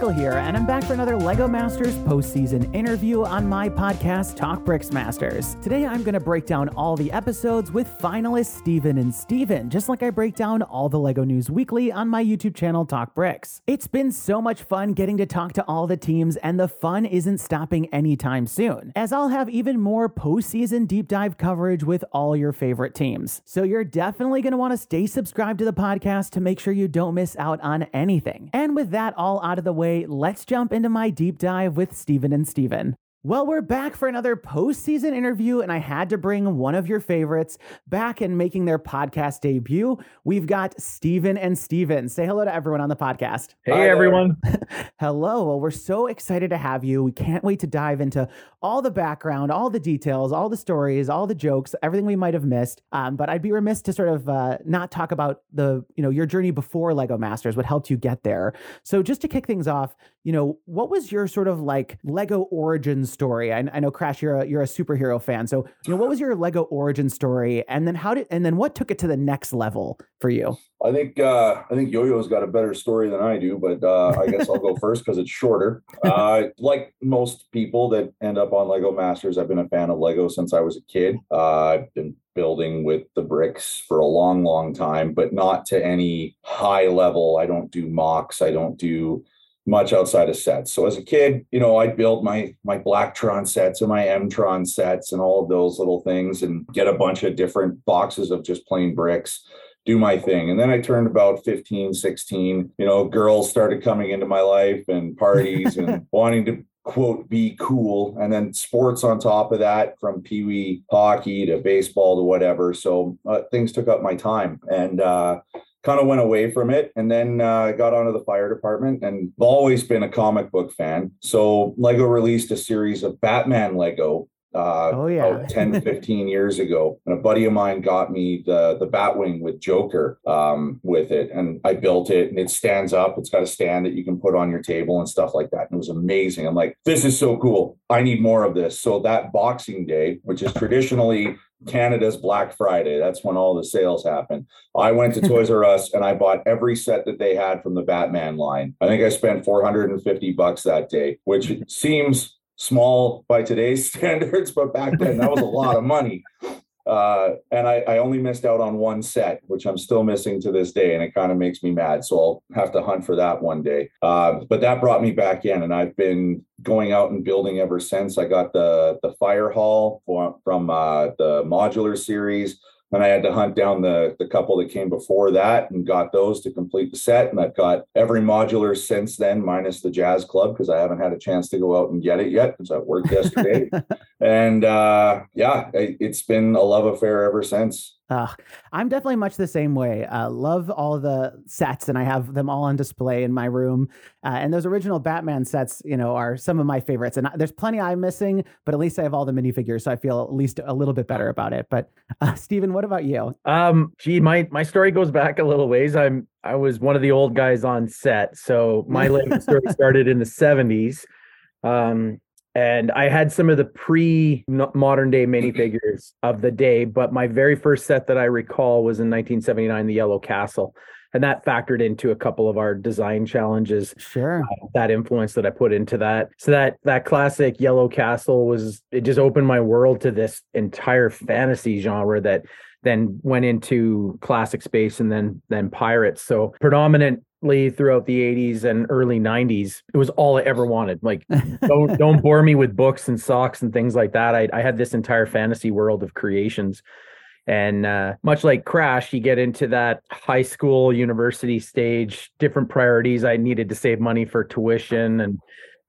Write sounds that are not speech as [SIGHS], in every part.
Michael here, and I'm back for another LEGO Masters postseason interview on my podcast, Talk Bricks Masters. Today, I'm going to break down all the episodes with finalists Steven and Steven, just like I break down all the LEGO news weekly on my YouTube channel, Talk Bricks. It's been so much fun getting to talk to all the teams, and the fun isn't stopping anytime soon, as I'll have even more postseason deep dive coverage with all your favorite teams. So you're definitely going to want to stay subscribed to the podcast to make sure you don't miss out on anything. And with that all out of the way, let's jump into my deep dive with Steven and Steven. Well, we're back for another postseason interview, and I had to bring one of your favorites back and making their podcast debut. We've got Steven and Steven. Say hello to everyone on the podcast. Hey, Hi everyone. [LAUGHS] [LAUGHS] hello. Well, we're so excited to have you. We can't wait to dive into all the background, all the details, all the stories, all the jokes, everything we might have missed. Um, but I'd be remiss to sort of uh, not talk about the, you know, your journey before Lego Masters, what helped you get there. So just to kick things off, you know, what was your sort of like Lego origin story? I, I know Crash, you're a, you're a superhero fan, so you know what was your Lego origin story, and then how did and then what took it to the next level for you? I think uh, I think Yo-Yo's got a better story than I do, but uh, I guess I'll go [LAUGHS] first because it's shorter. Uh, like most people that end up on Lego Masters, I've been a fan of Lego since I was a kid. Uh, I've been building with the bricks for a long, long time, but not to any high level. I don't do MOCs I don't do much outside of sets. So as a kid, you know, I'd build my my Blacktron sets and my M-Tron sets and all of those little things and get a bunch of different boxes of just plain bricks do my thing. And then I turned about 15, 16, you know, girls started coming into my life and parties and [LAUGHS] wanting to quote be cool and then sports on top of that from pee wee hockey to baseball to whatever so uh, things took up my time and uh, kind of went away from it and then uh, got onto the fire department and always been a comic book fan. So Lego released a series of Batman Lego uh, oh yeah. 10 [LAUGHS] 15 years ago and a buddy of mine got me the the batwing with joker um, with it and i built it and it stands up. It's got a stand that you can put on your table and stuff like that and it was amazing. I'm like this is so cool. I need more of this. So that boxing day which is traditionally Canada's Black Friday. That's when all the sales happen. I went to Toys R Us and I bought every set that they had from the Batman line. I think I spent 450 bucks that day, which seems small by today's [LAUGHS] standards, but back then that was a lot of money. Uh, and I, I, only missed out on one set, which I'm still missing to this day, and it kind of makes me mad. So I'll have to hunt for that one day. Uh, but that brought me back in, and I've been going out and building ever since. I got the the fire hall from, from uh, the modular series. And I had to hunt down the, the couple that came before that and got those to complete the set. And I've got every modular since then, minus the Jazz Club, because I haven't had a chance to go out and get it yet because I worked yesterday. [LAUGHS] and uh, yeah, it, it's been a love affair ever since. Uh, I'm definitely much the same way. Uh, love all the sets, and I have them all on display in my room. Uh, and those original Batman sets, you know, are some of my favorites. And there's plenty I'm missing, but at least I have all the minifigures, so I feel at least a little bit better about it. But uh, [LAUGHS] Steven, what about you? Um, gee, my my story goes back a little ways. I'm I was one of the old guys on set, so my [LAUGHS] story started in the '70s. Um, and I had some of the pre modern day minifigures of the day, but my very first set that I recall was in 1979, the Yellow Castle. And that factored into a couple of our design challenges. Sure. Uh, that influence that I put into that. So that that classic Yellow Castle was it just opened my world to this entire fantasy genre that then went into classic space and then then pirates. So predominant throughout the 80s and early 90s it was all i ever wanted like don't don't [LAUGHS] bore me with books and socks and things like that. I, I had this entire fantasy world of creations. And uh, much like crash you get into that high school university stage different priorities. I needed to save money for tuition and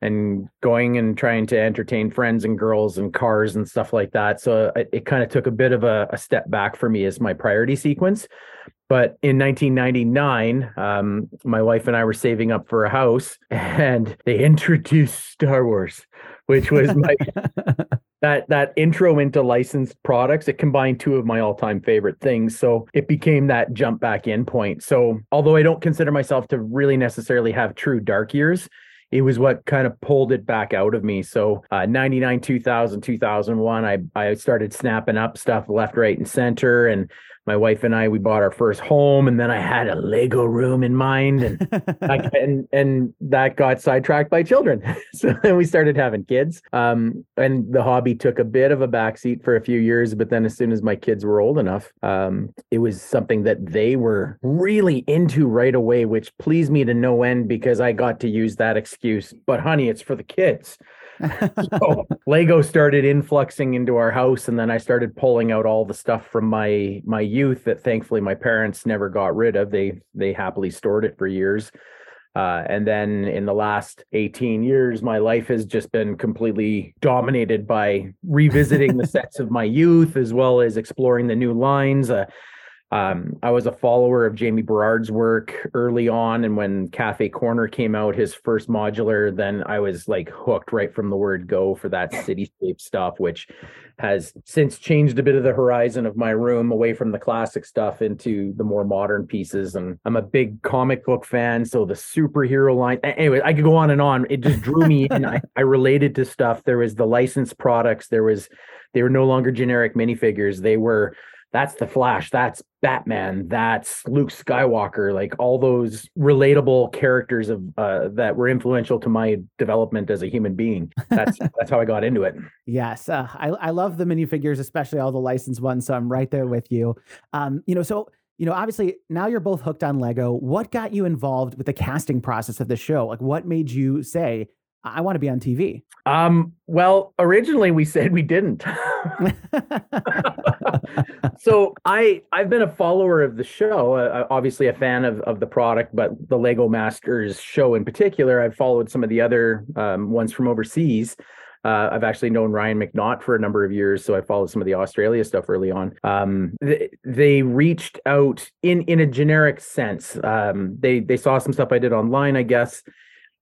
and going and trying to entertain friends and girls and cars and stuff like that so it, it kind of took a bit of a, a step back for me as my priority sequence but in 1999, um, my wife and I were saving up for a house, [LAUGHS] and they introduced Star Wars, which was my [LAUGHS] that that intro into licensed products. It combined two of my all-time favorite things, so it became that jump back in point. So although I don't consider myself to really necessarily have true dark years, it was what kind of pulled it back out of me. So uh, 99, 2000, 2001, I, I started snapping up stuff left, right, and center. And my wife and I we bought our first home, and then I had a Lego room in mind, and I, [LAUGHS] and and that got sidetracked by children. [LAUGHS] so then we started having kids, um, and the hobby took a bit of a backseat for a few years. But then as soon as my kids were old enough, um, it was something that they were really into right away, which pleased me to no end because I got to use that excuse. But honey, it's for the kids so [LAUGHS] Lego started influxing into our house, and then I started pulling out all the stuff from my my youth that thankfully my parents never got rid of. They they happily stored it for years. Uh, and then in the last 18 years, my life has just been completely dominated by revisiting the [LAUGHS] sets of my youth as well as exploring the new lines. Uh, um, I was a follower of Jamie Berard's work early on, and when Cafe Corner came out, his first modular, then I was like hooked right from the word go for that cityscape stuff, which has since changed a bit of the horizon of my room away from the classic stuff into the more modern pieces. And I'm a big comic book fan, so the superhero line. Anyway, I could go on and on. It just drew me in. I, I related to stuff. There was the licensed products. There was they were no longer generic minifigures. They were that's the Flash, that's Batman, that's Luke Skywalker, like all those relatable characters of uh, that were influential to my development as a human being. That's [LAUGHS] that's how I got into it. Yes, uh, I I love the minifigures, especially all the licensed ones. So I'm right there with you. Um, you know, so you know, obviously now you're both hooked on Lego. What got you involved with the casting process of the show? Like, what made you say, I want to be on TV? Um, well, originally we said we didn't. [LAUGHS] so I I've been a follower of the show, uh, obviously a fan of of the product, but the Lego Masters show in particular. I've followed some of the other um, ones from overseas. Uh, I've actually known Ryan McNaught for a number of years, so I followed some of the Australia stuff early on. Um, they, they, reached out in in a generic sense. Um, they they saw some stuff I did online, I guess,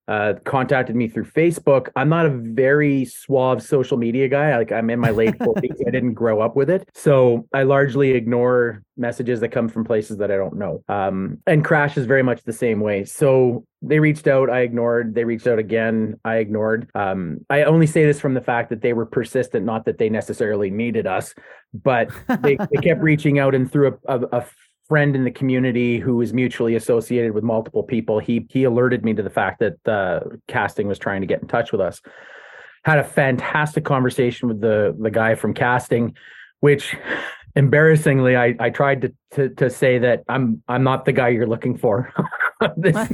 uh, contacted me through Facebook. I'm not a very suave social media guy. Like I'm in my late [LAUGHS] 40s. I didn't grow up with it. So I largely ignore messages that come from places that I don't know. Um, and Crash is very much the same way. So they reached out, I ignored. They reached out again, I ignored. Um, I only say this from the fact that they were persistent, not that they necessarily needed us, but they, they kept [LAUGHS] reaching out and through a, a, a friend in the community who was mutually associated with multiple people. He he alerted me to the fact that uh, casting was trying to get in touch with us. Had a fantastic conversation with the the guy from casting, which embarrassingly I, I tried to, to to say that I'm I'm not the guy you're looking for. [LAUGHS] [LAUGHS] this,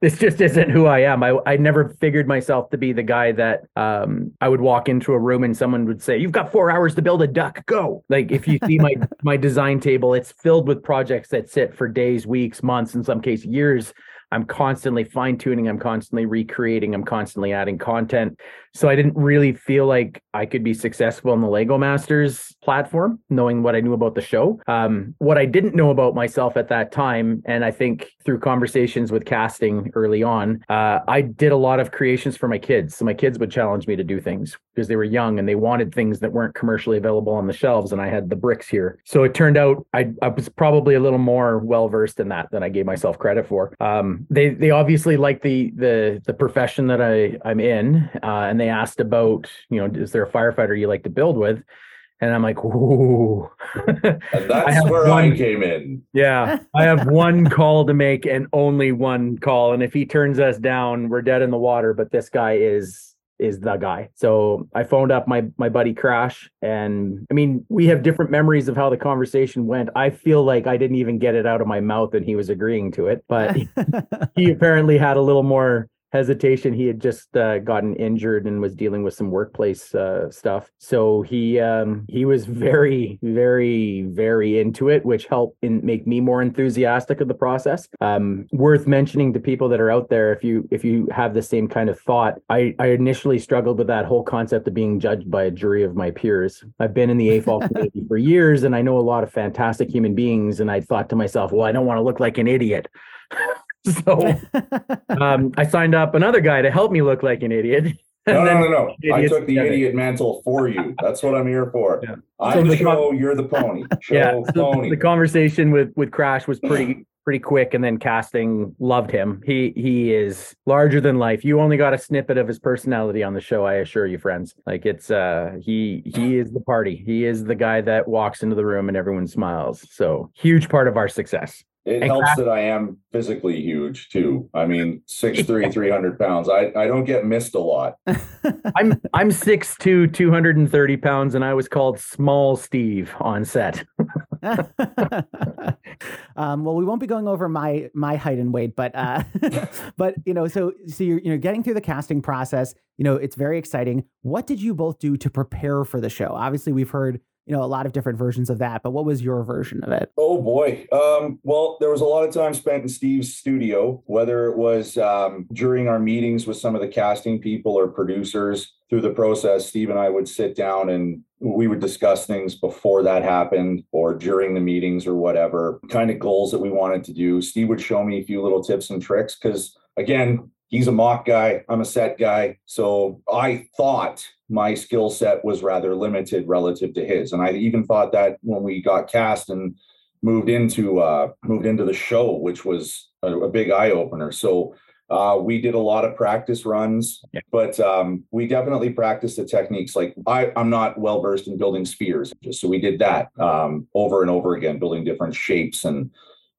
this just isn't who I am. I, I never figured myself to be the guy that um, I would walk into a room and someone would say, "You've got four hours to build a duck. Go!" Like if you see my [LAUGHS] my design table, it's filled with projects that sit for days, weeks, months, in some case years I'm constantly fine tuning, I'm constantly recreating, I'm constantly adding content. So I didn't really feel like I could be successful on the Lego Masters platform, knowing what I knew about the show. Um, what I didn't know about myself at that time, and I think through conversations with casting early on, uh, I did a lot of creations for my kids. So my kids would challenge me to do things because they were young and they wanted things that weren't commercially available on the shelves, and I had the bricks here. So it turned out I, I was probably a little more well versed in that than I gave myself credit for. Um, they they obviously like the the the profession that I I'm in, uh, and they asked about you know is there a firefighter you like to build with, and I'm like, ooh. and [LAUGHS] that's where one, I came in. Yeah, I have [LAUGHS] one call to make and only one call, and if he turns us down, we're dead in the water. But this guy is is the guy. So I phoned up my my buddy Crash and I mean we have different memories of how the conversation went. I feel like I didn't even get it out of my mouth and he was agreeing to it, but [LAUGHS] he apparently had a little more hesitation. He had just uh, gotten injured and was dealing with some workplace uh, stuff. So he um, he was very, very, very into it, which helped in, make me more enthusiastic of the process. Um, worth mentioning to people that are out there, if you if you have the same kind of thought, I, I initially struggled with that whole concept of being judged by a jury of my peers. I've been in the AFOL community for years, and I know a lot of fantastic human beings, and I thought to myself, well, I don't want to look like an idiot. [LAUGHS] [LAUGHS] so um, I signed up another guy to help me look like an idiot. [LAUGHS] No, And no, no, no. I took the together. idiot mantle for you. That's what I'm here for. Yeah. I'm So the the con- show, you're the pony. [LAUGHS] Show yeah, so pony. the conversation with with Crash was pretty pretty quick, and then casting loved him. He he is larger than life. You only got a snippet of his personality on the show, I assure you, friends. Like it's uh he he is the party. He is the guy that walks into the room and everyone smiles. So huge part of our success. It And helps that I am physically huge too. I mean, six three, three hundred pounds. I, I don't get missed a lot. [LAUGHS] I'm I'm 6'2", 230 pounds, and I was called Small Steve on set. [LAUGHS] [LAUGHS] um, well, we won't be going over my my height and weight, but uh, but you know, so so you're you know getting through the casting process. You know, it's very exciting. What did you both do to prepare for the show? Obviously, we've heard you know a lot of different versions of that, but what was your version of it? Oh boy. Um, well, there was a lot of time spent in Steve's studio, whether it was um, during our meetings with some of the casting people or producers. Through the process, Steve and I would sit down and we would discuss things before that happened or during the meetings or whatever kind of goals that we wanted to do. Steve would show me a few little tips and tricks because, again, he's a MOC guy, I'm a set guy. So I thought my skill set was rather limited relative to his. And I even thought that when we got cast and moved into uh moved into the show, which was a, a big eye opener. So uh, we did a lot of practice runs, Yeah. but um, we definitely practiced the techniques. Like I, I'm not well versed in building spheres, so we did that um, over and over again, building different shapes and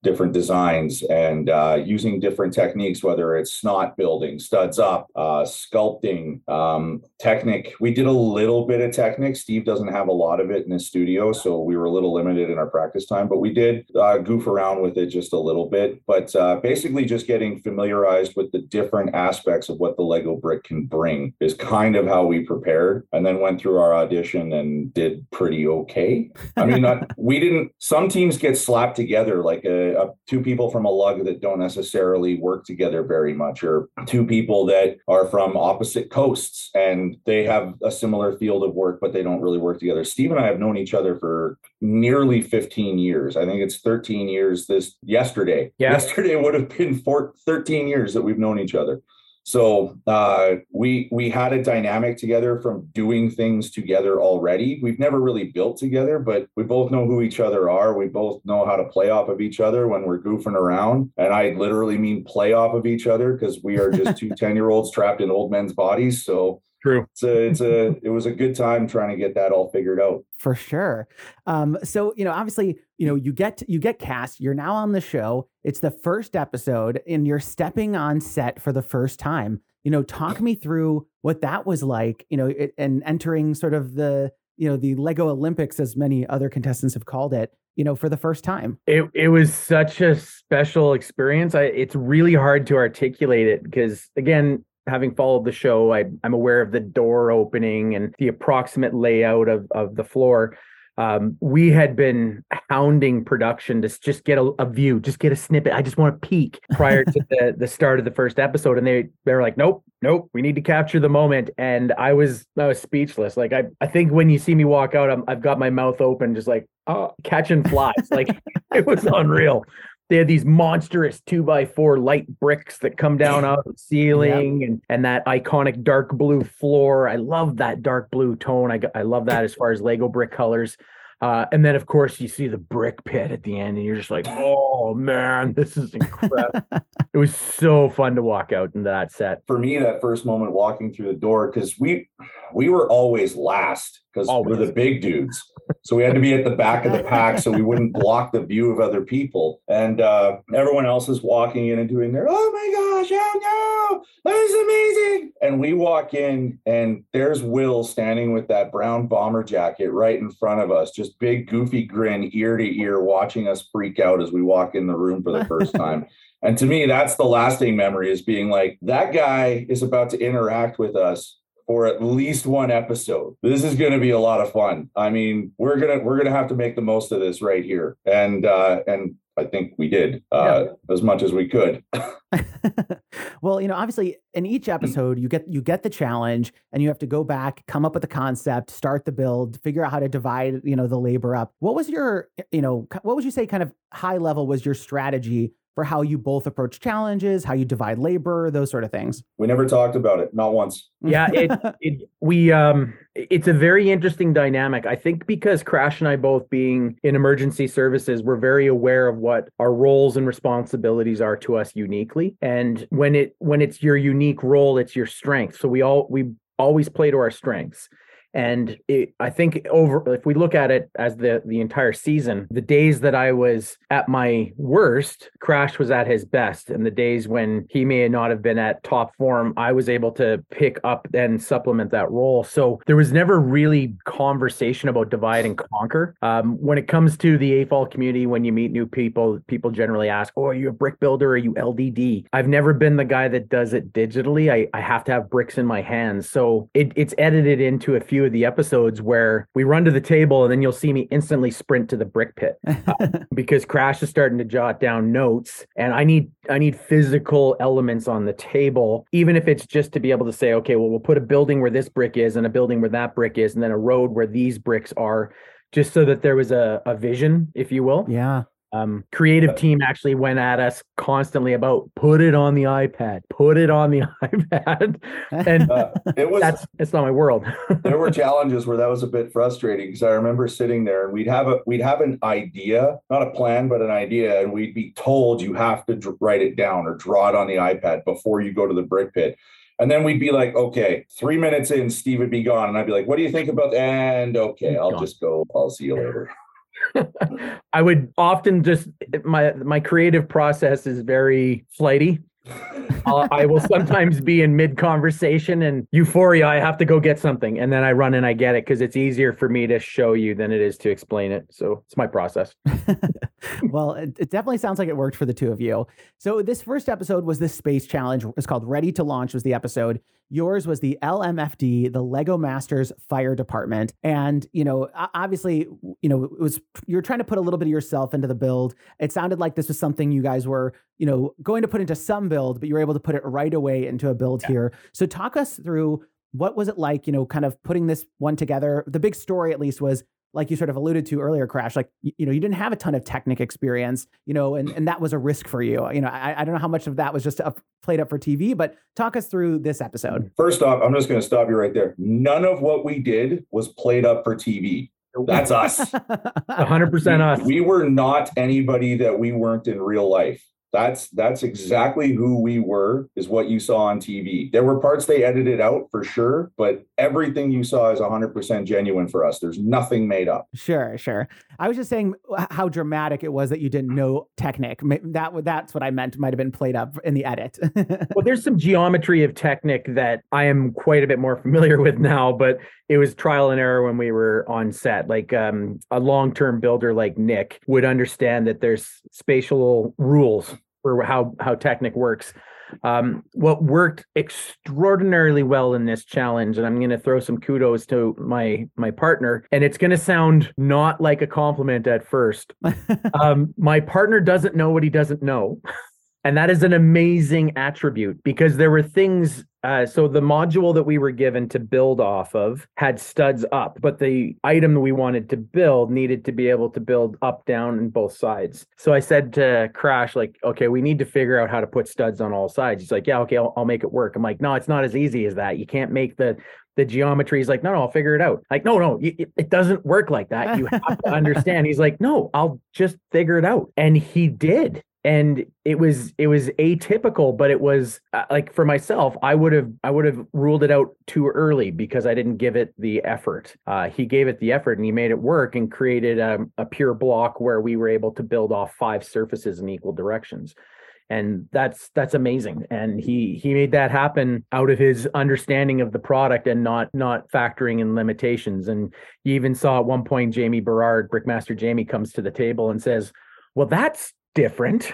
different designs and uh, using different techniques, whether it's SNOT building, studs up, uh, sculpting, um, technic. We did a little bit of technic. Steve doesn't have a lot of it in his studio, so we were a little limited in our practice time, but we did uh, goof around with it just a little bit. But uh, basically, just getting familiarized with the different aspects of what the Lego brick can bring is kind of how we prepared and then went through our audition and did pretty okay. I mean, we didn't, some teams get slapped together like a, a two people from a LUG that don't necessarily work together very much, or two people that are from opposite coasts and they have a similar field of work, but they don't really work together. Steve and I have known each other for nearly 15 years. I think it's 13 years this yesterday. Yeah. [LAUGHS] Yesterday would have been four, 13 years that we've known each other. So uh, we we had a dynamic together from doing things together already. We've never really built together, but we both know who each other are. We both know how to play off of each other when we're goofing around. And I literally mean play off of each other because we are just two [LAUGHS] 10 year olds trapped in old men's bodies. So True. it's a it's a it was a good time trying to get that all figured out. For sure. Um, so you know, obviously, you know, you get you get cast. You're now on the show. It's the first episode, and you're stepping on set for the first time. You know, talk me through what that was like. You know, it, and entering sort of the you know the Lego Olympics, as many other contestants have called it. You know, for the first time. It it was such a special experience. I it's really hard to articulate it because again, having followed the show, I, I'm aware of the door opening and the approximate layout of of the floor. Um, we had been hounding production to just get a, a view, just get a snippet. I just want to peek prior to [LAUGHS] the the start of the first episode, and they they were like, "Nope, nope, we need to capture the moment." And I was I was speechless. Like I I think when you see me walk out, I'm, I've got my mouth open, just like oh, catching flies. like [LAUGHS] it was unreal. They had these monstrous two by four light bricks that come down out of the ceiling and, and that iconic dark blue floor. I love that dark blue tone. I, I love that as far as Lego brick colors. Uh, and then, of course, you see the brick pit at the end, and you're just like, oh man, this is incredible. [LAUGHS] it was so fun to walk out into that set. For me, that first moment walking through the door, because we we were always last because we're the big dudes. So we had to be at the back of the pack so we wouldn't block the view of other people. And uh, everyone else is walking in and doing their, oh my gosh, oh no, that is amazing. And we walk in and there's Will standing with that brown bomber jacket right in front of us, just big goofy grin ear to ear, watching us freak out as we walk in the room for the first [LAUGHS] time. And to me, that's the lasting memory is being like, that guy is about to interact with us for at least one episode. This is going to be a lot of fun. I mean, we're gonna we're gonna have to make the most of this right here, and uh, and I think we did uh, as much as we could. [LAUGHS] well, you know, obviously in each episode you get you get the challenge and you have to go back, come up with the concept, start the build, figure out how to divide, you know, the labor up. What was your, you know, what would you say kind of high level was your strategy for how you both approach challenges, how you divide labor, those sort of things. We never talked about it, not once. Yeah, it, it we um it's a very interesting dynamic. I think because Crash and I both being in emergency services, we're very aware of what our roles and responsibilities are to us uniquely. And when it when it's your unique role, it's your strength. So we all we always play to our strengths. And it, I think over, if we look at it as the the entire season, the days that I was at my worst, Crash was at his best, and the days when he may not have been at top form, I was able to pick up and supplement that role. So there was never really conversation about divide and conquer. Um, when it comes to the AFOL community, when you meet new people, people generally ask, "Oh, are you a brick builder? Are you LDD?" I've never been the guy that does it digitally. I, I have to have bricks in my hands, so it, it's edited into a few of the episodes where we run to the table and then you'll see me instantly sprint to the brick pit [LAUGHS] uh, because Crash is starting to jot down notes and I need I need physical elements on the table even if it's just to be able to say okay well we'll put a building where this brick is and a building where that brick is and then a road where these bricks are just so that there was a, a vision if you will. Yeah um, creative team actually went at us constantly about put it on the iPad, put it on the [LAUGHS] iPad, and uh, it was that's it's not my world. [LAUGHS] there were challenges where that was a bit frustrating because I remember sitting there and we'd have a we'd have an idea, not a plan, but an idea, and we'd be told you have to write it down or draw it on the iPad before you go to the brick pit. And then we'd be like, okay, three minutes in, Steve would be gone. And I'd be like, what do you think about that? And okay, I'll just go. I'll see you later. [LAUGHS] I would often just my my creative process is very flighty. [LAUGHS] uh, I will sometimes be in mid conversation and euphoria. I have to go get something, and then I run and I get it because it's easier for me to show you than it is to explain it. So it's my process. [LAUGHS] well, it, it, definitely sounds like it worked for the two of you. So this first episode was the space challenge. It's called Ready to Launch. Was the episode. Yours was the LMFD, the Lego Masters Fire Department. And, you know, obviously, you know, it was you're trying to put a little bit of yourself into the build. It sounded like this was something you guys were, you know, going to put into some build, but you were able to put it right away into a build yeah. here. So talk us through what was it like, you know, kind of putting this one together? The big story at least was like you sort of alluded to earlier, Crash, like, you know, you didn't have a ton of Technic experience, you know, and, and that was a risk for you. You know, I, I don't know how much of that was just up, played up for TV, but talk us through this episode. Mm-hmm. First off, I'm just going to stop you right there. None of what we did was played up for TV. That's us. [LAUGHS] 100% us. We were not anybody that we weren't in real life that's that's exactly who we were is what you saw on tv there were parts they edited out for sure but everything you saw is 100% genuine for us. There's nothing made up. Sure sure. I was just saying how dramatic it was that you didn't know technic. That that's what i meant might have been played up in the edit. [LAUGHS] Well there's some geometry of technic that i am quite a bit more familiar [LAUGHS] with now but it was trial and error when we were on set. Like um, a long-term builder like nick would understand that there's spatial rules for how how Technic works. Um, what worked extraordinarily well in this challenge, and I'm going to throw some kudos to my my partner, and it's going to sound not like a compliment at first. [LAUGHS] um, my partner doesn't know what he doesn't know. And that is an amazing attribute because there were things. Uh, so the module that we were given to build off of had studs up, but the item that we wanted to build needed to be able to build up, down, and both sides. So I said to Crash, like, okay, we need to figure out how to put studs on all sides. He's like, yeah, okay, I'll, I'll make it work. I'm like, no, it's not as easy as that. You can't make the the geometry. He's like, no, no, I'll figure it out. Like, no, no, it, it doesn't work like that. You have to [LAUGHS] understand. He's like, no, I'll just figure it out. And he did and it was it was atypical but it was uh, like for myself i would have i would have ruled it out too early because i didn't give it the effort. Uh, he gave it the effort and he made it work and created a, a pure block where we were able to build off five surfaces in equal directions. And that's that's amazing. And he he made that happen out of his understanding of the product and not not factoring in limitations. And you even saw at one point jamie berard brickmaster jamie comes to the table and says well that's different.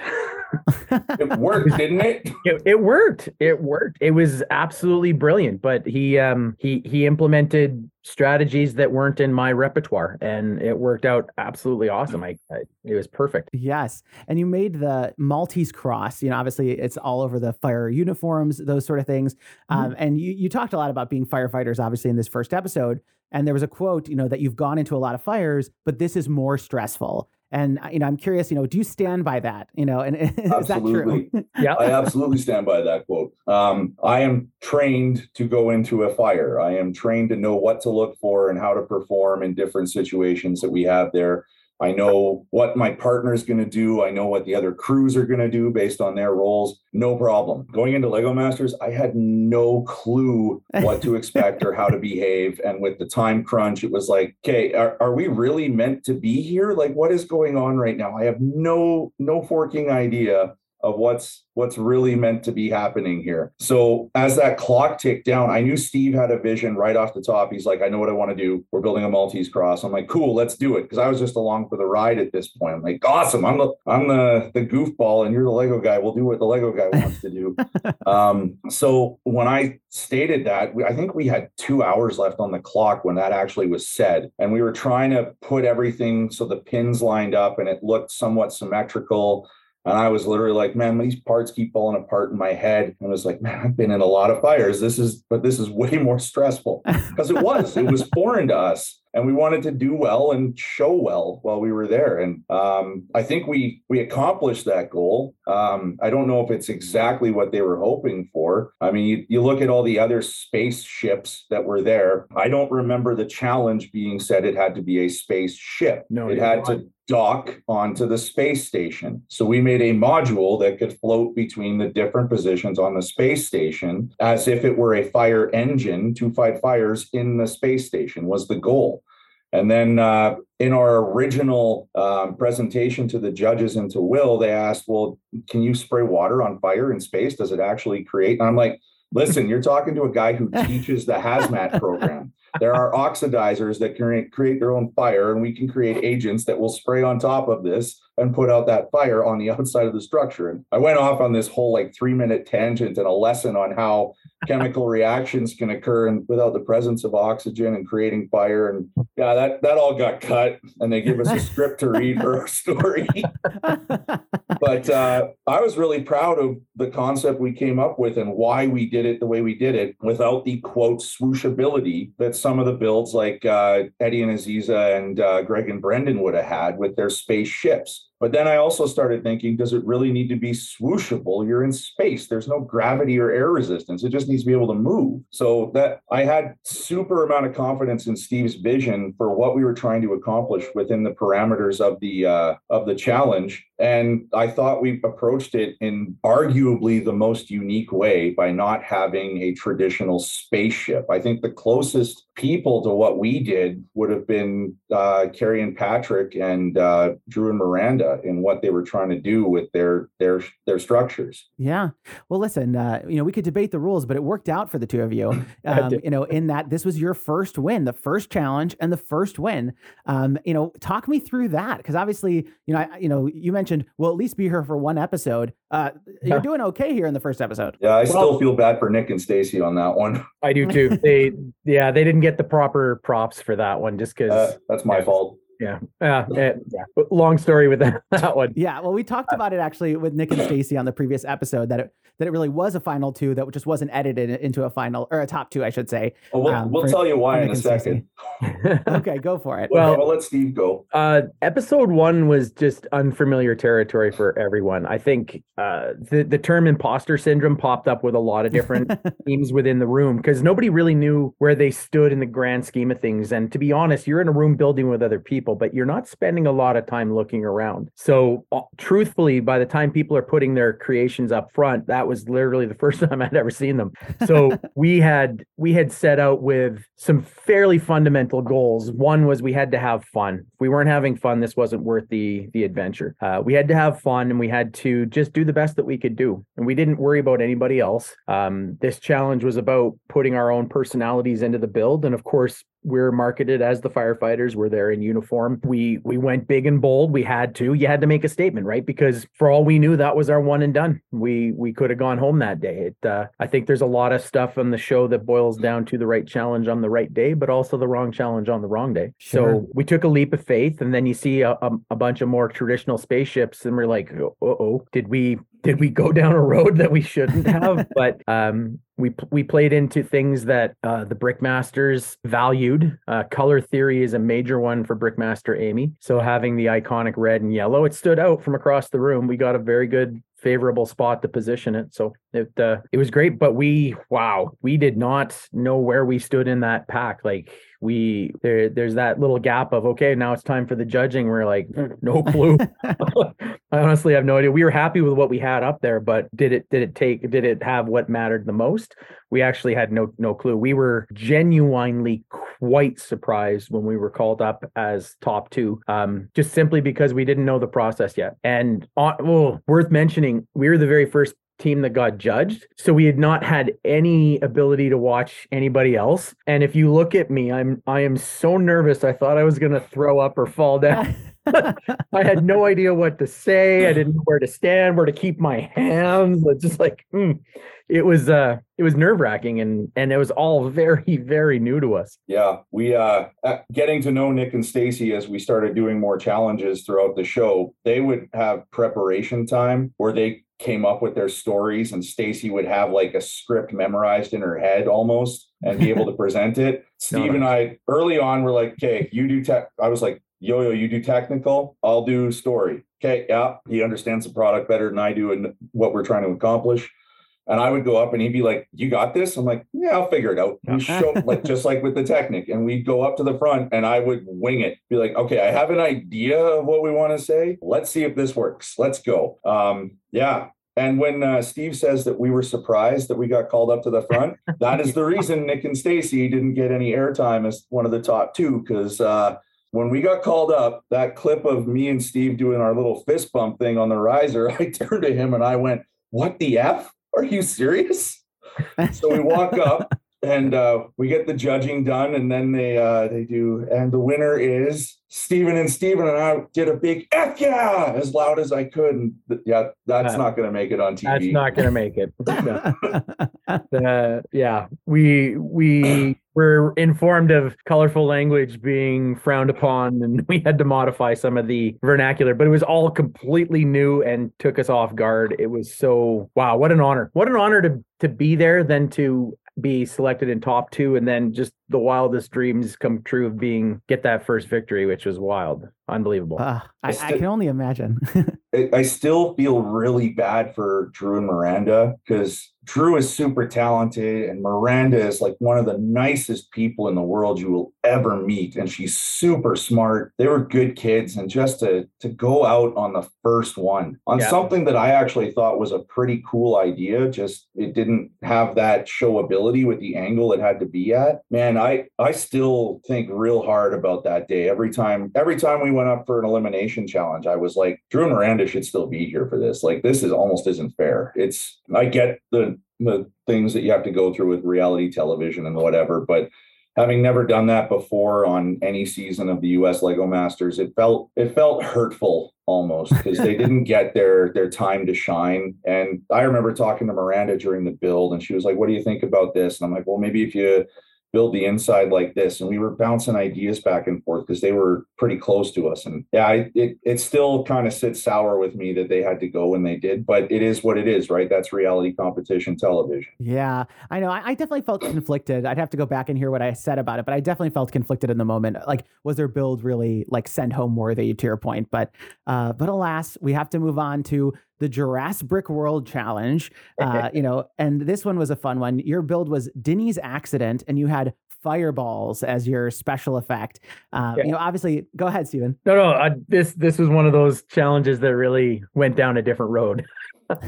it worked, [LAUGHS] didn't it? it? It worked. It worked. It was absolutely brilliant. But he um he he implemented strategies that weren't in my repertoire, and it worked out absolutely awesome. I, I it was perfect. Yes, and you made the Maltese cross. You know, obviously it's all over the fire uniforms, those sort of things. Mm-hmm. Um, and you you talked a lot about being firefighters, obviously in this first episode. And there was a quote, you know, that you've gone into a lot of fires, but this is more stressful. And you know, I'm curious, you know, do you stand by that? You know, and [LAUGHS] is that true? [LAUGHS] yeah, I absolutely stand by that quote. Um, I am trained to go into a fire. I am trained to know what to look for and how to perform in different situations that we have there. I know what my partner is going to do. I know what the other crews are going to do based on their roles. No problem. Going into Lego Masters, I had no clue what to [LAUGHS] expect or how to behave. And with the time crunch, it was like, okay, are, are we really meant to be here? Like, what is going on right now? I have no no forking idea of what's what's really meant to be happening here. So as that clock ticked down, I knew Steve had a vision right off the top. He's like, I know what I want to do. We're building a Maltese cross. I'm like, cool, let's do it. Because I was just along for the ride at this point. I'm like, awesome. I'm the I'm the the goofball and you're the Lego guy. We'll do what the Lego guy wants to do. [LAUGHS] um, so when I stated that, I think we had two hours left on the clock when that actually was said. And we were trying to put everything so the pins lined up and it looked somewhat symmetrical and I was literally like, man, these parts keep falling apart in my head. And I was like, man, I've been in a lot of fires. This is, but this is [LAUGHS] way more stressful [LAUGHS] because it was, it was foreign to us. And we wanted to do well and show well while we were there. And um, I think we we accomplished that goal. Um, I don't know if it's exactly what they were hoping for. I mean, you, you look at all the other spaceships that were there. I don't remember the challenge being said it had to be a spaceship. No, it had right. to dock onto the space station. So we made a module that could float between the different positions on the space station as if it were a fire engine to fight fires in the space station was the goal. And then uh, in our original um, presentation to the judges and to Will, they asked, "Well, can you spray water on fire in space? Does it actually create?" And I'm like, "Listen, you're talking to a guy who [LAUGHS] teaches the hazmat program. There are oxidizers that can create their own fire, and we can create agents that will spray on top of this and put out that fire on the [LAUGHS] outside of the structure." And I went off on this whole like three minute tangent and a lesson on how [LAUGHS] chemical reactions can occur and without the presence of oxygen and creating fire. And yeah that that all got cut and they give us a script to read for our [LAUGHS] story. But uh, i was really proud of the concept we came up with and why we did it the way we did it without the quote swooshability that some of the builds like uh, eddie and aziza and uh, greg and brendan would have had with their spaceships but then I also started thinking, does it really need to be swooshable? You're in space. There's no gravity or air resistance. It just needs to be able to move. So that I had super amount of confidence in Steve's vision for what we were trying to accomplish within the parameters of the uh, of the challenge. And I thought we approached it in arguably the most unique way by not having a traditional spaceship. I think the closest people to what we did would have been uh, Carrie and Patrick and uh, Drew and Miranda in what they were trying to do with their their their structures. Yeah. Well, listen, uh, you know, we could debate the rules, but it worked out for the two of you. [LAUGHS] Um, you know, in that this was your first win, the first challenge and the first win. Um, you know, talk me through that because obviously, you know, I, you know, you mentioned we'll at least be here for one episode. Uh, you're Yeah. doing okay here in the first episode. Yeah, I Well- still feel bad for Nick and Stacy on that one. I do too. [LAUGHS] They, yeah, they didn't get the proper props for that one just because. Uh, that's my Yeah. fault. Yeah, yeah, eh, yeah. Long story with that, [LAUGHS] that one. Yeah, well, we talked about it actually with Nick and Stacy on the previous episode that it that it really was a final two that just wasn't edited into a final or a top two, I should say. Well, we'll, Um, we'll for- tell you why in Nick a second. [LAUGHS] Okay, go for it. Well, Well- let Steve go. Uh, episode one was just unfamiliar territory for everyone. I think uh, the the term imposter syndrome popped up with a lot of different [LAUGHS] teams within the room because nobody really knew where they stood in the grand scheme of things. And to be honest, you're in a room building with other people, but you're not spending a lot of time looking around. So, uh, truthfully, by the time people are putting their creations up front, that was literally the [LAUGHS] first time I'd ever seen them. So [LAUGHS] we had we had set out with some fairly fundamental goals. One was we had to have fun. If we weren't having fun, this wasn't worth the the adventure. Uh, we had to have fun, and we had to just do the best that we could do. And we didn't worry about anybody else. Um, this challenge was about putting our own personalities into the build, and of course, we're marketed as the firefighters. We're there in uniform. We we went big and bold. We had to. You had to make a statement, right? Because for all we knew, that was our one and done. We we could have gone home that day. It. Uh, I think there's a lot of stuff on the show that boils down to the right challenge on the right day, but also the wrong challenge on the wrong day. Sure. So we took a leap of faith, and then you see a, a, a bunch of more traditional spaceships, and we're like, oh, oh, did we did we go down a road that we shouldn't [LAUGHS] have? but um, we we played into things that uh, the Brickmasters valued. Uh, color theory is a major one for Brickmaster Amy. So having the iconic red and yellow, it stood out from across the room. We got a very good favorable spot to position it. So it uh, it was great, but we wow, we did not know where we stood in that pack. Like we there there's that little gap of okay, now it's time for the judging. We're like no clue. [LAUGHS] [LAUGHS] I honestly have no idea. We were happy with what we had up there, but did it did it take did it have what mattered the most? We actually had no no clue. We were genuinely quite surprised when we were called up as top two, um, just simply because we didn't know the process yet. And uh, oh, worth mentioning, we were the very first team that got judged. So we had not had any ability to watch anybody else. And if you look at me, I'm I am so nervous. I thought I was going to throw up or fall down. [LAUGHS] [LAUGHS] I had no idea what to say. I didn't know where to stand, where to keep my hands. It's just like mm. it was uh it was nerve wracking and and it was all very very new to us. Yeah, we uh getting to know Nick and Stacy as we started doing more challenges throughout the show. They would have preparation time where they came up with their stories and Stacy would have like a script memorized in her head almost and be able to [LAUGHS] present it. Steve no, no. and I early on were like, okay, you do tech. I was like, yo, yo, you do technical, I'll do story. Okay, yeah, he understands the product better than I do and what we're trying to accomplish. And I would go up and he'd be like, You got this? I'm like, Yeah, I'll figure it out. We [LAUGHS] show like just like with the Technic. And we'd go up to the front and I would wing it. Be like, okay, I have an idea of what we want to say. Let's see if this works. Let's go. Um, yeah. And when uh, Steve says that we were surprised that we got called up to the front, that is the reason Nick and Stacy didn't get any airtime as one of the top two because uh, when we got called up, that clip of me and Steve doing our little fist bump thing on the riser, [LAUGHS] I turned to him and I went, What the F? Are you serious? so we walk up and uh, we get the judging done, and then they uh, they do, and the winner is Stephen and Stephen, and I did a big F yeah as loud as I could. And th- yeah, that's uh, not going to make it on TV. That's not going to make it. [LAUGHS] uh, yeah, we we were informed of colorful language being frowned upon, and [LAUGHS] we had to modify some of the vernacular. But it was all completely new and took us off guard. It was so wow, what an honor! What an honor to to be there, then to be selected in top two and then just the wildest dreams come true of being get that first victory which was wild. Unbelievable. Uh, I, I, I, can only imagine. [LAUGHS] I still feel really bad for drew and miranda because Drew is super talented, and Miranda is like one of the nicest people in the world you will ever meet. And she's super smart. They were good kids. And just to, to go out on the first one on yeah. something that I actually thought was a pretty cool idea, just it didn't have that showability with the angle it had to be at. Man, I I still think real hard about that day. Every time, every time we went up for an elimination challenge, I was like, Drew and Miranda should still be here for this. Like, this is almost isn't fair. It's I get the the things that you have to go through with reality television and whatever. But having never done that before on any season of the US Lego Masters, it felt it felt hurtful almost because they [LAUGHS] didn't get their their time to shine. And I remember talking to Miranda during the build and she was like, What do you think about this? And I'm like, Well, maybe if you build the inside like this. And we were bouncing ideas back and forth because they were pretty close to us. And yeah I, it, it still kind of sits sour with me that they had to go when they did but it is what it is right? That's reality competition television. Yeah i know. I, I definitely felt conflicted. I'd have to go back and hear what i said about it but i definitely felt conflicted in the moment. Like was their build really like send home worthy to your point? But uh but alas we have to move on to the Jurassic Brick World Challenge. Uh, you know, and this one was a fun one. Your build was Dinny's accident, and you had fireballs as your special effect. Uh, yeah. You know, obviously, go ahead, Stephen. No, no, I, this this was one of those challenges that really went down a different road. [LAUGHS]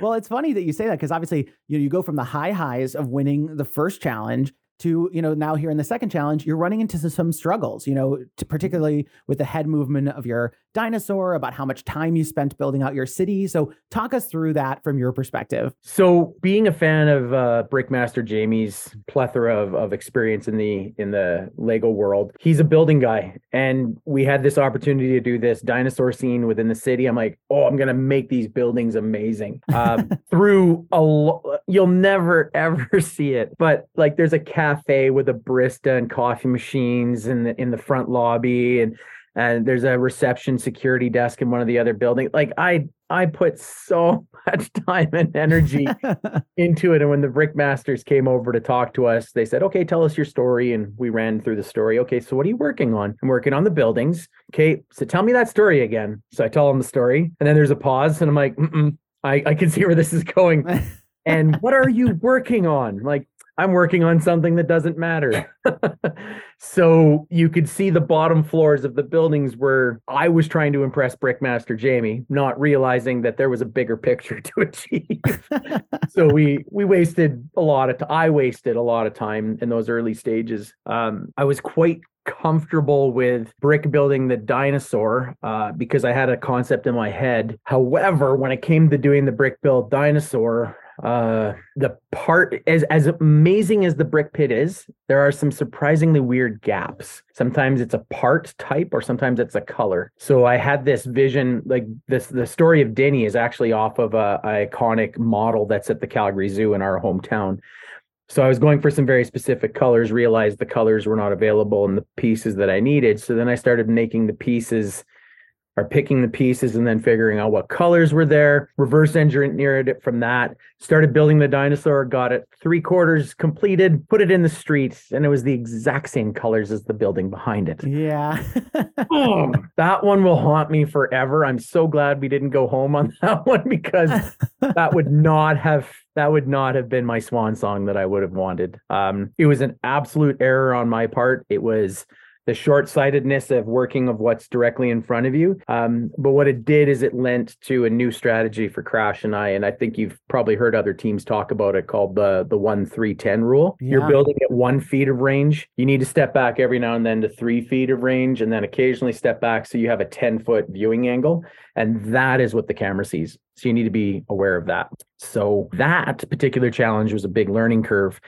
well, it's funny that you say that because obviously you know, you go from the high highs of winning the first challenge to you know now here in the second challenge you're running into some struggles you know particularly with the head movement of your dinosaur about how much time you spent building out your city. So talk us through that from your perspective. So being a fan of uh, brickmaster jamie's plethora of, of experience in the in the lego world he's a building guy. And we had this opportunity to do this dinosaur scene within the city. I'm like oh i'm gonna make these buildings amazing. [LAUGHS] Um, through a lo- you'll never [LAUGHS] ever see it. But like there's a cafe with a barista and coffee machines in the in the front lobby and and there's a reception security desk in one of the other buildings like i I put so [LAUGHS] much time and energy [LAUGHS] into it. And when the Brickmasters came over to talk to us, they said, okay, tell us your story. And we ran through the story. Okay, so what are you working on? I'm working on the buildings. Okay, so tell me that story again. So I tell them the story. And then there's a pause. And I'm like, I, I can see where this is going. [LAUGHS] and what are you working on? Like, I'm working on something that doesn't matter. [LAUGHS] so you could see the bottom floors of the buildings where I was trying to impress Brickmaster Jamie, not realizing that there was a bigger picture [LAUGHS] to achieve. [LAUGHS] so we we wasted a lot of time. I wasted a lot of time in those early stages. Um, I was quite comfortable with brick building the dinosaur uh, because I had a concept in my head. However, when it came to doing the brick build dinosaur, uh the part as as amazing as the brick pit is there are some surprisingly weird gaps. Sometimes it's a part type or sometimes it's a color. So i had this vision like this the story of Dinny is actually off of a, a iconic model that's at the calgary zoo in our hometown. So I was going for some very specific colors, realized the colors were not available in the pieces that I needed. So then I started making the pieces are picking the pieces and then figuring out what colors were there, reverse engineered it from that, started building the dinosaur, got it three quarters completed, put it in the streets, and it was the exact same colors as the building behind it. Yeah. [LAUGHS] oh, that one will haunt me forever. I'm so glad we didn't go home on [LAUGHS] that one because that would [LAUGHS] not have that would not have been my swan song that I would have wanted. Um, it was an absolute error on my part. It was the short-sightedness of working of what's directly in front of you. Um, but what it did is it lent to a new strategy for Crash and I, and I think you've probably heard other teams talk about it called the the one three ten rule. Yeah. You're building at one feet of range. You need to step back every now and then to three feet of range, and then occasionally step back so you have a ten foot viewing angle, and that is what the camera sees. So you need to be aware of that. So that particular challenge was a big learning curve.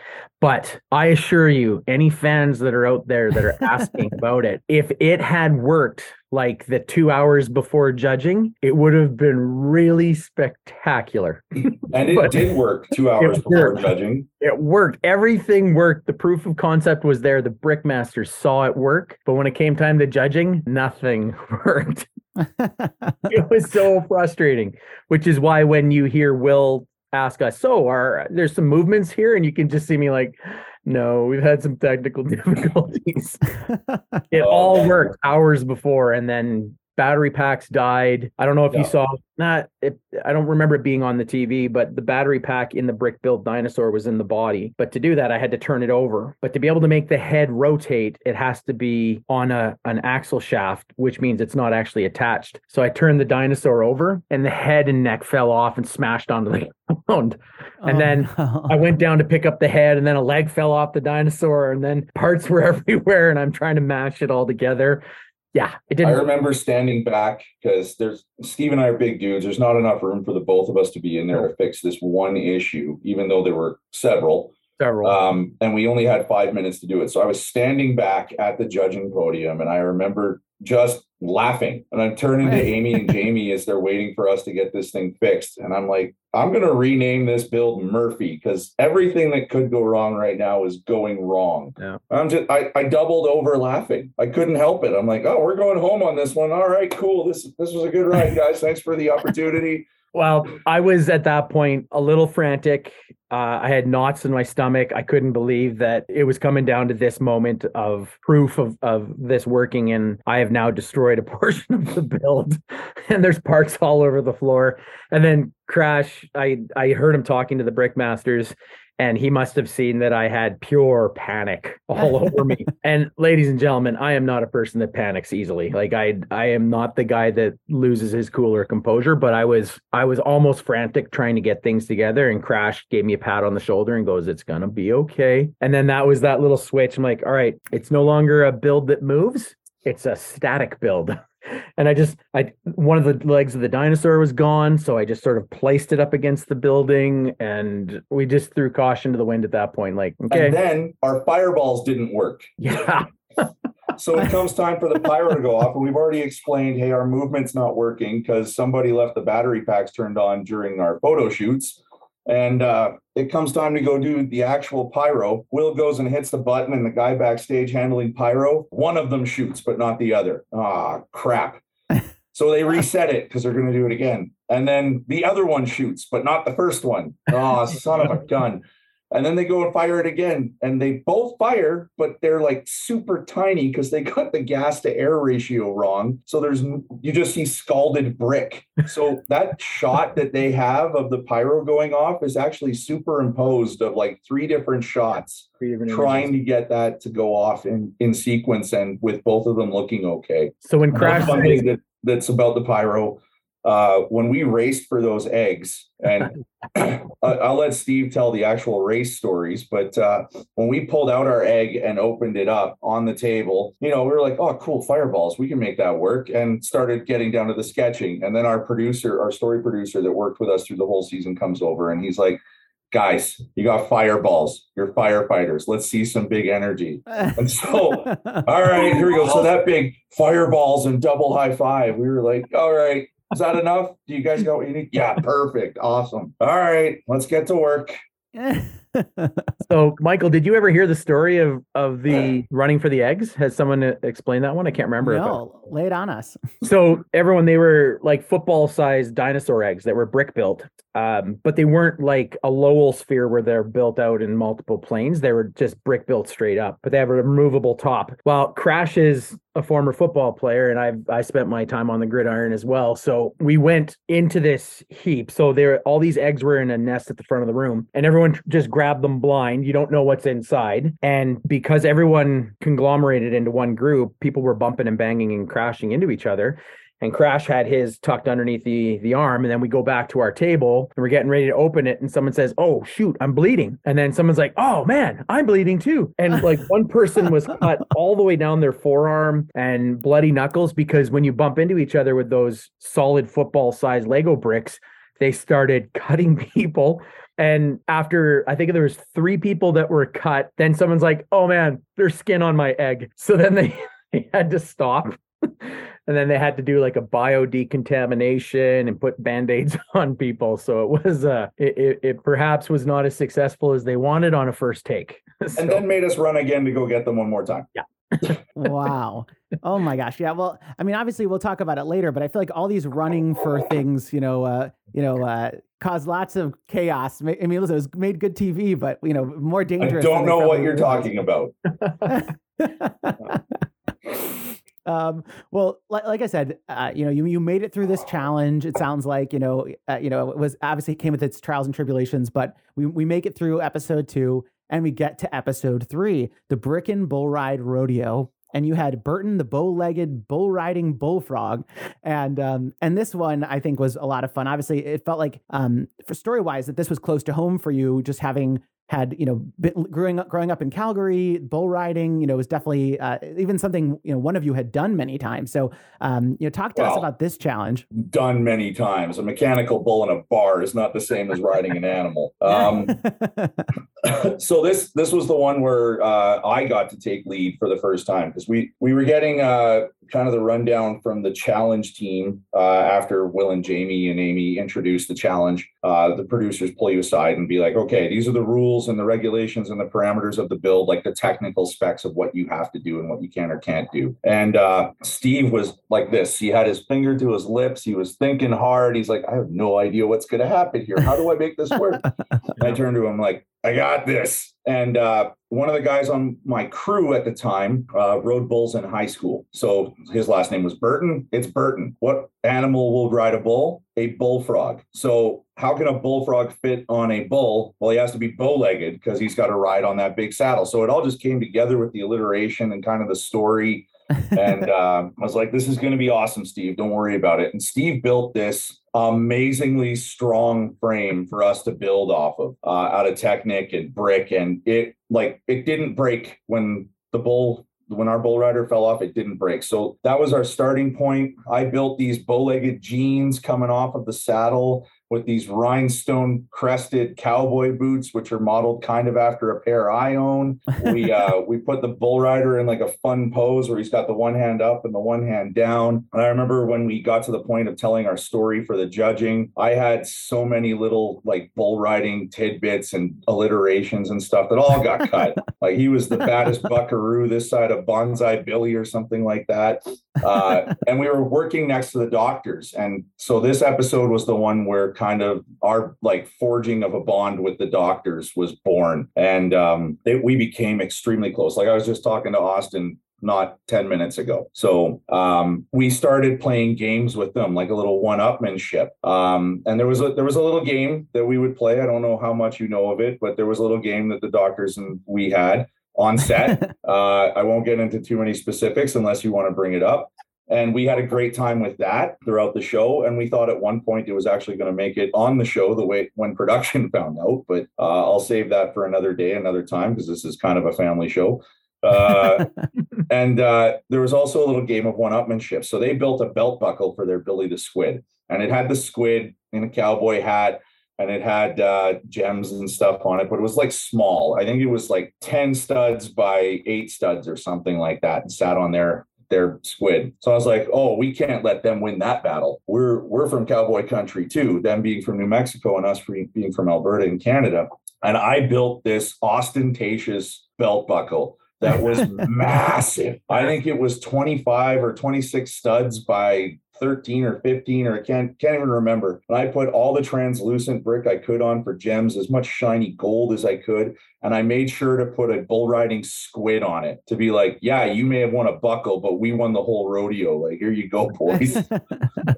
But I assure you, any fans that are out there that are asking [LAUGHS] about it, if it had worked like the two hours before judging, it would have been really spectacular. [LAUGHS] And it did work two hours before judging. It worked. Everything worked. The proof of concept was there. The brickmaster saw it work. But when it came time to judging, nothing [LAUGHS] worked. it was so frustrating, which is why when you hear Will ask us, so are there's some movements here, and you can just see me like, no, we've had some technical [LAUGHS] difficulties. [LAUGHS] it oh, all worked hours before, and then battery packs died. I don't know if yeah. you saw not it, I don't remember it being on the TV, but the battery pack in the brick built dinosaur was in the body. But to do that, I had to turn it over. But to be able to make the head rotate, it has to be on a an axle shaft, which means it's not actually attached. So I turned the dinosaur over and the head and neck fell off and smashed onto the [LAUGHS] ground. And oh, then no. I went down to pick up the head and then a leg fell off the dinosaur and then [LAUGHS] parts were [LAUGHS] everywhere and I'm trying to mash it all together yeah, it didn't. I remember standing back because there's Steve and I are big dudes. There's not enough room for the both of us to be in there to fix this one issue, even though there were several. Um, and we only had five minutes to do it. So I was standing back at the judging podium, and I remember just laughing. And I'm turning to Amy and [LAUGHS] Jamie as they're waiting for us to get this thing fixed. And I'm like, I'm going to rename this build Murphy because everything that could go wrong right now is going wrong. Yeah. I'm just, I, I doubled over laughing. I couldn't help it. I'm like, oh, we're going home on this one. All right, cool. This, this was a good ride, guys. Thanks for the opportunity. Well, I was at that point a little frantic. Uh, I had knots in my stomach. I couldn't believe that it was coming down to this moment of proof of, of this working, and I have now destroyed a [LAUGHS] portion of the build, and there's parts all over the floor. And then Crash, I I heard him talking to the brickmasters, and he must have seen that I had pure panic [LAUGHS] all over me. And ladies and gentlemen, I am not a person that panics easily. Like I I am not the guy that loses his cool or composure, but I was I was almost frantic trying to get things together and Crash gave me a pat on the shoulder and goes, "It's going to be okay." And then that was that little switch. I'm like, "All right, it's no longer a build that moves. It's a static build." [LAUGHS] and I just I one of the legs of the dinosaur was gone, so I just sort of placed it up against the building, and we just threw caution to the wind at that point. Like, okay. And then our fireballs didn't work. Yeah. so it comes time for the pyro to go off, and we've already explained, hey, our movement's not working because somebody left the battery packs turned on during our photo shoots. And uh, it comes time to go do the actual pyro. Will goes and hits the button, and the guy backstage handling pyro, one of them shoots, but not the other. Ah, crap. [LAUGHS] So they reset it because they're going to do it again. And then the other one shoots, but not the first one. Oh, son of a gun. And then they go and fire it again. And they both fire, but they're like super tiny because they got the gas to air ratio wrong. So there's, you just see scalded brick. So that shot that they have of the pyro going off is actually superimposed of like three different shots trying to get that to go off in, in sequence and with both of them looking okay. So when Crash. That, that's about the pyro uh, when we raced for those eggs, [LAUGHS] and I'll let Steve tell the actual race stories, but uh, when we pulled out our egg and opened it up on the table, you know, we were like, oh, cool, fireballs, we can make that work, and started getting down to the sketching. And then our producer, our story producer that worked with us through the whole season comes over and he's like, guys, you got fireballs. You're firefighters. Let's see some big energy. And so, [LAUGHS] all right, here we go. So that big fireballs and double high five. We were like, all right, is that enough? Do you guys got what you need? Yeah, perfect. Awesome. All right, let's get to work. [LAUGHS] so, Michael, did you ever hear the story of of the running for the eggs? Has someone uh, explained that one? I can't remember. No, lay it on us. so, everyone, they were like football sized dinosaur eggs that were brick built, um, but they weren't like a Lowell sphere where they're built out in multiple planes. They were just brick built straight up, but they have a removable top. Well, Crash is a former football player, and I've I spent my time on the gridiron as well. So we went into this heap. So there, all these eggs were in a nest at the front of the room, and everyone just grabbed them blind. You don't know what's inside, and because everyone conglomerated into one group, people were bumping and banging and crashing into each other and Crash had his tucked underneath the the arm. And then we go back to our table and we're getting ready to open it, and someone says, "Oh shoot, I'm bleeding." And then someone's like, "Oh man, I'm bleeding too." And like [LAUGHS] one person was cut all the way down their forearm and bloody knuckles because when you bump into each other with those solid football sized Lego bricks, they started cutting [LAUGHS] people. And after I think there was three people that were cut, then someone's like, "Oh man, there's skin on my egg." So then they, [LAUGHS] they had to stop and then they had to do like a bio decontamination and put band-aids [LAUGHS] on people so it was uh it, it, it perhaps was not as successful as they wanted on a first take [LAUGHS] so, and then made us run again to go get them one more time yeah [LAUGHS] wow. Oh my gosh. Yeah. Well, I mean, obviously we'll talk about it later, but I feel like all these running for things, you know, uh, you know, uh, cause lots of chaos. I mean, listen, it was made good TV, but you know, more dangerous. I don't know what you're talking about. Um, well, like, like I said, uh, you know, you you made it through this challenge. It sounds like you know, uh, you know, it was obviously it came with its trials and tribulations, but we we make it through episode two, and we get to episode three, the Bricken Bull Ride Rodeo. And you had Burton, the bow-legged bull riding bullfrog, and um, and this one I think was a lot of fun. Obviously, it felt like um, for story-wise that this was close to home for you, just having had you know been, growing up growing up in Calgary, bull riding, you know, was definitely uh, even something you know one of you had done many times. So, um, you know, talk to well, us about this challenge. Done many times. A mechanical bull in a bar is not the same as riding an animal. Um, [LAUGHS] [COUGHS] so this this was the one where uh, I got to take lead for the first time because we we were getting uh, kind of the rundown from the challenge team uh, after Will and Jamie and Amy introduced the challenge. Uh, the producers pull you aside and be like, okay, these are the rules and the regulations and the parameters of the build, like the technical specs of what you have to do and what you can or can't do. And uh, Steve was like this. He had his finger to his lips. He was thinking hard. He's like, I have no idea what's going to happen here. How do I make this work? [LAUGHS] I turned to him like, I got this. And uh, one of the guys on my crew at the time uh, rode bulls in high school. So his last name was Burton. It's Burton. What animal will ride a bull? A bullfrog. So how can a bullfrog fit on a bull? Well, he has to be bow legged because he's got to ride on that big saddle. So it all just came together with the alliteration and kind of the story. And uh, I was like, this is going to be awesome, Steve. Don't worry about it. And Steve built this amazingly strong frame for us to build off of uh, out of Technic and brick. And it like it didn't break when the bull when our bull rider fell off, it didn't break. So that was our starting point. I built these bow-legged jeans coming off of the saddle with these rhinestone crested cowboy boots, which are modeled kind of after a pair I own. We [LAUGHS] uh, we put the bull rider in like a fun pose where he's got the one hand up and the one hand down. And I remember when we got to the point of telling our story for the judging, I had so many little like bull riding tidbits and alliterations and stuff that all got cut. [LAUGHS] like he was the baddest [LAUGHS] buckaroo this side of Bonsai Billy or something like that. Uh, and we were working next to the doctors. And so this episode was the one where kind of our like forging of a bond with the doctors was born and um, it, we became extremely close like i was just talking to austin not 10 minutes ago. So um, we started playing games with them, like a little one-upmanship. Um, and there was a there was a little game that we would play. I don't know how much you know of it, but there was a little game that the doctors and we had on set. [LAUGHS] uh, I won't get into too many specifics unless you want to bring it up. And we had a great time with that throughout the show. And we thought at one point it was actually going to make it on the show the way when [LAUGHS] production found out. But uh, I'll save that for another day, another time, because this is kind of a family show. [LAUGHS] Uh, and uh, there was also a little game of one upmanship. So they built a belt buckle for their Billy the Squid. And it had the squid in a cowboy hat and it had uh, gems and stuff on it, but it was like small. I think it was like 10 studs by eight studs or something like that and sat on there their squid. So I was like, oh, we can't let them win that battle. We're we're from cowboy country too, them being from New Mexico and us being from Alberta and Canada. And I built this ostentatious belt buckle that was [LAUGHS] massive. I think it was 25 or 26 studs by 13 or 15 or I can't can't even remember. And I put all the translucent brick I could on for gems, as much shiny gold as I could, and I made sure to put a bull riding squid on it to be like, yeah, you may have won a buckle, but we won the whole rodeo. Like, here you go, [LAUGHS] boys.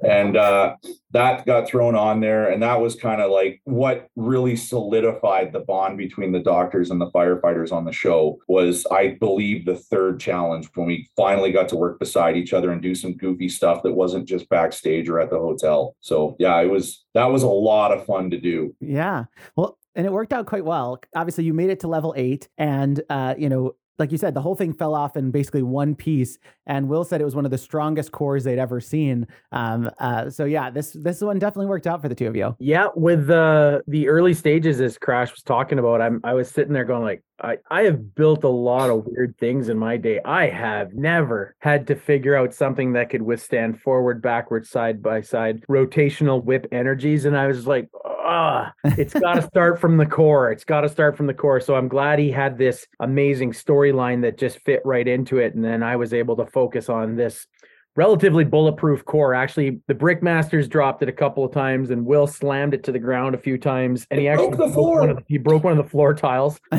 and uh, that got thrown on there, and that was kind of like what really solidified the bond between the doctors and the firefighters on the show. Was I believe the third challenge when we finally got to work beside each other and do some goofy stuff that wasn't just backstage or at the hotel. So yeah, it was that was a lot of fun to do. Yeah. Well, and it worked out quite well. Obviously, you made it to level eight, and uh, you know, like you said, the whole thing fell off in basically one piece. And Will said it was one of the strongest cores they'd ever seen. Um, uh, so yeah, this this one definitely worked out for the two of you. Yeah, with the the early stages, as Crash was talking about, I'm I was sitting there going like, I I have built a lot of weird things in my day. I have never had to figure out something that could withstand forward, backward, side by side rotational whip energies, and I was like, ah, it's [LAUGHS] got to start from the core. It's got to start from the core. So I'm glad he had this amazing storyline that just fit right into it. And then I was able to focus on this relatively bulletproof core. Actually, the Brickmasters dropped it a couple of times, and Will slammed it to the ground a few times, and he actually broke the floor. Broke the, he broke one of the floor tiles. [LAUGHS]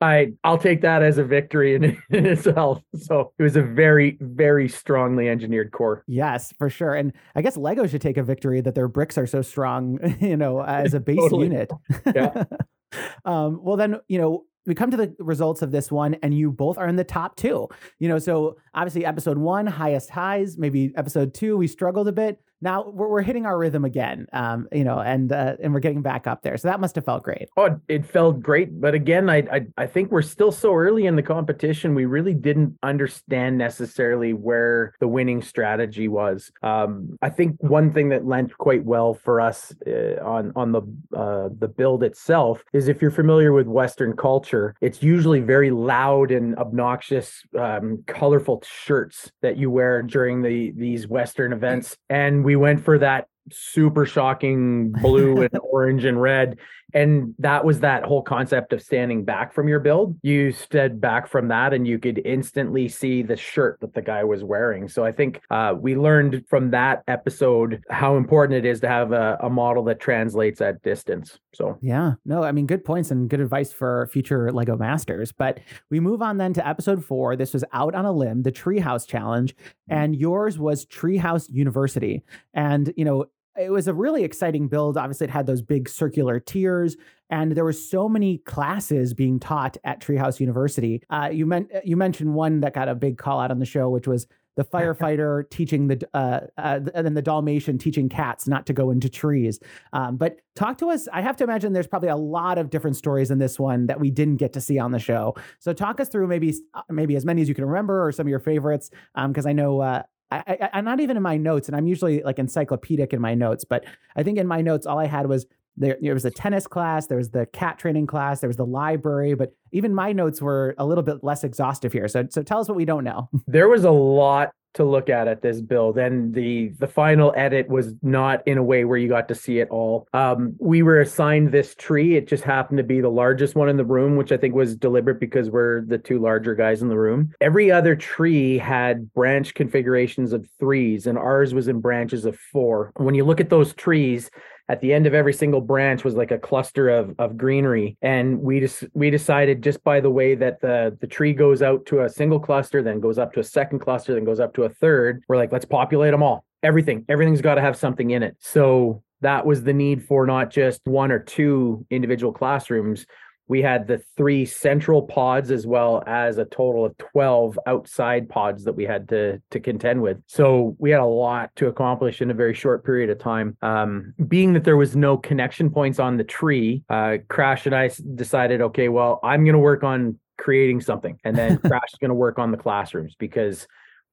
I I'll take that as a victory in, in itself. So it was a very very strongly engineered core. Yes, for sure. And I guess Lego should take a victory that their bricks are so strong, [LAUGHS] you know, as a base totally. unit. Yeah. [LAUGHS] um, well, then you know we come to the results of this one and you both are in the top two. You know so obviously episode one highest highs maybe episode two we struggled a bit now we're, we're hitting our rhythm again um you know and uh, and we're getting back up there. So that must have felt great. Oh it felt great. But again I, I i think we're still so early in the competition we really didn't understand necessarily where the winning strategy was. Um i think one thing that lent quite well for us uh, on on the uh the build itself is if you're familiar with western culture it's usually very loud and obnoxious um colorful shirts that you wear during the these western events. And we we went for that super shocking blue and [LAUGHS] orange and red and that was that whole concept of standing back from your build. You stood back from that and you could instantly see the shirt that the guy was wearing. So i think uh, we learned from that episode how important it is to have a, a model that translates at distance. So. Yeah. No i mean good points and good advice for future lego masters. But we move on then to episode four. This was out on a limb the treehouse challenge and yours was treehouse university. And you know it was a really exciting build. Obviously, it had those big circular tiers, and there were so many classes being taught at Treehouse University. Uh, you meant you mentioned one that got a big call out on the show, which was the [LAUGHS] firefighter teaching the uh, uh, and then the Dalmatian teaching cats not to go into trees. Um, but talk to us. I have to imagine there's probably a lot of different stories in this one that we didn't get to see on the show. So talk us through maybe maybe as many as you can remember or some of your favorites, because um, I know uh, I, am not even in my notes, and I'm usually like encyclopedic in my notes, but I think in my notes, all I had was there, there was a tennis class, there was the cat training class, there was the library, but even my notes were a little bit less exhaustive here. So, so tell us what we don't know. [LAUGHS] There was a lot to look at at this build and the the final edit was not in a way where you got to see it all um, we were assigned this tree it just happened to be the largest one in the room which i think was deliberate because we're the two larger guys in the room every other tree had branch configurations of threes and ours was in branches of four when you look at those trees at the end of every single branch was like a cluster of of greenery. And we just we decided just by the way that the the tree goes out to a single cluster then goes up to a second cluster then goes up to a third we're like let's populate them all. Everything everything's got to have something in it. So that was the need for not just one or two individual classrooms we had the three central pods as well as a total of 12 outside pods that we had to to contend with. So we had a lot to accomplish in a very short period of time. Um, being that there was no connection points on the tree uh, crash and i decided okay well i'm going to work on creating something and then [LAUGHS] crash is going to work on the classrooms because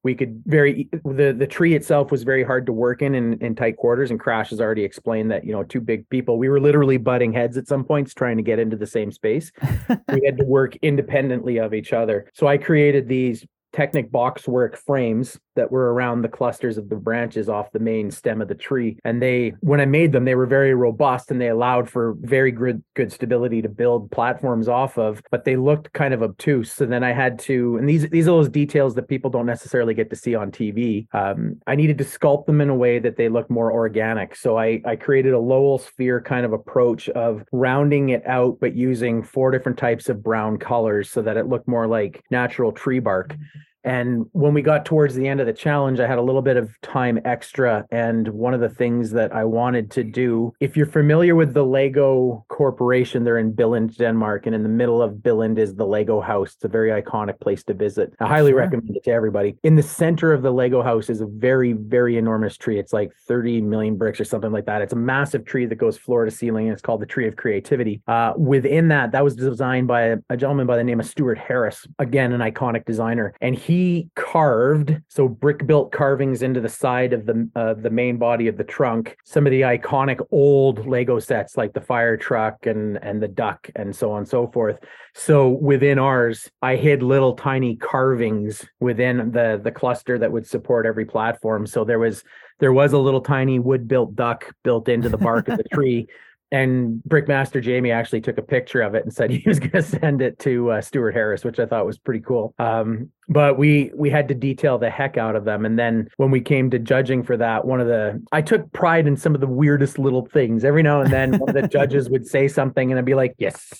we could very the the tree itself was very hard to work in, in in tight quarters and crash has already explained that you know two big people we were literally butting heads at some points trying to get into the same space. [LAUGHS] We had to work independently of each other. So i created these Technic boxwork frames that were around the clusters of the branches off the main stem of the tree. And they, when I made them, they were very robust and they allowed for very good, good stability to build platforms off of, but they looked kind of obtuse. So then I had to, and these, these are those details that people don't necessarily get to see on TV. Um, I needed to sculpt them in a way that they look more organic. So I, I created a Lowell sphere kind of approach of rounding it out, but using four different types of brown colors so that it looked more like natural tree bark. And when we got towards the end of the challenge, I had a little bit of time extra. And one of the things that I wanted to do, if you're familiar with the Lego Corporation, they're in Billund, Denmark. And in the middle of Billund is the Lego house. It's a very iconic place to visit. I highly sure. recommend it to everybody. In the center of the Lego house is a very, very enormous tree. It's like 30 million bricks or something like that. It's a massive tree that goes floor to ceiling. And it's called the Tree of Creativity. Uh, within that, that was designed by a, a gentleman by the name of Stuart Harris, again, an iconic designer. And he he carved so brick built carvings into the side of the uh, the main body of the trunk some of the iconic old lego sets like the fire truck and and the duck and so on and so forth. So within ours i hid little tiny carvings within the the cluster that would support every platform. So there was there was a little tiny wood built duck built into the bark of the [LAUGHS] tree and Brickmaster Jamie actually took a picture of it and said [LAUGHS] he was going to send it to uh, Stuart Harris, which I thought was pretty cool. Um, but we we had to detail the heck out of them, and then when we came to judging for that, one of the I took pride in some of the weirdest little things. Every now and then, one of the [LAUGHS] judges would say something, and I'd be like, "Yes,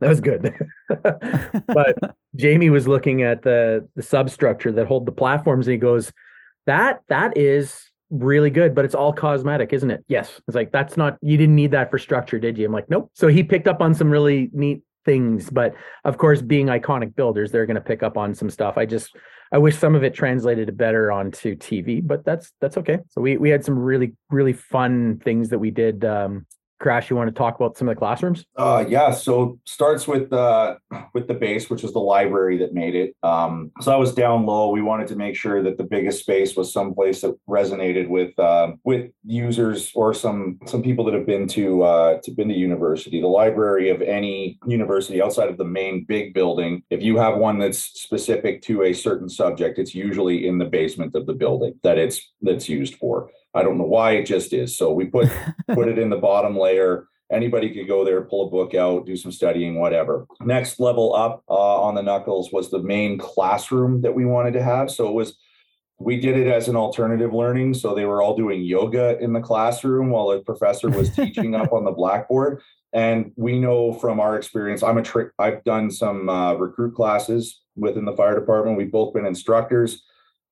that was good." [LAUGHS] but Jamie was looking at the the substructure that hold the platforms, and he goes, "That that is." Really good, but it's all cosmetic, isn't it? Yes. It's like, that's not, you didn't need that for structure, did you? I'm like, nope. So he picked up on some really neat things, but of course, being iconic builders, they're going to pick up on some stuff. I just, I wish some of it translated better onto TV, but that's, that's okay. So we, we had some really, really fun things that we did um, Crash, you want to talk about some of the classrooms? Uh, yeah. So starts with uh, with the base, which is the library that made it. Um, so I was down low. We wanted to make sure that the biggest space was someplace that resonated with uh, with users or some some people that have been to uh, to been to university. The library of any university outside of the main big building, if you have one that's specific to a certain subject, it's usually in the basement of the building that it's that's used for. I don't know why it just is. So we put [LAUGHS] put it in the bottom layer. Anybody could go there, pull a book out, do some studying, whatever. Next level up uh, on the knuckles was the main classroom that we wanted to have. So it was we did it as an alternative learning. So they were all doing yoga in the classroom while a professor was [LAUGHS] teaching up on the blackboard. And we know from our experience, I'm a trick. I've done some uh, recruit classes within the fire department. We've both been instructors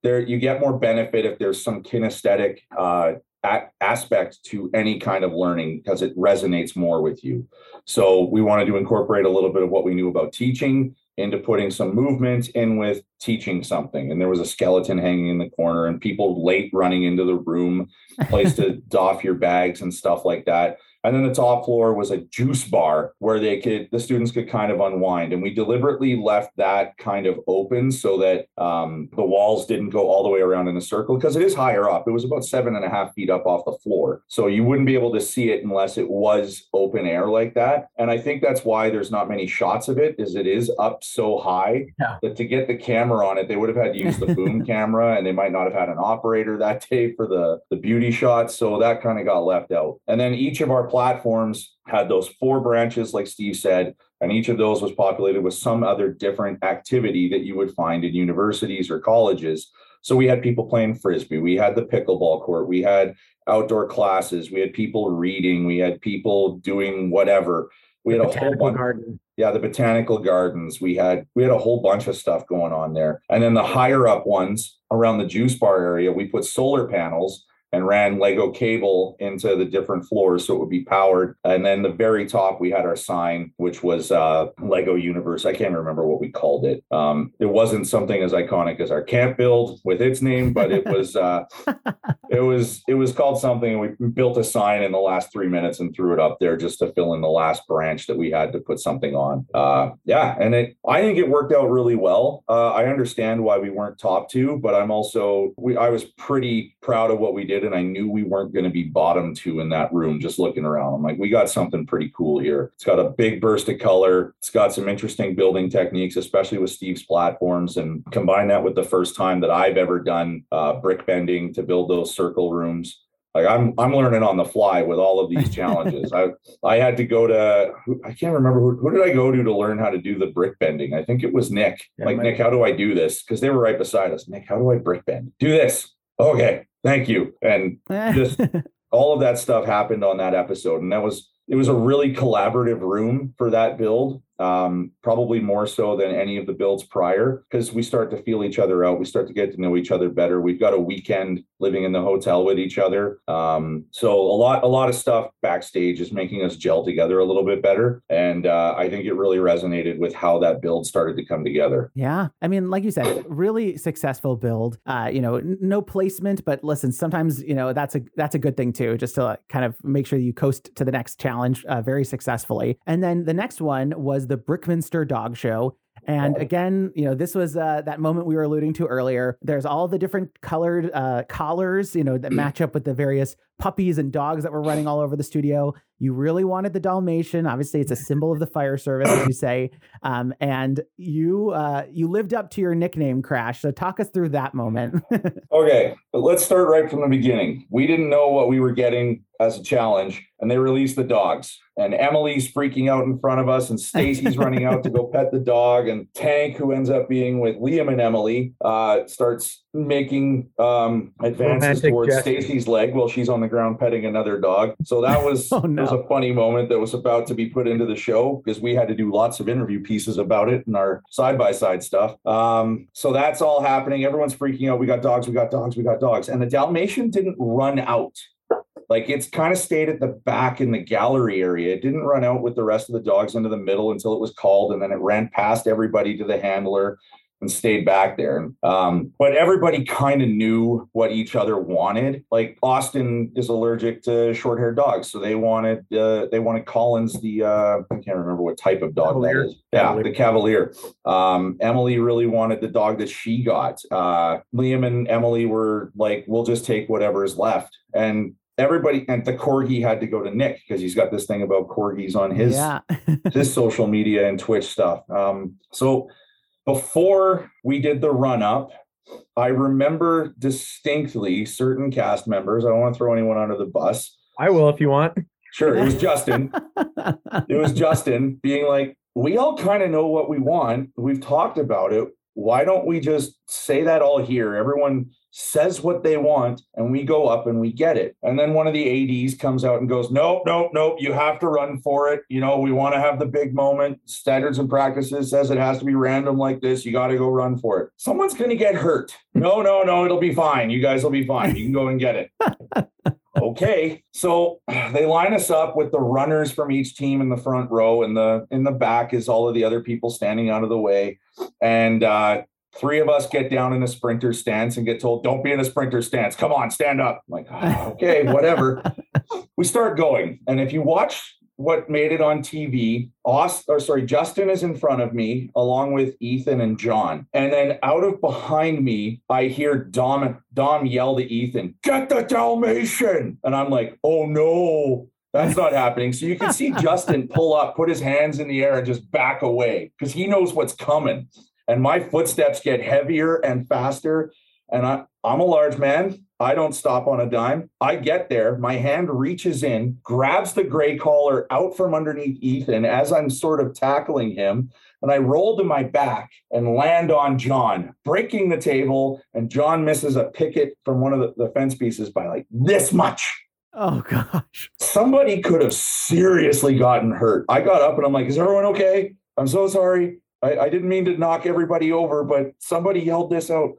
there you get more benefit if there's some kinesthetic uh, a- aspect to any kind of learning because it resonates more with you. So we wanted to incorporate a little bit of what we knew about teaching into putting some movement in with teaching something. And there was a skeleton hanging in the corner and people late running into the room, place to [LAUGHS] doff your bags and stuff like that. And then the top floor was a juice bar where they could the students could kind of unwind. And we deliberately left that kind of open so that um, the walls didn't go all the way around in a circle because it is higher up. It was about seven and a half feet up off the floor. So you wouldn't be able to see it unless it was open air like that. And I think that's why there's not many shots of it, is it is up so high yeah. that to get the camera on it, they would have had to use the boom [LAUGHS] camera and they might not have had an operator that day for the, the beauty shots. So that kind of got left out. And then each of our platforms had those four branches, like Steve said, and each of those was populated with some other different activity that you would find in universities or colleges. So we had people playing frisbee, we had the pickleball court, we had outdoor classes, we had people reading, we had people doing whatever. We had a whole bunch. Garden. Yeah, the botanical gardens. We had we had a whole bunch of stuff going on there. And then the higher up ones around the juice bar area, we put solar panels and ran Lego cable into the different floors so it would be powered. And then the very top, we had our sign, which was uh, Lego Universe. I can't remember what we called it. Um, it wasn't something as iconic as our camp build with its name, but it was uh, [LAUGHS] it was it was called something. We built a sign in the last three minutes and threw it up there just to fill in the last branch that we had to put something on. Uh, yeah, and it I think it worked out really well. Uh, I understand why we weren't top two, but I'm also we I was pretty proud of what we did and I knew we weren't going to be bottom two in that room just looking around. I'm like, we got something pretty cool here. It's got a big burst of color. It's got some interesting building techniques, especially with Steve's platforms. And combine that with the first time that I've ever done uh, brick bending to build those circle rooms like I'm I'm learning on the fly with all of these challenges. [LAUGHS] I I had to go to I can't remember who, who did I go to to learn how to do the brick bending. I think it was Nick. Yeah, like Nick, how do I do this? Because they were right beside us. Nick, how do I brick bend? Do this. Okay. Thank you. And just [LAUGHS] all of that stuff happened on that episode. And that was, it was a really collaborative room for that build um, probably more so than any of the builds prior because we start to feel each other out. We start to get to know each other better. We've got a weekend living in the hotel with each other. Um, so a lot, a lot of stuff backstage is making us gel together a little bit better. And uh, I think it really resonated with how that build started to come together. Yeah. I mean, like you said, really successful build. Uh, you know, no placement, but listen, sometimes, you know, that's a, that's a good thing too, just to kind of make sure you coast to the next challenge uh, very successfully. And then the next one was was the Brickminster Dog Show. And again, you know, this was uh, that moment we were alluding to earlier. There's all the different colored uh, collars, you know, that [CLEARS THROAT] match up with the various puppies and dogs that were running all over the studio. You really wanted the Dalmatian. Obviously, it's a symbol of the fire service, as you say. Um, and you uh, you lived up to your nickname, Crash. So talk us through that moment. [LAUGHS] okay, but let's start right from the beginning. We didn't know what we were getting as a challenge, and they released the dogs and Emily's freaking out in front of us, and Stacy's running out to go pet the dog, and Tank, who ends up being with Liam and Emily, uh, starts making um, advances Romantic towards Stacy's leg while she's on the ground petting another dog. So that was, [LAUGHS] oh, no. was a funny moment that was about to be put into the show because we had to do lots of interview pieces about it and our side by side stuff. Um, so that's all happening. Everyone's freaking out. We got dogs. We got dogs. We got dogs. And the Dalmatian didn't run out like it's kind of stayed at the back in the gallery area. It didn't run out with the rest of the dogs into the middle until it was called, and then it ran past everybody to the handler and stayed back there. Um, but everybody kind of knew what each other wanted. Like Austin is allergic to short-haired dogs, so they wanted uh, they wanted Collins the uh, I can't remember what type of dog Cavalier. that is. Yeah, Cavalier. the Cavalier. Um, Emily really wanted the dog that she got. Uh, Liam and Emily were like, "We'll just take whatever is left," and everybody and the corgi had to go to Nick because he's got this thing about corgis on his yeah. [LAUGHS] his social media and Twitch stuff. Um, so before we did the run up, I remember distinctly certain cast members. I don't want to throw anyone under the bus. I will if you want. Sure, it was Justin. [LAUGHS] it was Justin being like, "We all kind of know what we want. We've talked about it. Why don't we just say that all here? Everyone says what they want and we go up and we get it. And then one of the ADs comes out and goes, Nope, nope, nope, you have to run for it. You know, we want to have the big moment. Standards and practices says it has to be random like this. You got to go run for it. Someone's going to get hurt. [LAUGHS] No, no, no, it'll be fine. You guys will be fine. You can go and get it. [LAUGHS] okay so they line us up with the runners from each team in the front row and the in the back is all of the other people standing out of the way and uh Three of us get down in a sprinter stance and get told, don't be in a sprinter stance. Come on, stand up. I'm like, oh, okay, [LAUGHS] whatever. we start going. And if you watch what made it on TV, Aust- or sorry, Justin is in front of me along with Ethan and John. And then out of behind me, I hear Dom Dom yell to Ethan, "Get the Dalmatian!" And I'm like, "Oh no." That's not happening. So you can see [LAUGHS] Justin pull up, put his hands in the air, and just back away because he knows what's coming. And my footsteps get heavier and faster. And I, I'm a large man. I don't stop on a dime. I get there. My hand reaches in, grabs the gray collar out from underneath Ethan as I'm sort of tackling him. And I roll to my back and land on John, breaking the table. And John misses a picket from one of the, the fence pieces by like this much. Oh gosh. Somebody could have seriously gotten hurt. I got up and I'm like, is everyone okay? I'm so sorry. I, I didn't mean to knock everybody over, but somebody yelled this out.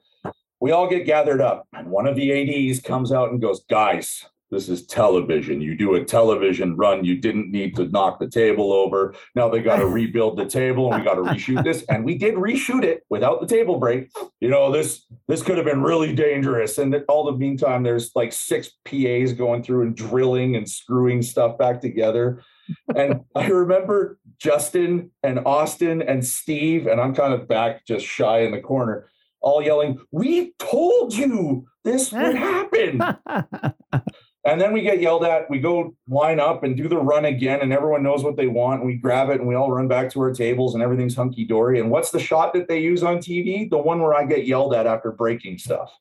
We all get gathered up, and one of the ADs comes out and goes, Guys, this is television. You do a television run. You didn't need to knock the table over. Now they got to [LAUGHS] rebuild the table and we got to reshoot this. And we did reshoot it without the table break. You know, this this could have been really dangerous. And all the meantime, there's like six PAs going through and drilling and screwing stuff back together. And I remember Justin and Austin and Steve, and I'm kind of back just shy in the corner, all yelling, We told you this would [LAUGHS] happen. And then we get yelled at. We go line up and do the run again, and everyone knows what they want. And we grab it and we all run back to our tables, and everything's hunky dory. And what's the shot that they use on TV? The one where I get yelled at after breaking stuff.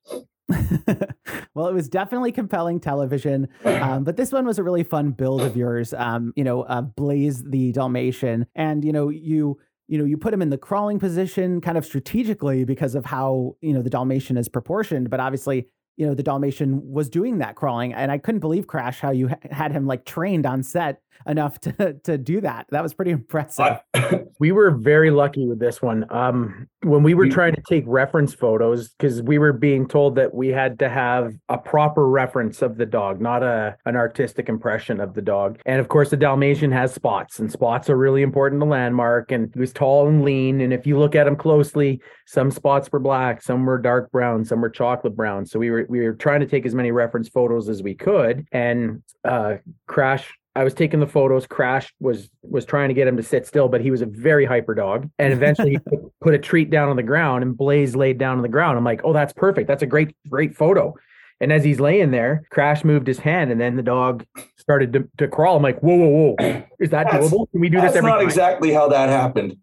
[LAUGHS] well, it was definitely compelling television, um, but this one was a really fun build of yours. Um, you know, uh, Blaze the Dalmatian, and you know you you know you put him in the crawling position kind of strategically because of how you know the Dalmatian is proportioned, but obviously you know the dalmatian was doing that crawling and i couldn't believe crash how you had him like trained on set enough to [LAUGHS] to do that. That was pretty impressive. [LAUGHS] We were very lucky with this one. Um when we were trying to take reference photos because we were being told that we had to have a proper reference of the dog not a an artistic impression of the dog. And of course the dalmatian has spots and spots are really important to landmark and he was tall and lean and if you look at him closely some spots were black some were dark brown some were chocolate brown. So we were we were trying to take as many reference photos as we could and uh crash I was taking the photos. Crash was was trying to get him to sit still, but he was a very hyper dog. And [LAUGHS] eventually, he put, put a treat down on the ground, and Blaze laid down on the ground. I'm like, oh, that's perfect. That's a great great photo. And as he's laying there, Crash moved his hand, and then the dog started to, to crawl. I'm like, whoa, whoa, whoa! Is that That's- doable? Can we do this That's not time? exactly how that happened.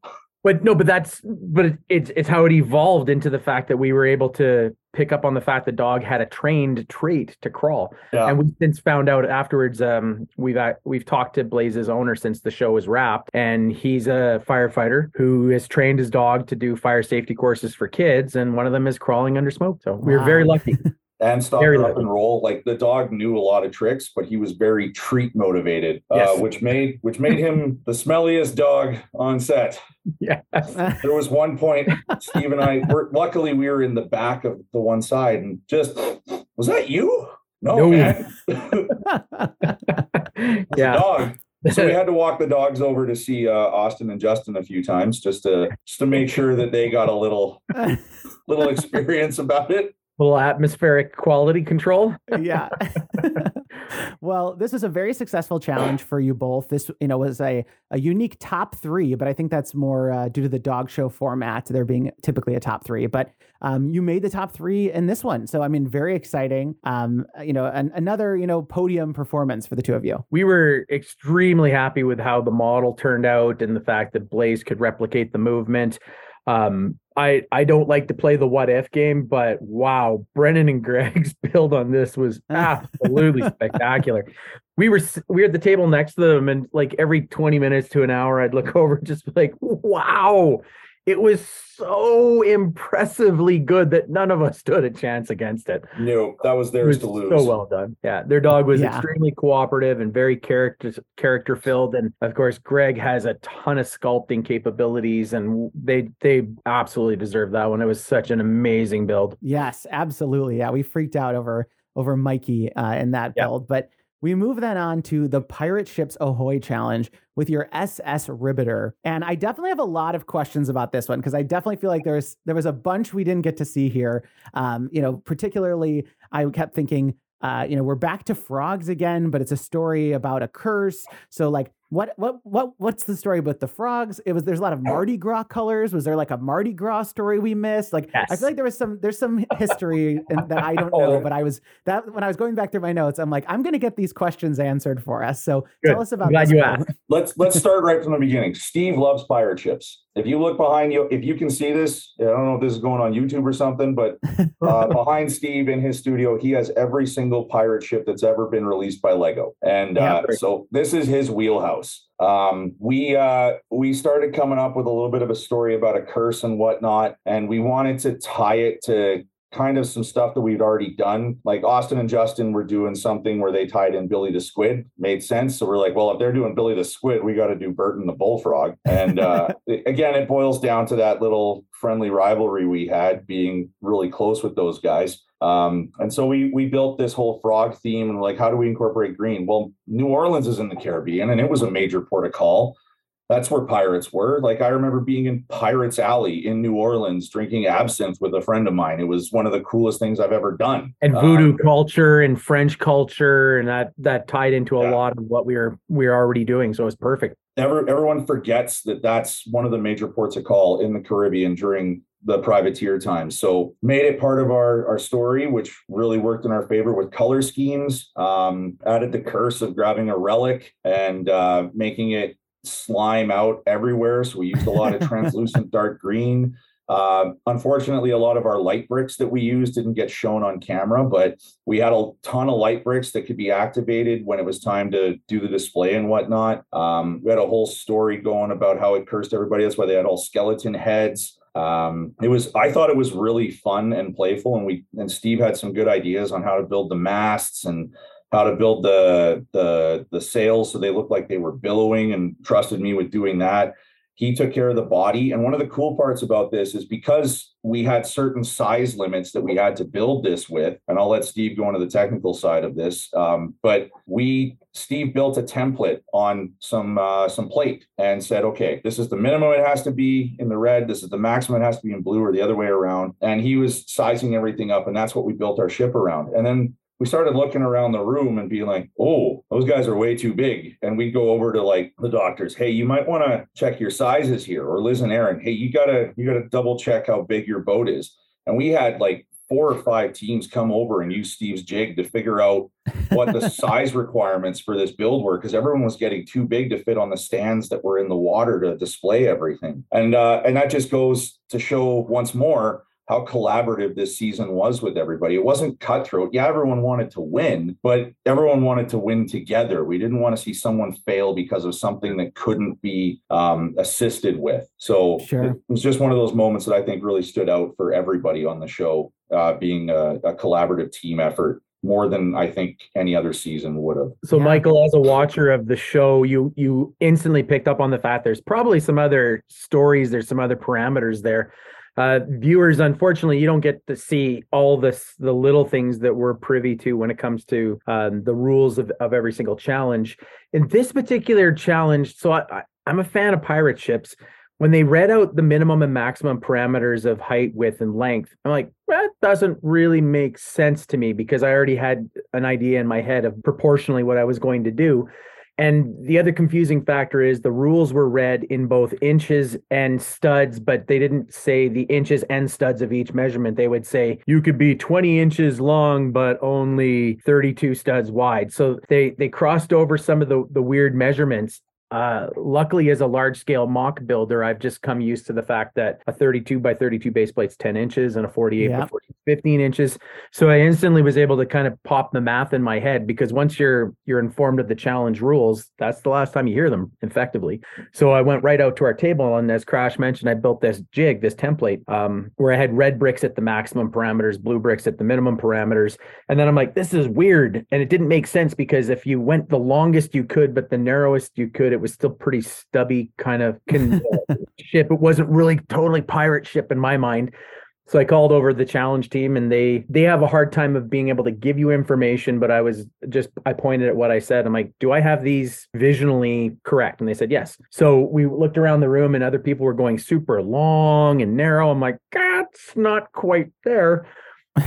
But no, but that's but it, it's it's how it evolved into the fact that we were able to pick up on the fact the dog had a trained trait to crawl. Yeah. And we've since found out afterwards. Um, we've uh, we've talked to Blaze's owner since the show was wrapped, and he's a firefighter who has trained his dog to do fire safety courses for kids, and one of them is crawling under smoke. So we were very lucky. [LAUGHS] and stop Very drop lucky. and roll. Like the dog knew a lot of tricks, but he was very treat motivated, uh, which made which made him [LAUGHS] the smelliest dog on set. yeah. [LAUGHS] There was one point, Steve and I were luckily we were in the back of the one side and just was that you? No, No. man. [LAUGHS] Yeah. dog. So we had to walk the dogs over to see uh, Austin and Justin a few times just to just to make sure that they got a little little experience about it. Little atmospheric quality control. yeah. [LAUGHS] well, this was a very successful challenge for you both. This, you know, was a, a unique top three, but I think that's more uh, due to the dog show format, there being typically a top three. But um, you made the top three in this one, so I mean, very exciting. Um, you know, an, another you know podium performance for the two of you. we were extremely happy with how the model turned out and the fact that Blaze could replicate the movement. Um, I I don't like to play the what if game, but wow, Brennan and Greg's [LAUGHS] build on this was [LAUGHS] absolutely spectacular. We were we were at the table next to them, and like every twenty minutes to an hour, I'd look [LAUGHS] over just like, wow. It was so impressively good that none of us stood a chance against it. No, that was theirs was to lose. so well done. Yeah, their dog was Yeah. extremely cooperative and very character character filled, and of course, Greg has a ton of sculpting capabilities, and they they absolutely deserve that one. It was such an amazing build. Yes, absolutely. Yeah, we freaked out over over Mikey uh, in that Yeah. build, but we move then on to the Pirate Ships Ahoy Challenge with your SS Ribbiter, and I definitely have a lot of questions about this one because I definitely feel like there's there was a bunch we didn't get to see here. Um, you know, particularly I kept thinking. uh, you know, we're back to frogs again, but it's a story about a curse. So like what what what what's the story about the frogs? It was there's a lot of oh. Mardi Gras colors. Was there like a Mardi Gras story we missed? Like yes. I feel like there was some there's some history that I don't [LAUGHS] oh, know, but I was that when I was going back through my notes, I'm like I'm gonna get these questions answered for us. So Good. tell us about. glad you asked. Let's let's start right from the beginning. Steve loves pirate ships. If you look behind you, if you can see this, I don't know if this is going on YouTube or something, but [LAUGHS] uh, behind Steve in his studio, he has every single pirate ship that's ever been released by Lego, and uh, so this is his wheelhouse. Um, we uh, we started coming up with a little bit of a story about a curse and whatnot, and we wanted to tie it to kind of some stuff that we'd already done. Like Austin and Justin were doing something where they tied in Billy the Squid, made sense. So we're like, well, if they're doing Billy the Squid, we got to do Burton the Bullfrog. And uh, [LAUGHS] again, it boils down to that little friendly rivalry we had, being really close with those guys. Um, and so we we built this whole frog theme and like, how do we incorporate green? Well, New Orleans is in the Caribbean, and it was a major port of call that's where pirates were. Like I remember being in Pirates Alley in New Orleans drinking absinthe with a friend of mine. It was one of the coolest things I've ever done. And voodoo um, culture and French culture and that that tied into a yeah. lot of what we were we were already doing. So it was perfect. Every, everyone forgets that that's one of the major ports of call in the Caribbean during the privateer times. So made it part of our, our story, which really worked in our favor with color schemes, um, added the curse of grabbing a relic and uh, making it slime out everywhere. So we used a lot of [LAUGHS] translucent dark green. Uh, unfortunately, a lot of our light bricks that we used didn't get shown on camera, but we had a ton of light bricks that could be activated when it was time to do the display and whatnot. Um, we had a whole story going about how it cursed everybody. That's why they had all skeleton heads. Um, it was I thought it was really fun and playful, and we and Steve had some good ideas on how to build the masts and how to build the the the sails so they looked like they were billowing and trusted me with doing that. He took care of the body. And one of the cool parts about this is because we had certain size limits that we had to build this with and i'll let steve go into the technical side of this um, but we steve built a template on some uh, some plate and said okay this is the minimum it has to be in the red. This is the maximum it has to be in blue or the other way around. And he was sizing everything up and that's what we built our ship around. And then we started looking around the room and being like, oh, those guys are way too big. And we'd go over to like the doctors, hey, you might want to check your sizes here. Or Liz and Aaron, hey, you gotta, you gotta double check how big your boat is. And we had like four or five teams come over and use Steve's jig to figure out what the [LAUGHS] size requirements for this build were because everyone was getting too big to fit on the stands that were in the water to display everything. And uh, and that just goes to show once more how collaborative this season was with everybody. It wasn't cutthroat. Yeah, everyone wanted to win, but everyone wanted to win together. We didn't want to see someone fail because of something that couldn't be um, assisted with. So sure. it was just one of those moments that I think really stood out for everybody on the show, uh, being a, a collaborative team effort more than I think any other season would have. So yeah. Michael, as a watcher of the show, you you instantly picked up on the fact there's probably some other stories, there's some other parameters there uh, viewers, unfortunately, you don't get to see all this, the little things that we're privy to when it comes to um, the rules of, of every single challenge. In this particular challenge, so I, I'm a fan of pirate ships. When they read out the minimum and maximum parameters of height, width, and length, I'm like, that doesn't really make sense to me because I already had an idea in my head of proportionally what I was going to do. And the other confusing factor is the rules were read in both inches and studs, but they didn't say the inches and studs of each measurement. They would say you could be 20 inches long, but only 32 studs wide. So they they crossed over some of the, the weird measurements uh, luckily, as a large scale MOC builder, I've just come used to the fact that a 32 by 32 base plate's 10 inches and a 48 yeah. by 14, 15 inches. So I instantly was able to kind of pop the math in my head because once you're you're informed of the challenge rules, that's the last time you hear them effectively. So I went right out to our table and as Crash mentioned, I built this jig, this template, um, where I had red bricks at the maximum parameters, blue bricks at the minimum parameters, and then I'm like, this is weird, and it didn't make sense because if you went the longest you could but the narrowest you could, it was still pretty stubby kind of uh, [LAUGHS] ship. It wasn't really totally pirate ship in my mind. So I called over the challenge team and they they have a hard time of being able to give you information, but I was just I pointed at what I said. I'm like, "Do I have these visionally correct?" And they said, "Yes." So we looked around the room and other people were going super long and narrow. I'm like, "That's not quite there."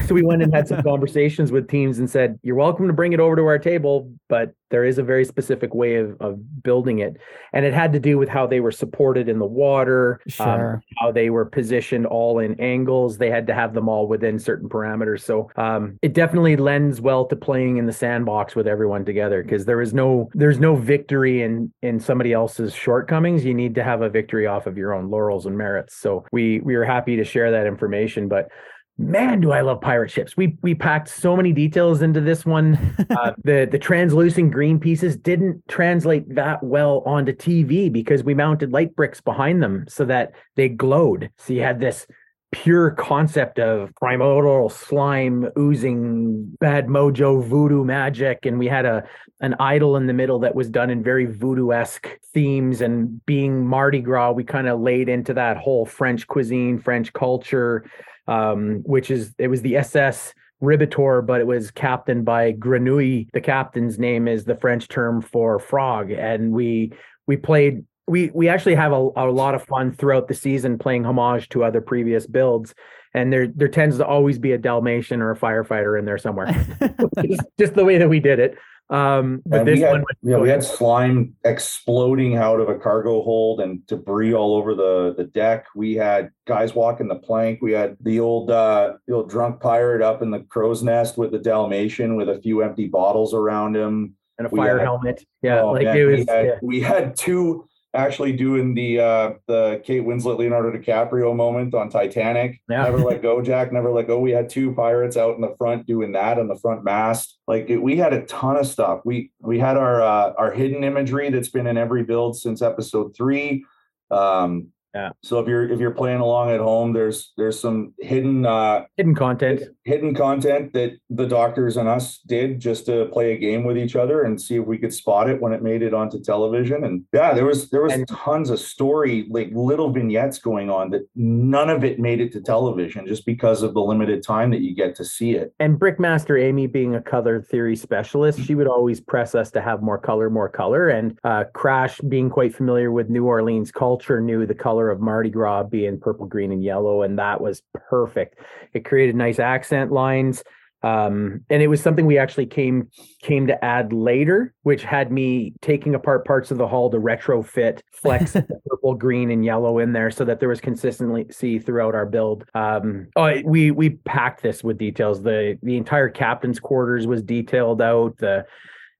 So [LAUGHS] we went and had some conversations with teams and said, "You're welcome to bring it over to our table, but there is a very specific way of, of building it." And it had to do with how they were supported in the water, um, Sure. um, how they were positioned all in angles. They had to have them all within certain parameters. So um, it definitely lends well to playing in the sandbox with everyone together because there is no there's no victory in in somebody else's shortcomings. You need to have a victory off of your own laurels and merits. So we we were happy to share that information, but man do i love pirate ships. We we packed so many details into this one. [LAUGHS] Uh, the the translucent green pieces didn't translate that well onto tv because we mounted light bricks behind them so that they glowed. So you had this pure concept of primordial slime oozing bad mojo voodoo magic. And we had a an idol in the middle that was done in very voodoo-esque themes. And being mardi gras we kind of laid into that whole french cuisine french culture um, which is it was the SS Ribitor, but it was captained by Grenouille. The captain's name is the French term for frog, and we we played. We we actually have a, a lot of fun throughout the season playing homage to other previous builds, and there there tends to always be a Dalmatian or a firefighter in there somewhere. [LAUGHS] [LAUGHS] just, just the way that we did it. Um, but And this had, one, yeah, we had slime exploding out of a cargo hold and debris all over the, the deck. We had guys walking the plank. We had the old uh the old drunk pirate up in the crow's nest with the Dalmatian with a few empty bottles around him. and a we fire had- helmet. Yeah, Oh, like man, it we was. had, yeah. we had two actually doing the uh the Kate Winslet Leonardo DiCaprio moment on Titanic. Yeah. Never let go, Jack. Never let go. We had two pirates out in the front doing that on the front mast. Like it, we had a ton of stuff. We we had our uh, our hidden imagery that's been in every build since episode three. Um, Yeah. So if you're if you're playing along at home, there's there's some hidden uh, hidden content. hidden content that the doctors and us did just to play a game with each other and see if we could spot it when it made it onto television and yeah there was there was And- tons of story like little vignettes going on that none of it made it to television just because of the limited time that you get to see it and Brickmaster Amy being a color theory specialist, she would always press us to have more color, more color. And uh, Crash being quite familiar with New Orleans culture, knew the color of Mardi Gras being purple, green, and yellow, and that was perfect. It created nice accent lines. Um, and it was something we actually came came to add later, which had me taking apart parts of the hall to retrofit flex [LAUGHS] purple, green, and yellow in there, so that there was consistency throughout our build. Um, oh, we we packed this with details. the The entire captain's quarters was detailed out. The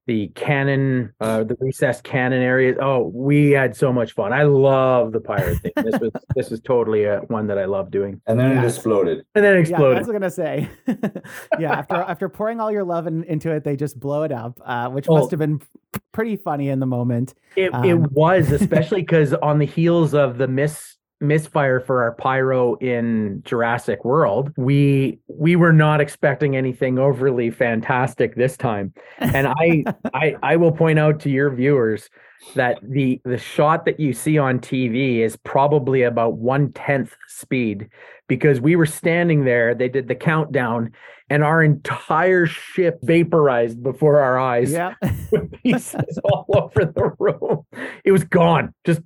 the cannon, uh, the recessed cannon areas. Oh, we had so much fun. I love the pirate thing. This was [LAUGHS] this was totally a one that I love doing. and then it exploded And then it exploded. that's what I was gonna say. [LAUGHS] yeah, after [LAUGHS] after pouring all your love in, into it, they just blow it up, uh, which Oh. must have been pretty funny in the moment. It Um, it was especially because on the heels of the miss misfire for our pyro in Jurassic World, we we were not expecting anything overly fantastic this time. And I [LAUGHS] I I will point out to your viewers that the the shot that you see on TV is probably about one tenth speed because we were standing there. They did the countdown, and our entire ship vaporized before our eyes Yeah, [LAUGHS] with pieces all over the room. It was gone, just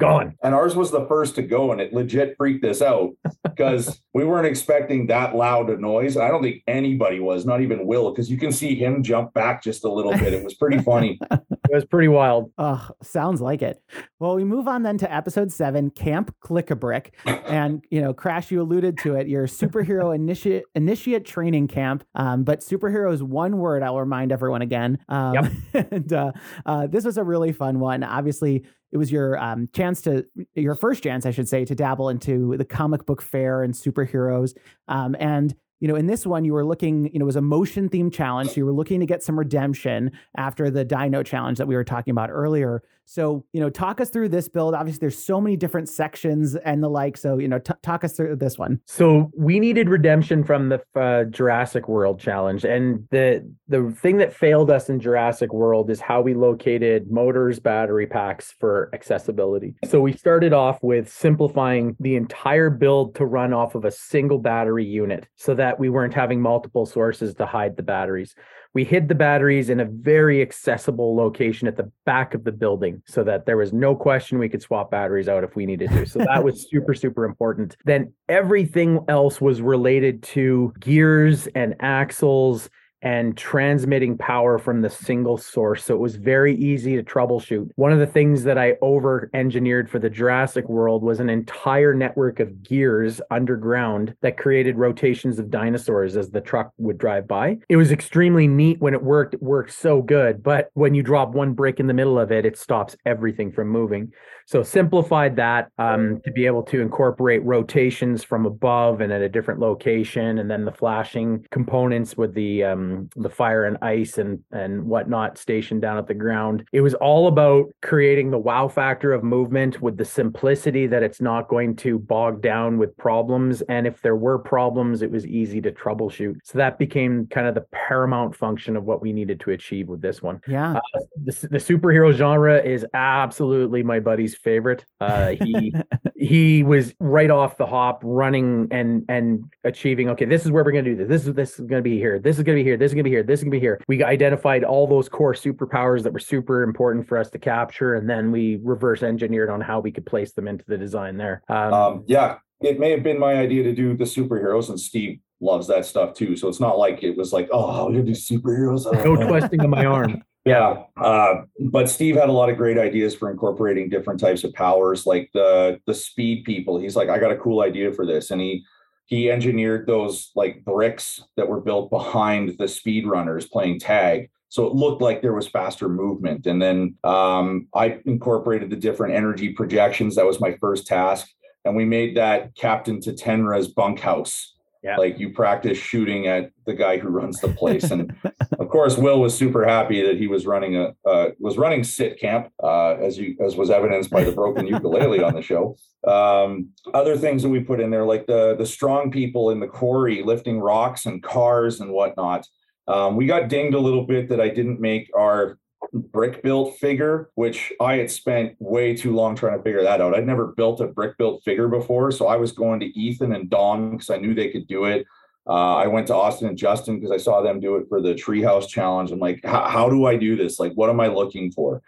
gone. and ours was the first to go and it legit freaked us out because [LAUGHS] we weren't expecting that loud a noise i don't think anybody was not even will because you can see him jump back just a little bit it was pretty funny [LAUGHS] It was pretty wild. oh, sounds like it. Well, we move on then to episode seven, Camp Click a Brick, and you know, Crash, you alluded to it, your superhero initiate initiate training camp. Um, but superhero is one word. I'll remind everyone again. Um, [LAUGHS] and uh, uh, this was a really fun one. Obviously, it was your um, chance to your first chance, I should say, to dabble into the comic book fair and superheroes. Um, and you know, in this one, you were looking, you know, it was a motion theme challenge. So you were looking to get some redemption after the Dino challenge that we were talking about earlier. So, you know, talk us through this build. Obviously, there's so many different sections and the like. So, you know, t- talk us through this one. So we needed redemption from the uh, Jurassic World challenge, and the the thing that failed us in Jurassic World is how we located motors, battery packs for accessibility. So we started off with simplifying the entire build to run off of a single battery unit, so that we weren't having multiple sources to hide the batteries. We hid the batteries in a very accessible location at the back of the building so that there was no question we could swap batteries out if we needed to. So that was [LAUGHS] super, super important. Then everything else was related to gears and axles and transmitting power from the single source. So it was very easy to troubleshoot. One of the things that I over engineered for the Jurassic world was an entire network of gears underground that created rotations of dinosaurs as the truck would drive by. It was extremely neat when it worked. It worked so good. But when you drop one brick in the middle of it, it stops everything from moving. So simplified that um, to be able to incorporate rotations from above and at a different location, and then the flashing components with the um, the fire and ice and and whatnot stationed down at the ground. It was all about creating the wow factor of movement with the simplicity that it's not going to bog down with problems, and if there were problems, it was easy to troubleshoot. So that became kind of the paramount function of what we needed to achieve with this one. Yeah, uh, the, the superhero genre is absolutely my buddy's favorite. Uh, he [LAUGHS] he was right off the hop, running and and achieving. Okay, this is where we're gonna do this. This is this is gonna be here. This is gonna be here. This is gonna be here. This is gonna be here. We identified all those core superpowers that were super important for us to capture, and then we reverse engineered on how we could place them into the design there. Um, um, yeah, it may have been my idea to do the superheroes, and Steve loves that stuff too. So it's not like it was like, oh, I'm gonna do superheroes. no [LAUGHS] twisting of my arm. Yeah, uh, but Steve had a lot of great ideas for incorporating different types of powers, like the the speed people. He's like, I got a cool idea for this, and he he engineered those like bricks that were built behind the speed runners playing tag, so it looked like there was faster movement. And then um, I incorporated the different energy projections. That was my first task, and we made that Captain Tatenra's bunkhouse yeah. Like you practice shooting at the guy who runs the place, and of course, Will was super happy that he was running a uh, was running sit camp, uh, as you as was evidenced by the broken ukulele on the show. Um, other things that we put in there, like the the strong people in the quarry lifting rocks and cars and whatnot. Um, we got dinged a little bit that I didn't make our brick built figure, which I had spent way too long trying to figure that out. I'd never built a brick built figure before. So I was going to Ethan and Don because I knew they could do it. Uh, I went to Austin and Justin because I saw them do it for the Treehouse Challenge. I'm like, how do I do this? Like, what am I looking for?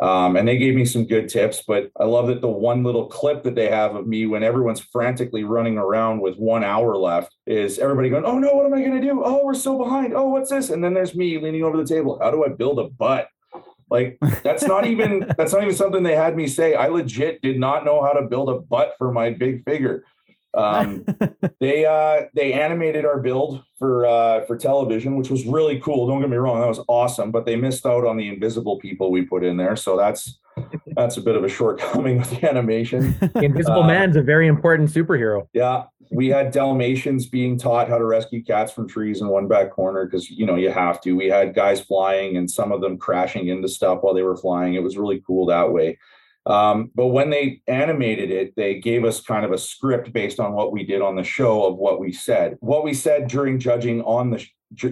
Um, and they gave me some good tips, but I love that the one little clip that they have of me when everyone's frantically running around with one hour left is everybody going, Oh no, what am I going to do? Oh, we're so behind. Oh, what's this? And then there's me leaning over the table. How do I build a butt? Like that's not [LAUGHS] even that's not even something they had me say. I legit did not know how to build a butt for my big figure. Um, [LAUGHS] they uh, they animated our build for uh, for television, which was really cool. Don't get me wrong, that was awesome. But they missed out on the invisible people we put in there, so that's that's a bit of a shortcoming [LAUGHS] with the animation. The Invisible uh, Man's a very important superhero. Yeah, we had Dalmatians being taught how to rescue cats from trees in one back corner because you know you have to. We had guys flying and some of them crashing into stuff while they were flying. It was really cool that way. Um, but when they animated it, they gave us kind of a script based on what we did on the show of what we said. What we said during judging on the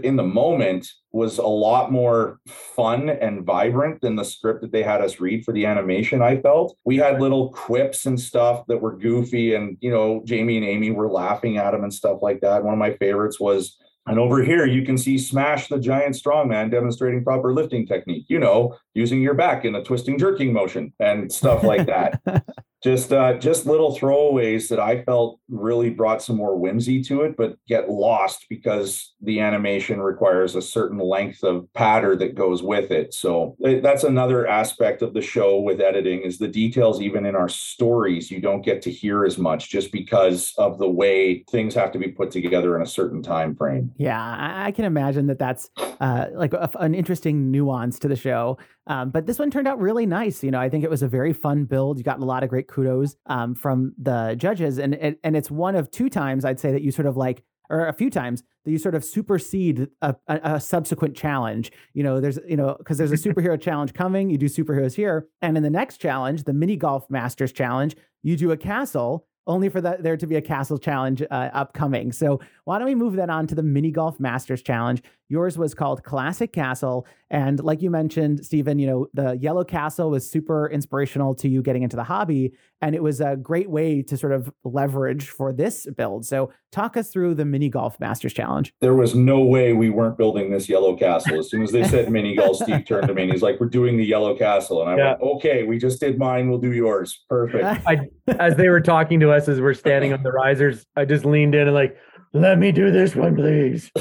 in the moment was a lot more fun and vibrant than the script that they had us read for the animation i felt. We had little quips and stuff that were goofy and you know jamie and amy were laughing at them and stuff like that. One of my favorites was and over here, you can see Smash the Giant Strongman demonstrating proper lifting technique, you know, using your back in a twisting jerking motion and stuff like that. [LAUGHS] just uh, just little throwaways that I felt really brought some more whimsy to it, but get lost because the animation requires a certain length of patter that goes with it. So eh, that's another aspect of the show with editing is the details even in our stories you don't get to hear as much just because of the way things have to be put together in a certain time frame. Yeah, I can imagine that that's uh, like a, an interesting nuance to the show. Um, but this one turned out really nice. You know, I think it was a very fun build. You got a lot of great kudos um, from the judges, and and and it's one of two times I'd say that you sort of like, or a few times that you sort of supersede a, a, a subsequent challenge. You know, there's you know because there's a [LAUGHS] superhero challenge coming. You do superheroes here, and in the next challenge, the mini golf masters challenge, you do a castle only for that there to be a castle challenge uh, upcoming. So why don't we move that on to the mini golf masters challenge? Yours was called Classic Castle, and like you mentioned, Stephen, you know the yellow castle was super inspirational to you getting into the hobby, and it was a great way to sort of leverage for this build. So, talk us through the Mini Golf Masters Challenge. There was no way we weren't building this yellow castle. As soon as they said [LAUGHS] Mini Golf, Steve turned to me and he's like, "We're doing the yellow castle," and I yeah. went, "Okay, we just did mine. We'll do yours. Perfect." [LAUGHS] I, as they were talking to us as we're standing on the risers, I just leaned in and like, "Let me do this one, please." [LAUGHS]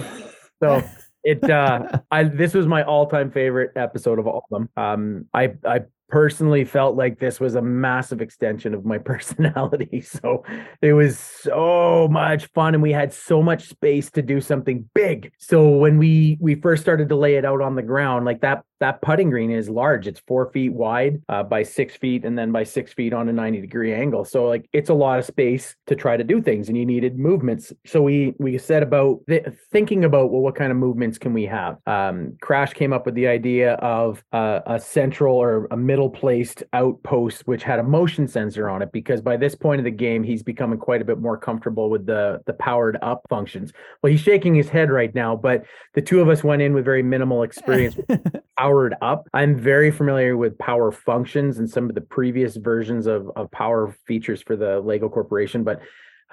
So it uh I this was my all-time favorite episode of all of them. Um I I personally felt like this was a massive extension of my [LAUGHS] personality. So it was so much fun and we had so much space to do something big. So when we we first started to lay it out on the ground, like that that putting green is large. It's four feet wide uh, by six feet, and then by six feet on a 90 degree angle. So like it's a lot of space to try to do things, and you needed movements. So we we set about th- thinking about well, what kind of movements can we have? Um, Crash came up with the idea of uh, a central or a middle placed outpost which had a motion sensor on it, because by this point of the game, he's becoming quite a bit more comfortable with the the powered up functions. Well, he's shaking his head right now, but the two of us went in with very minimal experience. [LAUGHS] powered up. I'm very familiar with power functions and some of the previous versions of, of power features for the Lego Corporation, but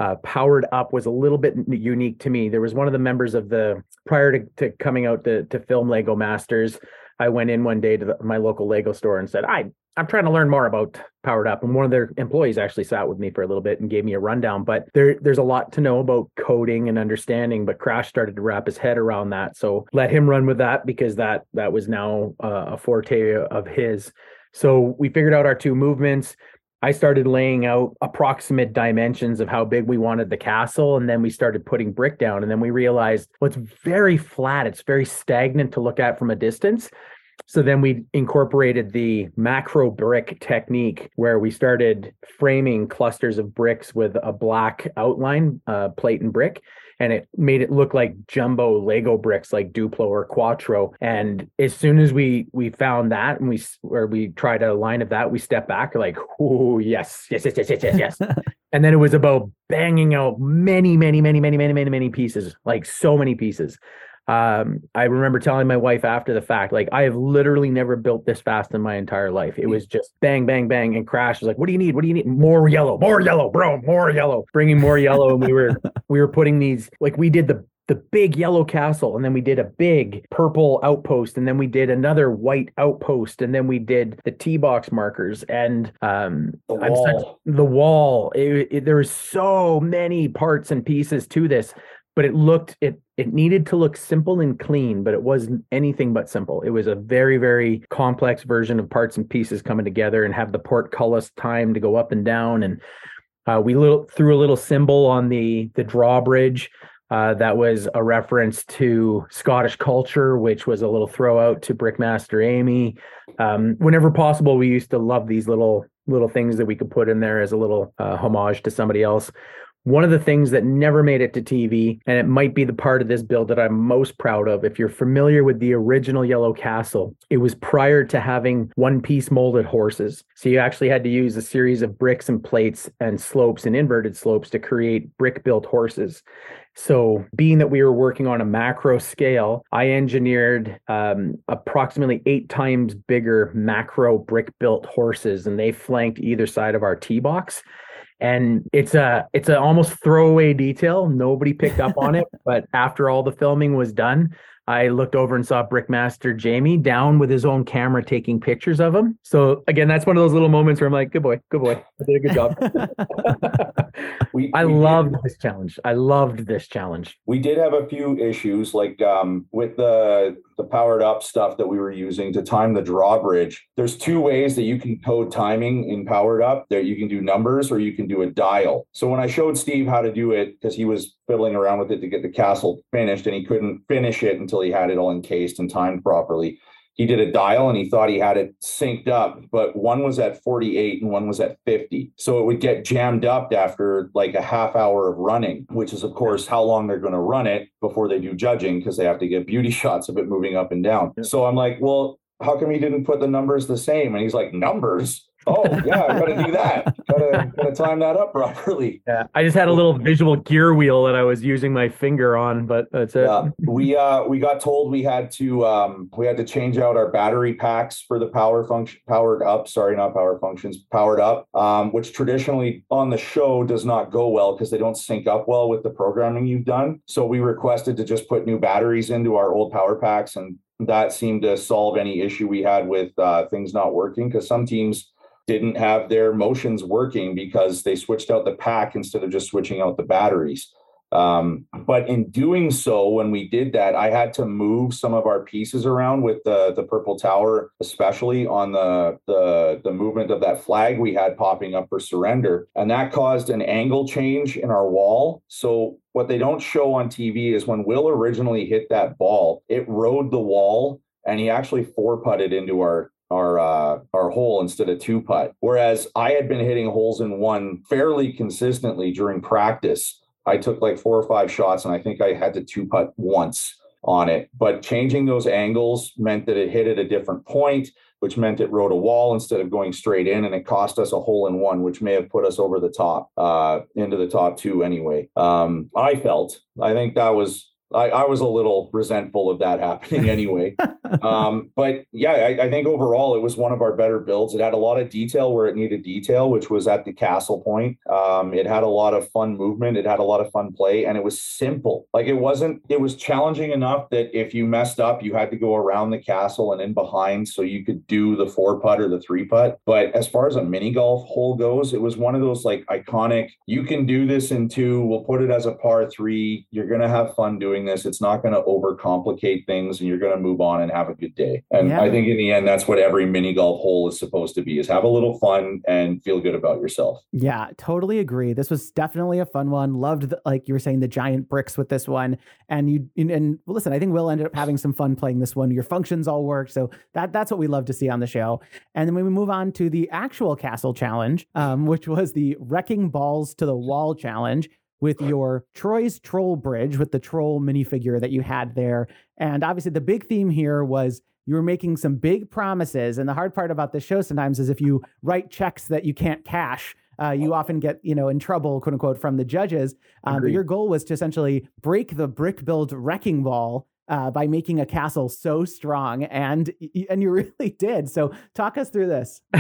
uh, powered up was a little bit unique to me. There was one of the members of the prior to, to coming out to, to film Lego Masters. I went in one day to the, my local Lego store and said, I I'm trying to learn more about Powered Up. And one of their employees actually sat with me for a little bit and gave me a rundown. But there, there's a lot to know about coding and understanding. But Crash started to wrap his head around that. So let him run with that because that that was now uh, a forte of his. So we figured out our two movements. I started laying out approximate dimensions of how big we wanted the castle. And then we started putting brick down. And then we realized well, it's very flat. It's very stagnant to look at from a distance. So then we incorporated the macro brick technique where we started framing clusters of bricks with a black outline, uh, plate and brick. And it made it look like jumbo Lego bricks, like Duplo or Quatro. And as soon as we we found that, and we or we tried a line of that, we stepped back, like, oh yes, yes, yes, yes, yes, yes, yes. [LAUGHS] and then it was about banging out many, many, many, many, many, many, many pieces, like so many pieces um, I remember telling my wife after the fact, like, I have literally never built this fast in my entire life. It was just bang, bang, bang, and crash It was like, what do you need? What do you need? More yellow, more yellow, bro, more yellow, bringing more yellow. And we were, [LAUGHS] we were putting these, like, we did the, the big yellow castle, and then we did a big purple outpost, and then we did another white outpost, and then we did the T box markers and um, the wall. Such, the wall. It, it, there was so many parts and pieces to this but it looked it it needed to look simple and clean but it wasn't anything but simple it was a very very complex version of parts and pieces coming together and have the portcullis time to go up and down and uh, we little threw a little symbol on the the drawbridge uh, that was a reference to Scottish culture, which was a little throw out to Brickmaster Amy. Um, whenever possible, we used to love these little little things that we could put in there as a little uh, homage to somebody else. One of the things that never made it to TV, and it might be the part of this build that I'm most proud of, if you're familiar with the original Yellow Castle, it was prior to having one piece molded horses. So you actually had to use a series of bricks and plates and slopes and inverted slopes to create brick built horses. So, being that we were working on a macro scale, I engineered um, approximately eight times bigger macro brick built horses, and they flanked either side of our tee box and it's a it's an almost throwaway detail. Nobody picked up on it but after all the filming was done I looked over and saw Brickmaster Jamie down with his own camera taking pictures of him. So again, that's one of those little moments where I'm like, "Good boy, good boy, I did a good job." [LAUGHS] we, I we loved did, this challenge. I loved this challenge. We did have a few issues, like um, with the the powered up stuff that we were using to time the drawbridge. There's two ways that you can code timing in powered up. There you can do numbers or you can do a dial. So when I showed Steve how to do it, because he was fiddling around with it to get the castle finished and he couldn't finish it until he had it all encased and timed properly. He did a dial and he thought he had it synced up, but one was at 48 and one was at 50. So it would get jammed up after like a half hour of running, which is, of course, how long they're going to run it before they do judging because they have to get beauty [LAUGHS] shots of it moving up and down. Yeah. So I'm like, well, how come he didn't put the numbers the same? And he's like, numbers? Oh yeah, I gotta do that. [LAUGHS] Gotta gotta time that up properly. Yeah, I just had a little visual gear wheel that I was using my finger on, but that's it. Yeah, we uh we got told we had to um we had to change out our battery packs for the power function powered up. Sorry, not power functions, powered up. Um, which traditionally on the show does not go well because they don't sync up well with the programming you've done. So we requested to just put new batteries into our old power packs and that seemed to solve any issue we had with uh, things not working because some teams didn't have their motions working because they switched out the pack instead of just switching out the batteries. Um, but in doing so, when we did that, I had to move some of our pieces around with the the purple tower, especially on the the the movement of that flag we had popping up for surrender, and that caused an angle change in our wall. So what they don't show on TV is when Will originally hit that ball, it rode the wall and he actually four putted into our our uh, our hole instead of two putt. Whereas I had been hitting holes in one fairly consistently during practice. I took like four or five shots, and I think I had to two putt once on it. But changing those angles meant that it hit at a different point, which meant it rode a wall instead of going straight in, and it cost us a hole in one, which may have put us over the top, uh, into the top two anyway. Um, I felt. I think that was I, I, was a little resentful of that happening anyway. [LAUGHS] um, but yeah, I, I, think overall it was one of our better builds. It had a lot of detail where it needed detail, which was at the castle point. Um, it had a lot of fun movement. It had a lot of fun play, and it was simple. Like it wasn't. It was challenging enough that if you messed up, you had to go around the castle and in behind, so you could do the four putt or the three putt. But as far as a mini golf hole goes, it was one of those like iconic. You can do this in two. We'll put it as a par three. You're gonna have fun doing doing this. It's not going to overcomplicate things and you're going to move on and have a good day. And yeah. I think in the end, that's what every mini golf hole is supposed to be is have a little fun and feel good about yourself. Yeah, totally agree. This was definitely a fun one. Loved, the, like you were saying, the giant bricks with this one. And you, and listen, I think we'll ended up having some fun playing this one. Your functions all worked. So that that's what we love to see on the show. And then when we move on to the actual castle challenge, um, which was the wrecking balls to the wall challenge, with your Troy's Troll Bridge with the troll minifigure that you had there. And obviously, the big theme here was you were making some big promises. And the hard part about this show sometimes is if you write checks that you can't cash, uh, you often get you know in trouble, quote unquote, from the judges. Um, but your goal was to essentially break the brick build wrecking ball uh, by making a castle so strong, and and you [LAUGHS] really did. So talk us through this. [LAUGHS]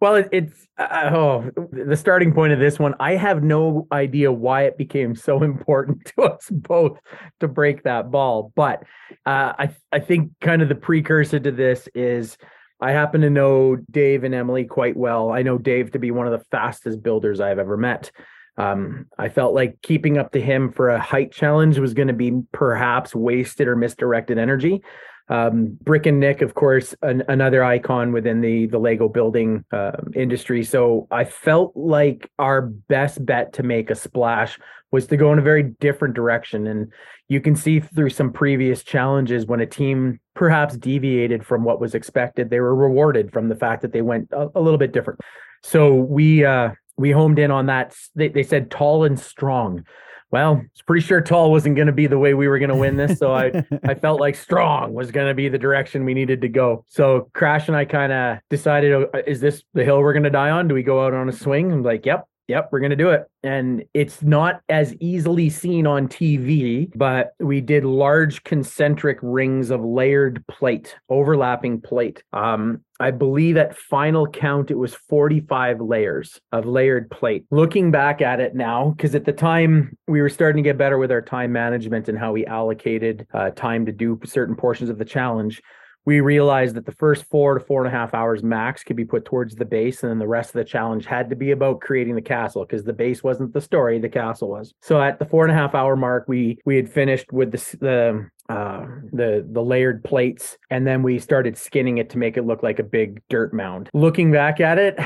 Well, it, it's uh, uh, oh, the starting point of this one. I have no idea why it became so [LAUGHS] important to us both to break that ball, but uh, I I think kind of the precursor to this is I happen to know Dave and Emily quite well. I know Dave to be one of the fastest builders I've ever met. Um, I felt like keeping up to him for a height challenge was going to be perhaps wasted or misdirected energy. Um, Brick and Nick, of course, an, another icon within the the Lego building uh, industry. So I felt like our best bet to make a splash was to go in a very different direction. And you can see through some previous challenges when a team perhaps deviated from what was expected, they were rewarded from the fact that they went a, a little bit different. So we uh, we homed in on that. They, they said tall and strong well, it's pretty sure tall wasn't going to be the way we were going to win this. So I, [LAUGHS] I felt like strong was going to be the direction we needed to go. So Crash and I kind of decided, oh, is this the hill we're going to die on? Do we go out on a swing? I'm like, yep, Yep, we're going to do it. And it's not as easily seen on TV, but we did large concentric rings of layered plate, overlapping plate. Um, I believe at final count, it was 45 layers of layered plate. Looking back at it now, because at the time we were starting to get better with our time management and how we allocated uh, time to do certain portions of the challenge we realized that the first four to four and a half hours max could be put towards the base, and then the rest of the challenge had to be about creating the castle because the base wasn't the story, the castle was. So at the four and a half hour mark, we we had finished with the the uh, the the layered plates, and then we started skinning it to make it look like a big dirt mound. Looking back at it.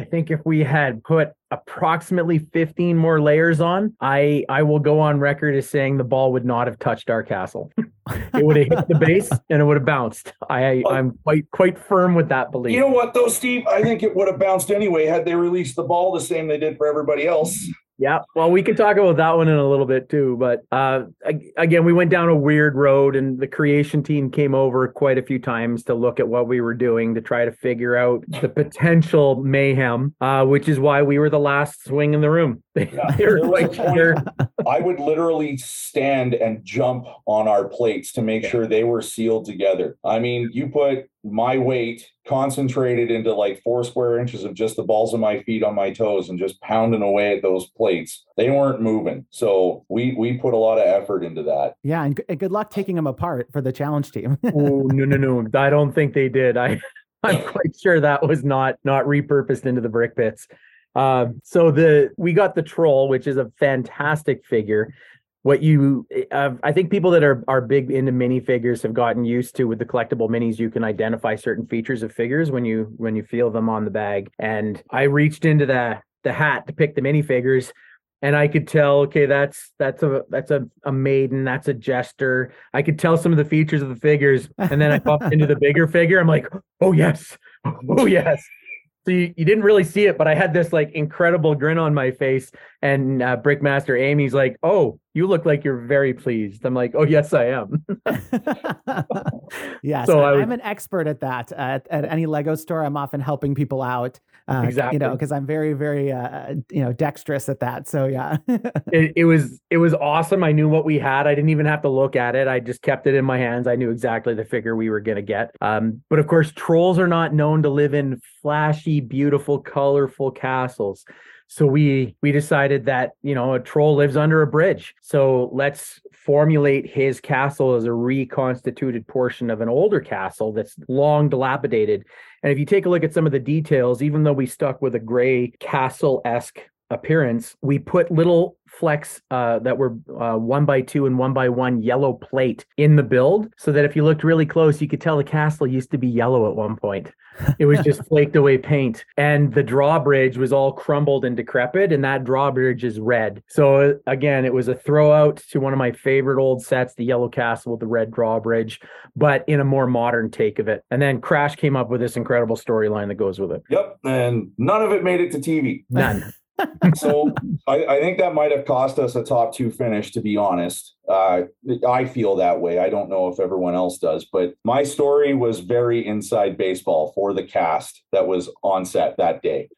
I think if we had put approximately 15 more layers on, I I will go on record as saying the ball would not have touched our castle. [LAUGHS] it would have hit the base and it would have bounced. I I'm quite quite firm with that belief. You know what though, Steve? I think it would have bounced anyway had they released the ball the same they did for everybody else. Yeah, well, we can talk about that one in a little bit too. But uh, again, we went down a weird road, and the creation team came over quite a few times to look at what we were doing to try to figure out the potential mayhem, uh, which is why we were the last swing in the room. [LAUGHS] Yeah, like, I would literally stand and jump on our plates to make sure they were sealed together. I mean, you put my weight concentrated into like four square inches of just the balls of my feet on my toes and just pounding away at those plates. They weren't moving. So we we put a lot of effort into that. Yeah, and, and good luck taking them apart for the challenge team. [LAUGHS] oh no no no! I don't think they did. I [LAUGHS] I'm quite sure that was not not repurposed into the brick pits. Uh, so the we got the troll, which is a fantastic figure what you uh, i think people that are are big into minifigures have gotten used to with the collectible minis you can identify certain features of figures when you when you feel them on the bag. And i reached into the the hat to pick the minifigures and i could tell okay that's that's a that's a, a maiden that's a jester. I could tell some of the features of the figures and then i bumped into the bigger figure. I'm like oh yes. Oh yes so you, you didn't really see it, but I had this like incredible grin on my face. And uh, Brickmaster Amy's like, "Oh, you look like you're very pleased." I'm like, "Oh, yes, I am." [LAUGHS] yes, so I, am an expert at that. At, at, any Lego store, I'm often helping people out. Uh, exactly. You know, because I'm very, very, uh, you know, dexterous at that. So yeah, [LAUGHS] it, it was it was awesome. I knew what we had. I didn't even have to look at it. I just kept it in my hands. I knew exactly the figure we were gonna get. Um, but of course, trolls are not known to live in flashy, beautiful, colorful castles. So we we decided that you know a troll lives under a bridge. So let's formulate his castle as a reconstituted portion of an older castle that's long dilapidated. And if you take a look at some of the details, even though we stuck with a gray castle esque appearance, we put little flecks uh, that were uh, one by two and one by one yellow plate in the build, so that if you looked really close, you could tell the castle used to be yellow at one point. It was just [LAUGHS] flaked away paint, and the drawbridge was all crumbled and decrepit, and that drawbridge is red. So again, it was a throwout to one of my favorite old sets, the Yellow Castle with the red drawbridge, but in a more modern take of it. And then Crash came up with this incredible storyline that goes with it. Yep, and none of it made it to TV. None [LAUGHS] so I, I, think that might have cost us a top two finish, to be honest. Uh, I feel that way. I don't know if everyone else does, but my story was very inside baseball for the cast that was on set that day.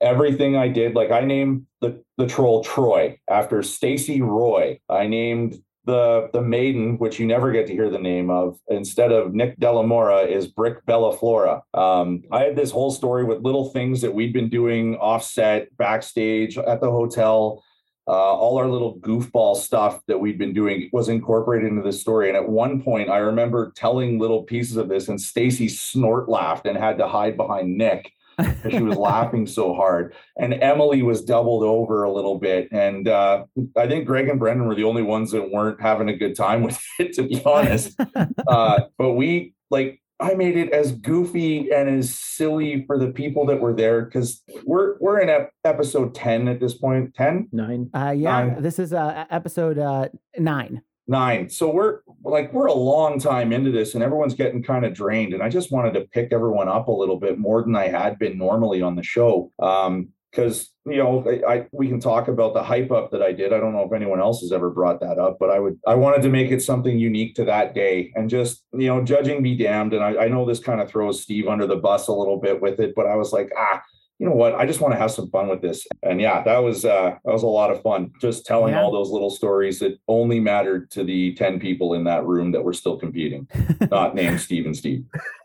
Everything I did, like I named the, the troll Troy after Stacy Roy. I named the the maiden, which you never get to hear the name of, instead of Nick Della Mora, is Brick Bellaflora. Um, I had this whole story with little things that we'd been doing offset, backstage, at the hotel. Uh, all our little goofball stuff that we'd been doing was incorporated into this story. And at one point, I remember telling little pieces of this, and Stacy snort laughed and had to hide behind Nick she was laughing so hard. And Emily was doubled over a little bit. And uh, I think Greg and Brendan were the only ones that weren't having a good time with [LAUGHS] it, to be honest. [LAUGHS] Uh, but we like I made it as goofy and as silly for the people that were there because we're we're in ep- episode ten at this point. Ten, nine. Uh, yeah, nine. this is uh, episode uh, nine nine. So we're like we're a long time into this, and everyone's getting kind of drained. And I just wanted to pick everyone up a little bit more than I had been normally on the show. Um, because you know I, I, we can talk about the hype up that I did. I don't know if anyone else has ever brought that up, but I would I wanted to make it something unique to that day and just you know judging be damned. And I, I know this kind of throws Steve under the bus a little bit with it, but I was like ah you know what? I just want to have some fun with this. And yeah that was uh that was a lot of fun just telling yeah. all those little stories that only mattered to the 10 people in that room that were still competing [LAUGHS] not named steve and steve.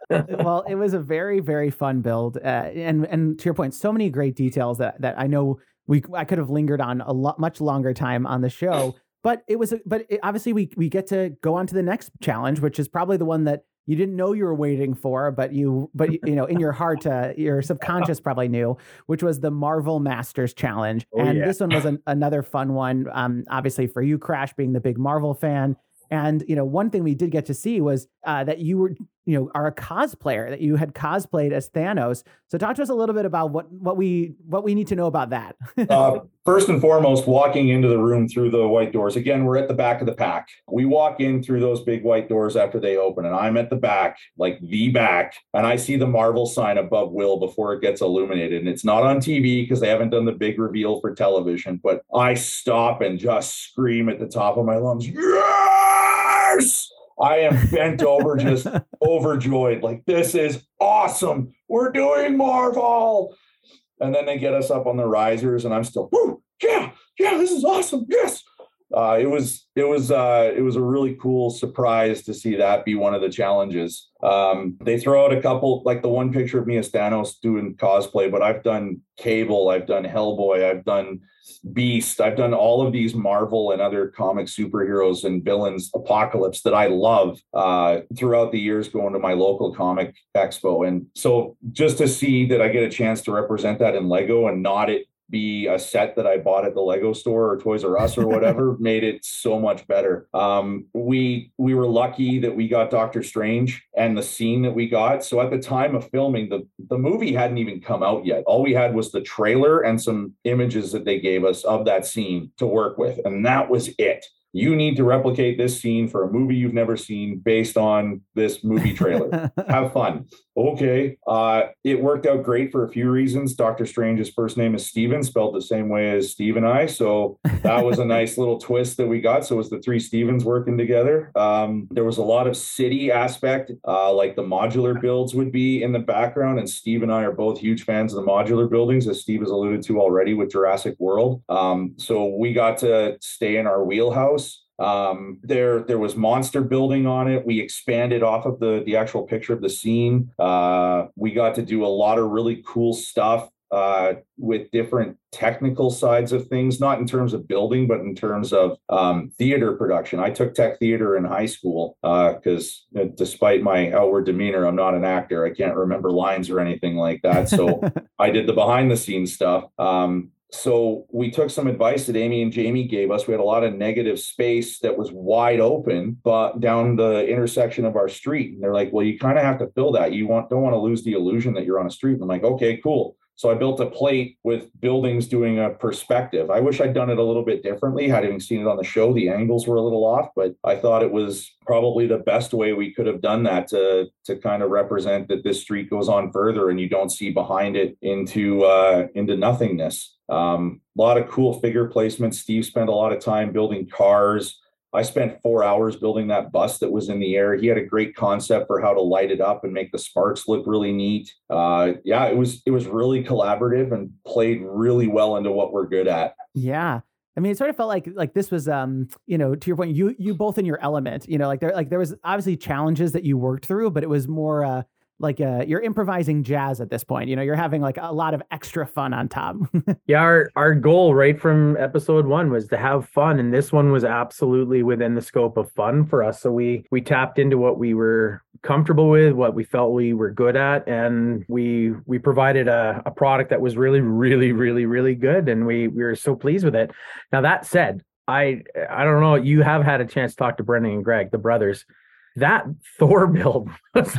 Well it was a very very fun build uh, and and to your point so many great details that that i know we i could have lingered on a lot much longer time on the show but it was a, but it, obviously we we get to go on to the next challenge which is probably the one that you didn't know you were waiting for, but you, but you know, in your heart, uh, your subconscious probably knew, which was the Marvel Masters Challenge, oh, and yeah. this one was an, another fun one. Um, obviously for you, Crash, being the big Marvel fan, and you know, one thing we did get to see was uh, that you were you know are a cosplayer that you had cosplayed as Thanos. So talk to us a little bit about what what we what we need to know about that. uh, [LAUGHS] first and foremost, walking into the room through the white doors. Again, we're at the back of the pack. We walk in through those big white doors after they open, and I'm at the back, like the back, and I see the Marvel sign above Will before it gets illuminated. And it's not on TV because they haven't done the big reveal for television. But I stop and just scream at the top of my lungs, yes! I am bent over, [LAUGHS] just overjoyed. Like, this is awesome. We're doing Marvel. And then they get us up on the risers, and I'm still, Woo, yeah, yeah, this is awesome. Yes. Uh, it was it was uh, it was a really cool surprise to see that be one of the challenges. Um, they throw out a couple, like the one picture of me as Thanos doing cosplay, but I've done Cable, I've done Hellboy, I've done Beast, I've done all of these Marvel and other comic superheroes and villains, Apocalypse that I love uh, throughout the years going to my local comic expo. And so just to see that I get a chance to represent that in Lego and not it be a set that I bought at the Lego store or Toys R Us or [LAUGHS] whatever made it so much better. Um, we we were lucky that we got Doctor Strange and the scene that we got. So at the time of filming, the the movie hadn't even come out yet. All we had was the trailer and some images that they gave us of that scene to work with, and that was it you need to replicate this scene for a movie you've never seen based on this movie trailer. [LAUGHS] Have fun. Okay. Uh, it worked out great for a few reasons. Doctor Strange's first name is Steven, spelled the same way as Steve and I. So that was a nice little [LAUGHS] twist that we got. So it was the three Stevens working together. Um, there was a lot of city aspect, uh, like the modular builds would be in the background. And Steve and I are both huge fans of the modular buildings, as Steve has alluded to already with Jurassic World. Um, so we got to stay in our wheelhouse um, there, there was monster building on it. We expanded off of the the actual picture of the scene. Uh, we got to do a lot of really cool stuff uh, with different technical sides of things, not in terms of building, but in terms of um, theater production. I took tech theater in high school because, uh, despite my outward demeanor, I'm not an actor. I can't remember lines or anything like that. So [LAUGHS] I did the behind the scenes stuff. Um, so we took some advice that Amy and Jamie gave us. We had a lot of negative space that was wide open, but down the intersection of our street. And they're like, well, you kind of have to fill that. You want don't want to lose the illusion that you're on a street. And I'm like, okay, cool. So I built a plate with buildings doing a perspective. I wish I'd done it a little bit differently. Having seen it on the show, the angles were a little off, but I thought it was probably the best way we could have done that to to kind of represent that this street goes on further and you don't see behind it into uh, into nothingness. Um, a lot of cool figure placements. Steve spent a lot of time building cars. I spent four hours building that bus that was in the air. He had a great concept for how to light it up and make the sparks look really neat. Uh, yeah, it was it was really collaborative and played really well into what we're good at. Yeah. I mean, it sort of felt like like this was, um, you know, to your point, you you both in your element. You know, like there like there was obviously challenges that you worked through, but it was more uh, like uh, you're improvising jazz at this point. You know, you're having like a lot of extra fun on top. [LAUGHS] yeah, our our goal right from episode one was to have fun, and this one was absolutely within the scope of fun for us. So we we tapped into what we were comfortable with, what we felt we were good at, and we we provided a, a product that was really, really, really, really good, and we we were so pleased with it. Now that said, I I don't know. You have had a chance to talk to Brendan and Greg, the brothers that [LAUGHS] Thor build was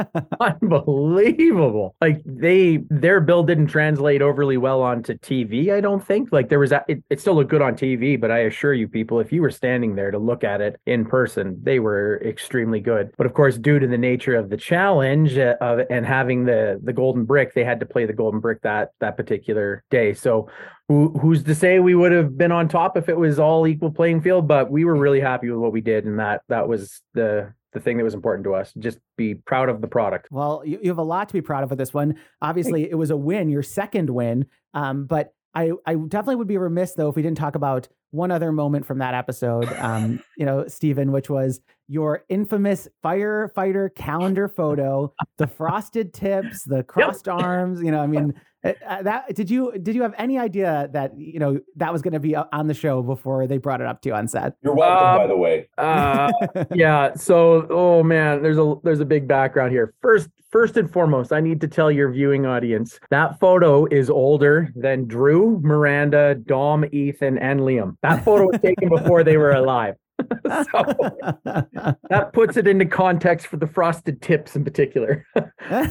[LAUGHS] unbelievable. Like they their build didn't translate overly well onto TV, I don't think. Like there was a, it, it still looked good on TV, but I assure you people if you were standing there to look at it in person, they were extremely good. But of course, due to the nature of the challenge uh, of and having the the golden brick, they had to play the golden brick that that particular day. So who, who's to say we would have been on top if it was all equal playing field but we were really happy with what we did and that that was the the thing that was important to us just be proud of the product well you, you have a lot to be proud of with this one obviously it was a win your second win um, but I, I definitely would be remiss though if we didn't talk about one other moment from that episode, um, [LAUGHS] you know, Stephen, which was your infamous firefighter calendar photo, the frosted tips, the crossed yep. arms. You know, I mean, uh, uh, that did you did you have any idea that you know that was going to be on the show before they brought it up to you on set? You're welcome, uh, by the way. uh, [LAUGHS] yeah. So, oh man, there's a there's a big background here. First, first and foremost, I need to tell your viewing audience that photo is older than Drew, Miranda, Dom, Ethan, and Liam. That photo was taken before they were alive. [LAUGHS] [LAUGHS] so that [LAUGHS] puts it into context for the frosted tips in particular.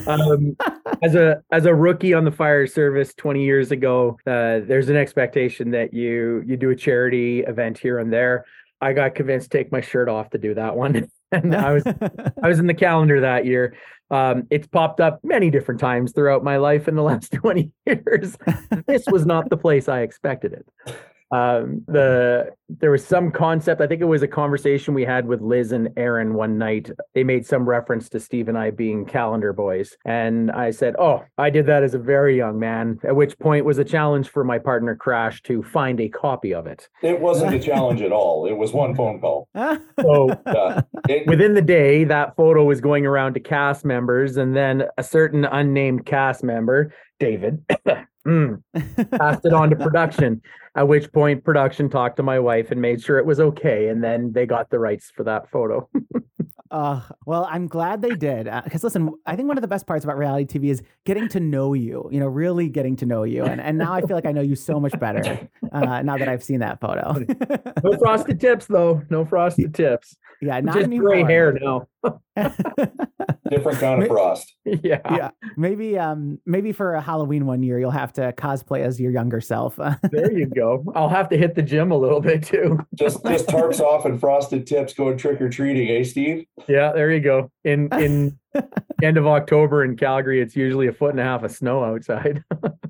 um, as a as a rookie on the fire service 20 years ago, uh, there's an expectation that you you do a charity event here and there. I got convinced to take my shirt off to do that one. and I was I was in the calendar that year. Um, it's popped up many different times throughout my life in the last 20 years. this was not the place I expected it um, the there was some concept. I think it was a conversation we had with Liz and Aaron one night. They made some reference to Steve and I being calendar boys, and I said, "Oh, I did that as a very young man." At which point was a challenge for my partner Crash to find a copy of it. It wasn't a challenge at all. It was one phone call. [LAUGHS] So uh, it, within the day, that photo was going around to cast members, and then a certain unnamed cast member, David. [COUGHS] [COUGHS] Mm. Passed it on to production. At which point, production talked to my wife and made sure it was okay, and then they got the rights for that photo. [LAUGHS] uh, well, I'm glad they did. Because uh, listen, I think one of the best parts about reality TV is getting to know you. You know, really getting to know you, and and now I feel like I know you so much better uh, now that I've seen that photo. no frosted tips, though. No frosted tips. Yeah, not just anymore. gray hair now. [LAUGHS] Different kind of frost. Yeah. Yeah. Maybe um maybe for a Halloween one year you'll have to cosplay as your younger self. there you go. I'll have to hit the gym a little bit too. Just just [LAUGHS] tarps off and frosted tips going trick or treating, eh, Steve? Yeah, there you go. In in [LAUGHS] end of October in Calgary, it's usually a foot and a half of snow outside.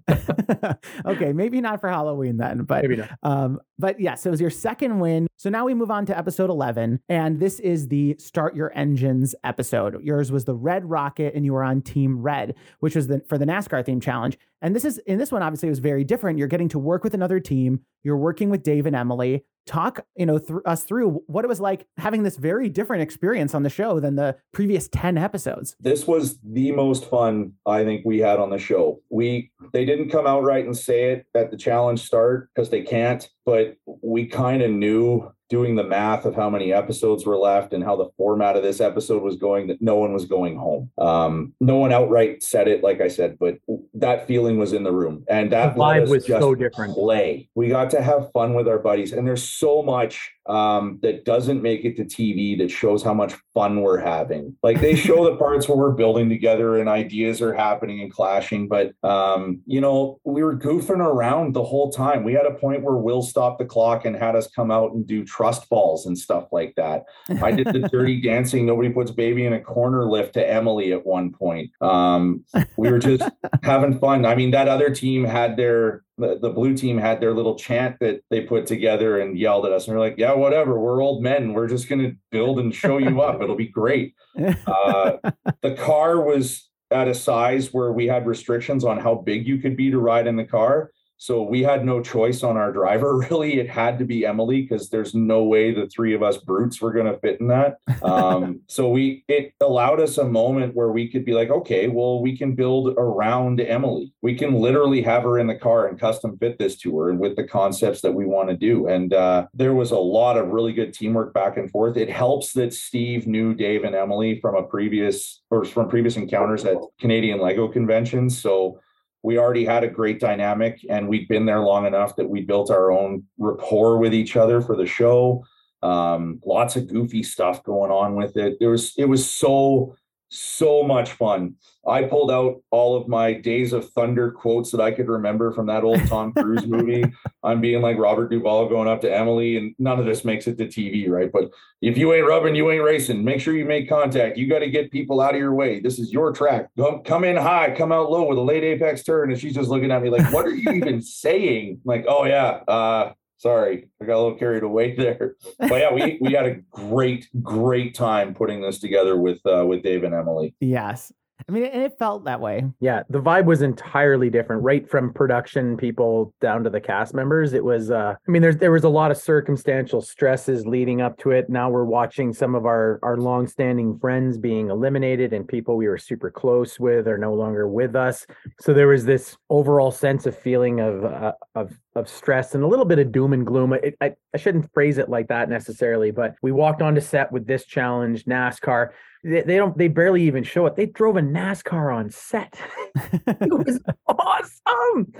[LAUGHS] okay, maybe not for Halloween then, but maybe not. Um, but yes, yeah, so it was your second win. So now we move on to episode 11, and this is the Start Your Engines episode. Yours was the Red Rocket, and you were on Team Red, which was the for the NASCAR theme challenge. And this is in this one, obviously, it was very different. You're getting to work with another team. You're working with Dave and Emily talk you know th- us through what it was like having this very different experience on the show than the previous 10 episodes. This was the most fun i think we had on the show. We they didn't come out right and say it at the challenge start because they can't but we kind of knew doing the math of how many episodes were left and how the format of this episode was going that no one was going home. Um, no one outright said it, like I said, but that feeling was in the room, and that the vibe was so different. Play. We got to have fun with our buddies, and there's so much um, that doesn't make it to TV that shows how much fun we're having. Like they show the [LAUGHS] parts where we're building together and ideas are happening and clashing, but um, you know we were goofing around the whole time. We had a point where Will stopped the clock and had us come out and do trust balls and stuff like that. I did the [LAUGHS] dirty dancing, nobody puts baby in a corner lift to Emily at one point. Um, we were just [LAUGHS] having fun. I mean, that other team had their the, the blue team had their little chant that they put together and yelled at us. And we're like yeah whatever we're old men. We're just going to build and show you up. It'll be great. [LAUGHS] Uh, the car was at a size where we had restrictions on how big you could be to ride in the car so we had no choice on our driver, [LAUGHS] really. It had to be Emily because there's no way the three of us brutes were going to fit in that. Um, [LAUGHS] so we it allowed us a moment where we could be like, okay, well, we can build around Emily. We can literally have her in the car and custom fit this to her and with the concepts that we want to do. And uh, there was a lot of really good teamwork back and forth. It helps that Steve knew Dave and Emily from a previous or from previous encounters at Canadian Lego conventions. So we already had a great dynamic and we'd been there long enough that we built our own rapport with each other for the show um, lots of goofy stuff going on with it there was it was so so much fun. I pulled out all of my Days of Thunder quotes that I could remember from that old Tom [LAUGHS] Cruise movie. I'm being like Robert Duvall going up to Emily, and none of this makes it to TV, right? But if you ain't rubbing, you ain't racing. Make sure you make contact. You got to get people out of your way. This is your track. Come, come in high, come out low with a late apex turn. And she's just looking at me like, what are you even [LAUGHS] saying? I'm like, oh yeah, uh, Sorry, I got a little carried away [LAUGHS] there. But yeah, we we had a great great time putting this together with uh, with Dave and Emily. Yes. I mean, and it felt that way. Yeah, the vibe was entirely different, right from production people down to the cast members. It was, uh, I mean, there's there was a lot of circumstantial stresses leading up to it. Now we're watching some of our our longstanding friends being eliminated, and people we were super close with are no longer with us. So there was this overall sense of feeling of uh, of of stress and a little bit of doom and gloom. It, I I shouldn't phrase it like that necessarily, but we walked onto set with this challenge, NASCAR they, they don't they barely even show it. They drove a NASCAR on set. [LAUGHS] it was [LAUGHS] awesome.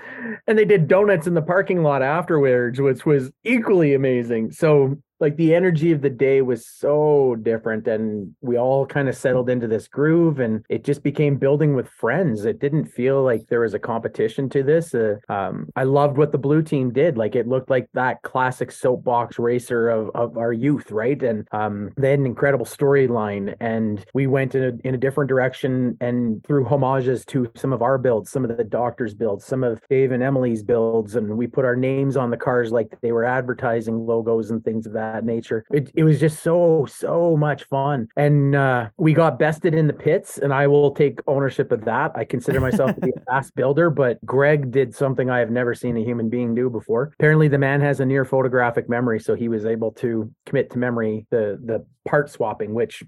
And they did donuts in the parking lot afterwards, which was equally amazing. So like the energy of the day was so different and we all kind of settled into this groove and it just became building with friends. It didn't feel like there was a competition to this. Uh, um, I loved what the blue team did. Like it looked like that classic soapbox racer of, of our youth, right? And um, they had an incredible storyline and we went in a, in a different direction and through homages to some of our builds, some of the doctors' builds, some of Dave and Emily's builds, and we put our names on the cars like they were advertising logos and things of that nature. It, it was just so, so much fun. And uh, we got bested in the pits, and I will take ownership of that. I consider myself to be a [LAUGHS] fast builder, but Greg did something I have never seen a human being do before. Apparently, the man has a near photographic memory, so he was able to commit to memory the the part swapping, which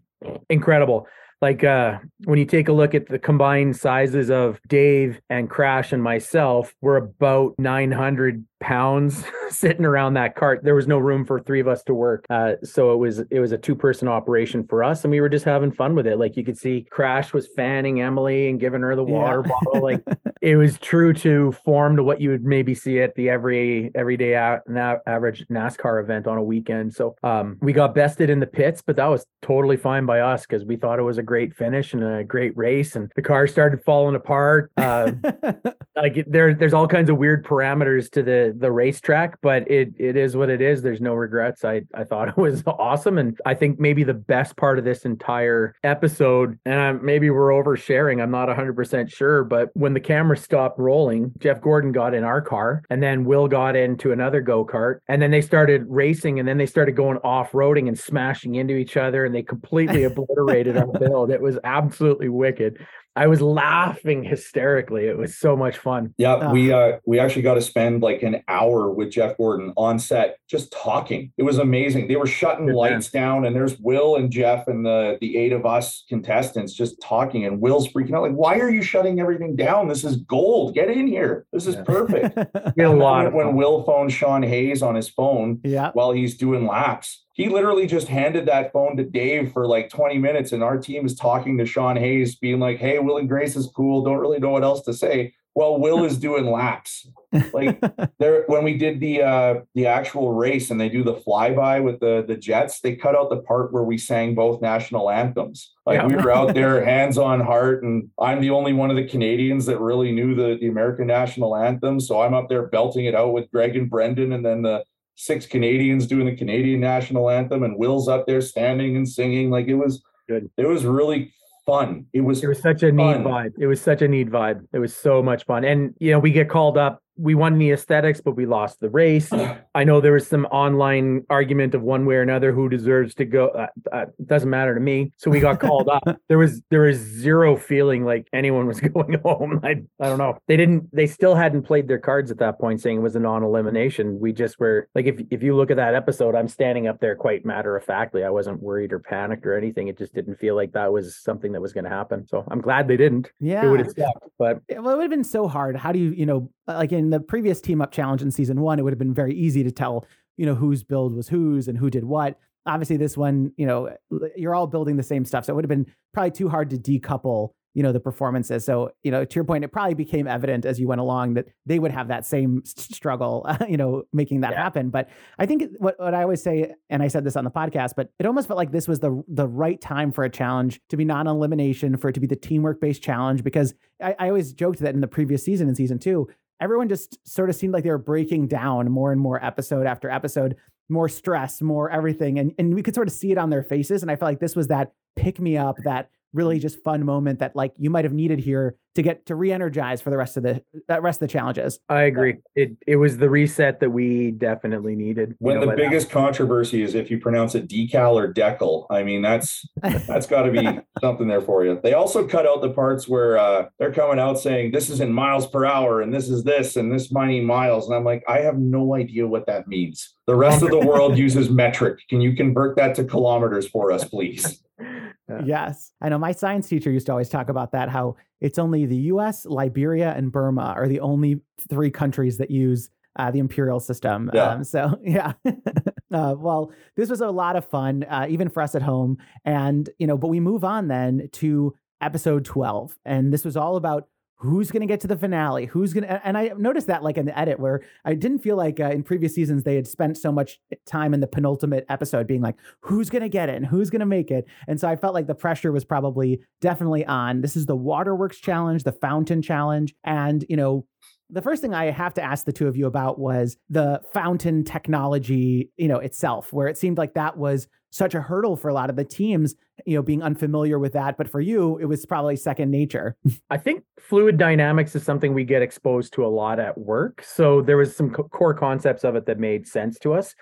incredible like uh when you take a look at the combined sizes of Dave and Crash and myself, we're about 900 pounds [LAUGHS] sitting around that cart. There was no room for three of us to work. Uh, so it was it was a two person operation for us, and we were just having fun with it. Like you could see, Crash was fanning Emily and giving her the water yeah. bottle. Like [LAUGHS] it was true to form to what you would maybe see at the every everyday a- na- average NASCAR event on a weekend. So um, we got bested in the pits, but that was totally fine by us because we thought it was a great finish and a great race. And the car started falling apart. Uh, [LAUGHS] like there, there's all kinds of weird parameters to the the racetrack, but it it is what it is. There's no regrets. I I thought [LAUGHS] it was awesome, and I think maybe the best part of this entire episode, and I, maybe we're oversharing. I'm not 100 percent sure, but when the camera stopped rolling, Jeff Gordon got in our car, and then Will got into another go kart, and then they started racing, and then they started going off roading and smashing into each other, and they completely [LAUGHS] obliterated our build. It was absolutely wicked. I was laughing hysterically. It was so much fun. Yeah, we uh we actually got to spend like an hour with Jeff Gordon on set just talking. It was amazing. They were shutting Good lights man. down and there's Will and Jeff and the the eight of us contestants just talking and Will's freaking out like why are you shutting everything down? This is gold. Get in here. This is yeah. perfect. [LAUGHS] a lot when Will phoned Sean Hayes on his phone yeah. while he's doing laps he literally just handed that phone to Dave for like 20 minutes, and our team is talking to Sean Hayes, being like, "Hey, Will and Grace is cool. Don't really know what else to say." Well, Will is doing laps. Like [LAUGHS] there, when we did the uh, the actual race, and they do the flyby with the the jets, they cut out the part where we sang both national anthems. Like yeah. we were out there, [LAUGHS] hands on heart, and I'm the only one of the Canadians that really knew the the American national anthem. So I'm up there belting it out with Greg and Brendan, and then the six Canadians doing the Canadian national anthem, and Will's up there standing and singing. Like it was good. It was really fun. It was it was such a fun. neat vibe. It was such a neat vibe. It was so much fun. And you know, we get called up we won the aesthetics, but we lost the race. I know there was some online argument of one way or another who deserves to go. Uh, uh, doesn't matter to me. So we got called up. [LAUGHS] There was there was zero feeling like anyone was [LAUGHS] going home. I I don't know. They didn't. They still hadn't played their cards at that point, saying it was a non-elimination. We just were like, if if you look at that episode, I'm standing up there quite matter of factly. I wasn't worried or panicked or anything. It just didn't feel like that was something that was going to happen. So I'm glad they didn't. Yeah, it would have sucked. But well, it would have been so hard. How do you you know Uh, like in the previous team up challenge in season one, it would have been very easy to tell, you know, whose build was whose and who did what. Obviously, this one, you know, you're all building the same stuff. So it would have been probably too hard to decouple you know the performances so you know to your point it probably became evident as you went along that they would have that same struggle [LAUGHS] you know making that yeah. happen but i think what, what i always say and i said this on the podcast but it almost felt like this was the the right time for a challenge to be non-elimination for it to be the teamwork based challenge because I, I always joked that in the previous season in season two everyone just sort of seemed like they were breaking down more and more episode after episode more stress more everything and, and we could sort of see it on their faces and i felt like this was that pick me up that really just fun moment that like you might have needed here to get to re-energize for the rest of the that rest of the challenges. I agree. It it was the reset that we definitely needed. When know, the biggest controversy is if you pronounce it decal or decal. I mean that's [LAUGHS] that's got to be something there for you. They also cut out the parts where uh, they're coming out saying this is in miles per hour and this is this and this many miles and I'm like I have no idea what that means. The rest of the world [LAUGHS] uses metric. Can you convert that to kilometers for us, please? [LAUGHS] Yeah. Yes. I know my science teacher used to always talk about that how it's only the US, Liberia, and Burma are the only three countries that use uh, the imperial system. Yeah. Um, so, [LAUGHS] yeah. uh, well, this was a lot of fun, uh, even for us at home. And, you know, but we move on then to episode 12. And this was all about who's going to get to the finale? Who's going to, and I noticed that like in the edit where I didn't feel like uh, in previous seasons they had spent so much time in the penultimate episode being like, who's going to get it and who's going to make it. And so I felt like the pressure was probably definitely on. This is the Waterworks challenge, the Fountain challenge. And, you know, the first thing I have to ask the two of you about was the fountain technology, you know, itself, where it seemed like that was such a hurdle for a lot of the teams, you know, being unfamiliar with that. But for you, it was probably second nature. [LAUGHS] I think fluid dynamics is something we get exposed to a lot at work. So there was some co- core concepts of it that made sense to us.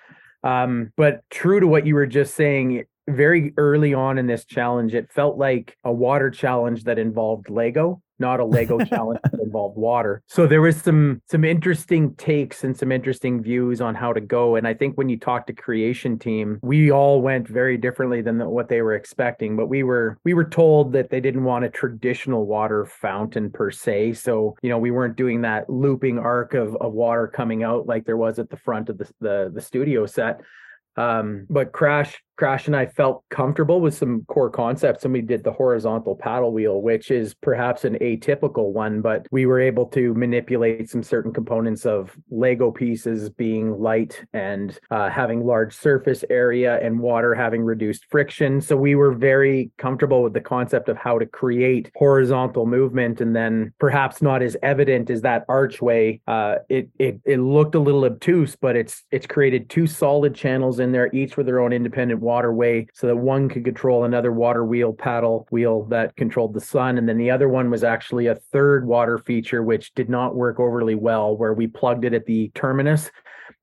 Um, but true to what you were just saying, very early on in this challenge, it felt like a water challenge that involved Lego not a Lego [LAUGHS] challenge that involved water. So there was some some interesting takes and some interesting views on how to go. And I think when you talk to creation team, we all went very differently than the, what they were expecting. But we were we were told that they didn't want a traditional water fountain per se. So you know we weren't doing that looping arc of, of water coming out like there was at the front of the the, the studio set. Um, but Crash Crash and I felt comfortable with some core concepts, and we did the horizontal paddle wheel, which is perhaps an atypical one, but we were able to manipulate some certain components of Lego pieces being light and uh, having large surface area and water having reduced friction. So we were very comfortable with the concept of how to create horizontal movement, and then perhaps not as evident as that archway. Uh, it it it looked a little obtuse, but it's it's created two solid channels in there, each with their own independent waterway so that one could control another water wheel paddle wheel that controlled the sun. And then the other one was actually a third water feature which did not work overly well where we plugged it at the terminus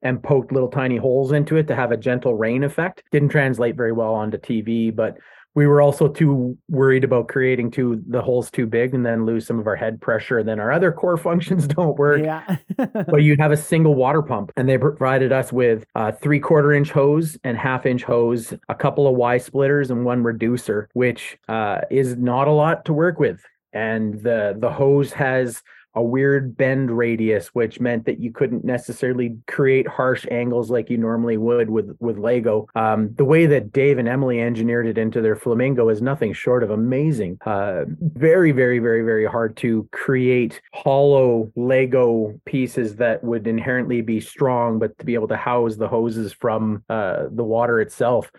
and poked little tiny holes into it to have a gentle rain effect. Didn't translate very well onto tv but we were also too worried about creating too the holes too big and then lose some of our head pressure and then our other core [LAUGHS] functions don't work. Yeah. [LAUGHS] But you have a single water pump and they provided us with a three quarter inch hose and half inch hose a couple of y splitters and one reducer which uh, is not a lot to work with. And the the hose has a weird bend radius, which meant that you couldn't necessarily create harsh angles like you normally would with with Lego. Um, the way that Dave and Emily engineered it into their flamingo is nothing short of amazing. Uh, very, very, very, very hard to create hollow Lego pieces that would inherently be strong, but to be able to house the hoses from uh, the water itself.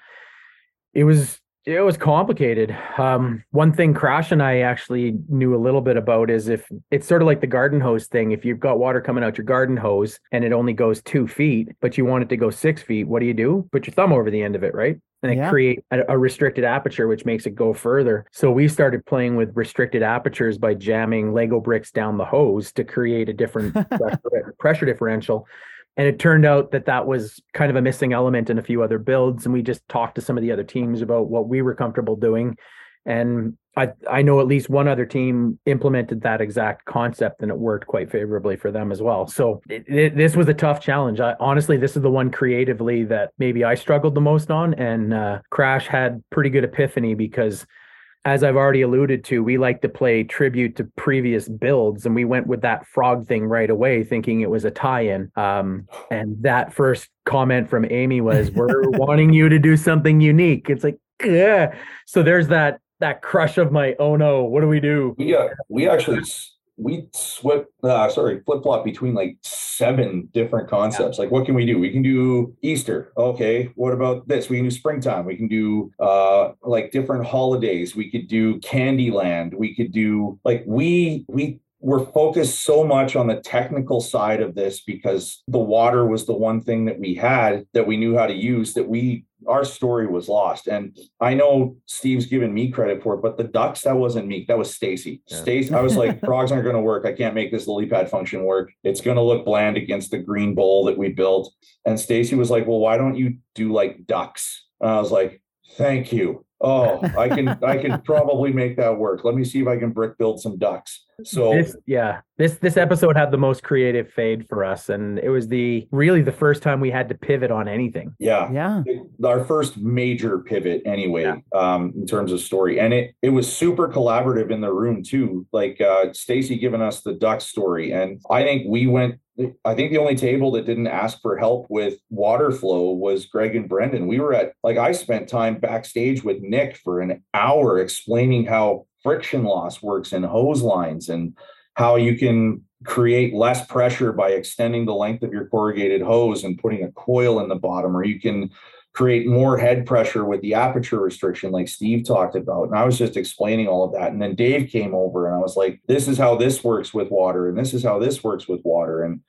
It was it was complicated. Um, one thing Crash and I actually knew a little bit about is if it's sort of like the garden hose thing. If you've got water coming out your garden hose and it only goes two feet, but you want it to go six feet, what do you do? Put your thumb over the end of it, right? And it yeah. create a, a, restricted aperture, which makes it go further. So we started playing with restricted apertures by jamming Lego bricks down the hose to create a different [LAUGHS] pressure, pressure differential and it turned out that that was kind of a missing element in a few other builds and we just talked to some of the other teams about what we were comfortable doing. And i i know at least one other team implemented that exact concept and it worked quite favorably for them as well. So it, it, this was a tough challenge. I, honestly this is the one creatively that maybe i struggled the most on and uh, crash had pretty good epiphany because as I've already alluded to, we like to play tribute to previous builds, and we went with that frog thing right away, thinking it was a tie-in. Um, and that first comment from Amy was, [LAUGHS] "We're wanting you to do something unique." It's like, yeah. So there's that that crush of my, oh no, what do we do? We uh, we actually we swip uh, sorry flip flop between like seven different concepts. Yeah. like what can we do? We can do easter. Okay what about this? We can do springtime. We can do uh like different holidays. We could do candyland. We could do like we we we're focused so much on the technical side of this because the water was the one thing that we had that we knew how to use that we our story was lost. And I know Steve's given me credit for it, but the ducks, that wasn't me. That was Stacy. Yeah. Stacy, I was like, [LAUGHS] frogs aren't going to work. I can't make this lily pad function work. It's going to look bland against the green bowl that we built. And Stacy was like, well, why don't you do like ducks? And I was like, thank you. Oh, I can I can [LAUGHS] probably make that work. Let me see if I can brick build some ducks. So this, yeah, this this episode had the most creative fade for us, and it was the really the first time we had to pivot on anything. Yeah, yeah, it, our first major pivot anyway, yeah. um, in terms of story, and it it was super collaborative in the room too. Like uh, Stacy giving us the duck story, and I think we went I think the only table that didn't ask for help with water flow was Greg and Brendan. We were at like I spent time backstage with Nick for an hour explaining how friction loss works in hose lines and how you can create less pressure by extending the length of your corrugated hose and putting a coil in the bottom, or you can create more head pressure with the aperture restriction, like Steve talked about. And I was just explaining all of that. And then Dave came over and I was like, this is how this works with water, and this is how this works with water. And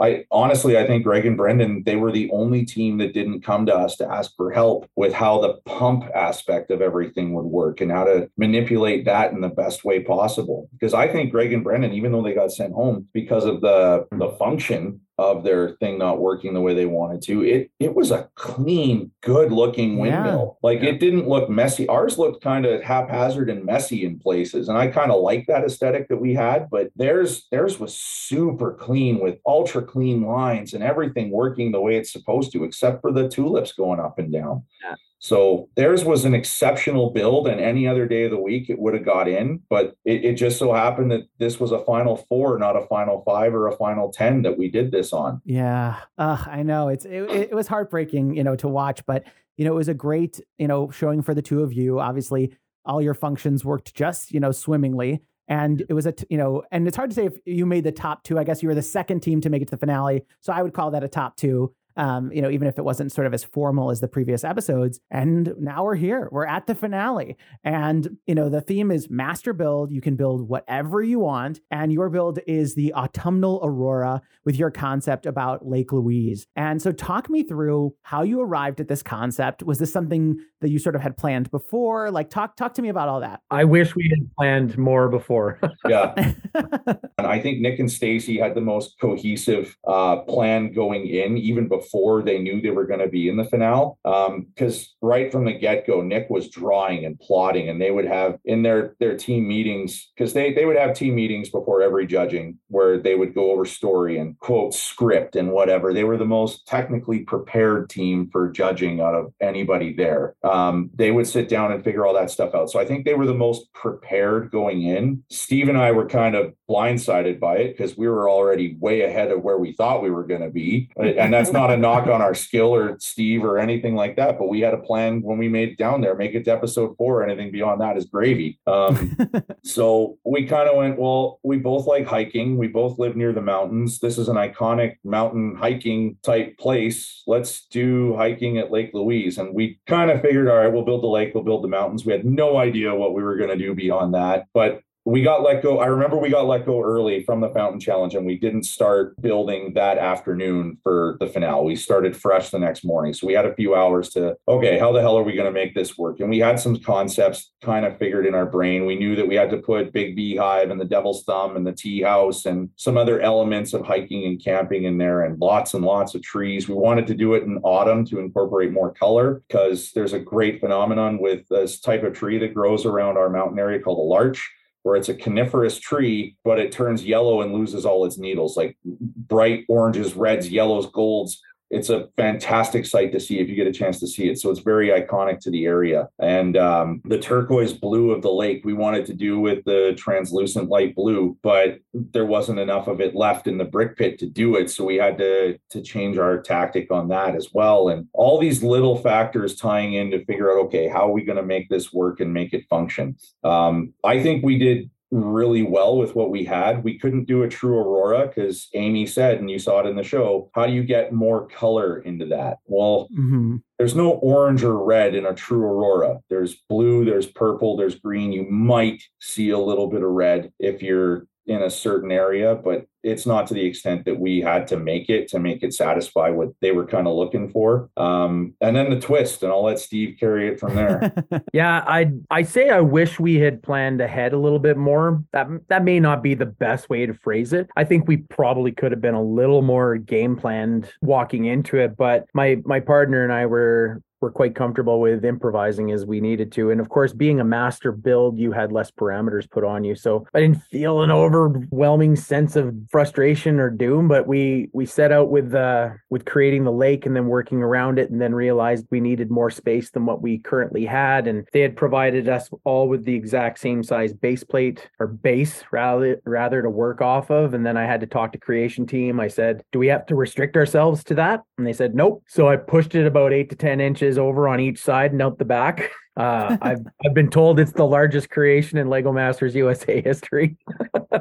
I honestly, I think Greg and Brendan, they were the only team that didn't come to us to ask for help with how the pump aspect of everything would work and how to manipulate that in the best way possible. Because I think Greg and Brendan, even though they got sent home because of the the function of their thing not working the way they wanted to. It it was a clean, good looking windmill. Yeah. Like yeah. it didn't look messy. Ours looked kind of haphazard and messy in places. And I kind of like that aesthetic that we had, but theirs theirs was super clean with ultra clean lines and everything working the way it's supposed to, except for the tulips going up and down. Yeah. So theirs was an exceptional build, and any other day of the week it would have got in. But it, it, just so happened that this was a final four, not a final five or a final 10 that we did this on. Yeah. Uh, I know. It's it, it was heartbreaking, you know, to watch, but you know, it was a great, you know, showing for the two of you. Obviously, all your functions worked just, you know, swimmingly. And it was a, you know, and it's hard to say if you made the top two. I guess you were the second team to make it to the finale. So I would call that a top two um, you know, even if it wasn't sort of as formal as the previous episodes. And now we're here. We're at the finale. And, you know, the theme is master build. You can build whatever you want. And your build is the autumnal aurora with your concept about Lake Louise. And so talk me through how you arrived at this concept. Was this something that you sort of had planned before? Like talk talk to me about all that. I wish we had planned more before. [LAUGHS] yeah. [LAUGHS] and I think Nick and Stacy had the most cohesive uh, plan going in, even before before they knew they were going to be in the finale. Because um, right from the get go, Nick was drawing and plotting, and they would have in their their team meetings because they they would have team meetings before every judging where they would go over story and quote script and whatever. They were the most technically prepared team for judging out of anybody there. Um, they would sit down and figure all that stuff out. So I think they were the most prepared going in. Steve and I were kind of blindsided by it because we were already way ahead of where we thought we were going to be, [LAUGHS] and that's not a knock on our skill or Steve or anything like that, but we had a plan when we made it down there, make it to episode four. Anything beyond that is gravy. Um, [LAUGHS] so we kind of went, well, we both like hiking. We both live near the mountains. This is an iconic mountain hiking type place. Let's do hiking at Lake Louise. And we kind of figured, all right, we'll build the lake, we'll build the mountains. We had no idea what we were going to do beyond that. But we got let go. I remember we got let go early from the Fountain Challenge, and we didn't start building that afternoon for the finale. We started fresh the next morning. So we had a few hours to, okay, how the hell are we going to make this work? And we had some concepts kind of figured in our brain. We knew that we had to put Big Beehive and the Devil's Thumb and the Tea House and some other elements of hiking and camping in there, and lots and lots of trees. We wanted to do it in autumn to incorporate more color because there's a great phenomenon with this type of tree that grows around our mountain area called a larch where it's a coniferous tree, but it turns yellow and loses all its needles, like bright oranges, reds, yellows, golds it's a fantastic sight to see if you get a chance to see it. So it's very iconic to the area. And um, the turquoise blue of the lake, we wanted to do with the translucent light blue, but there wasn't enough of it left in the brick pit to do it. So we had to to change our tactic on that as well. And all these little factors tying in to figure out, okay, how are we going to make this work and make it function? Um, I think we did really well with what we had. We couldn't do a true aurora because Amy said, and you saw it in the show, how do you get more color into that? Well, mm-hmm. there's no orange or red in a true aurora. There's blue, there's purple, there's green. You might see a little bit of red if you're in a certain area, but it's not to the extent that we had to make it to make it satisfy what they were kind of looking for. Um, and then the twist, and I'll let Steve carry it from there. [LAUGHS] yeah, I I say I wish we had planned ahead a little bit more. That that may not be the best way to phrase it. I think we probably could have been a little more game planned walking into it. But my my partner and I were were quite comfortable with improvising as we needed to. And of course, being a master build, you had less parameters put on you. So I didn't feel an overwhelming sense of frustration or doom, but we we set out with uh with creating the lake and then working around it and then realized we needed more space than what we currently had. And they had provided us all with the exact same size base plate or base rather rather to work off of. And then I had to talk to creation team. I said, do we have to restrict ourselves to that? And they said, nope. So I pushed it about eight to 10 inches inches over on each side and out the back. [LAUGHS] Uh, I've I've been told it's the largest creation in Lego Masters USA history. [LAUGHS]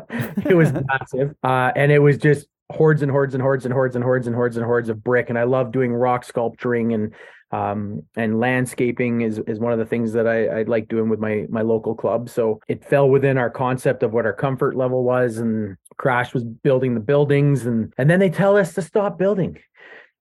it was massive. Uh, and it was just hordes and hordes and hordes and hordes and hordes and hordes and hordes of brick. And I love doing rock sculpturing and um, and landscaping is is one of the things that I, I like doing with my my local club. So it fell within our concept of what our comfort level was, and Crash was building the buildings, and and then they tell us to stop building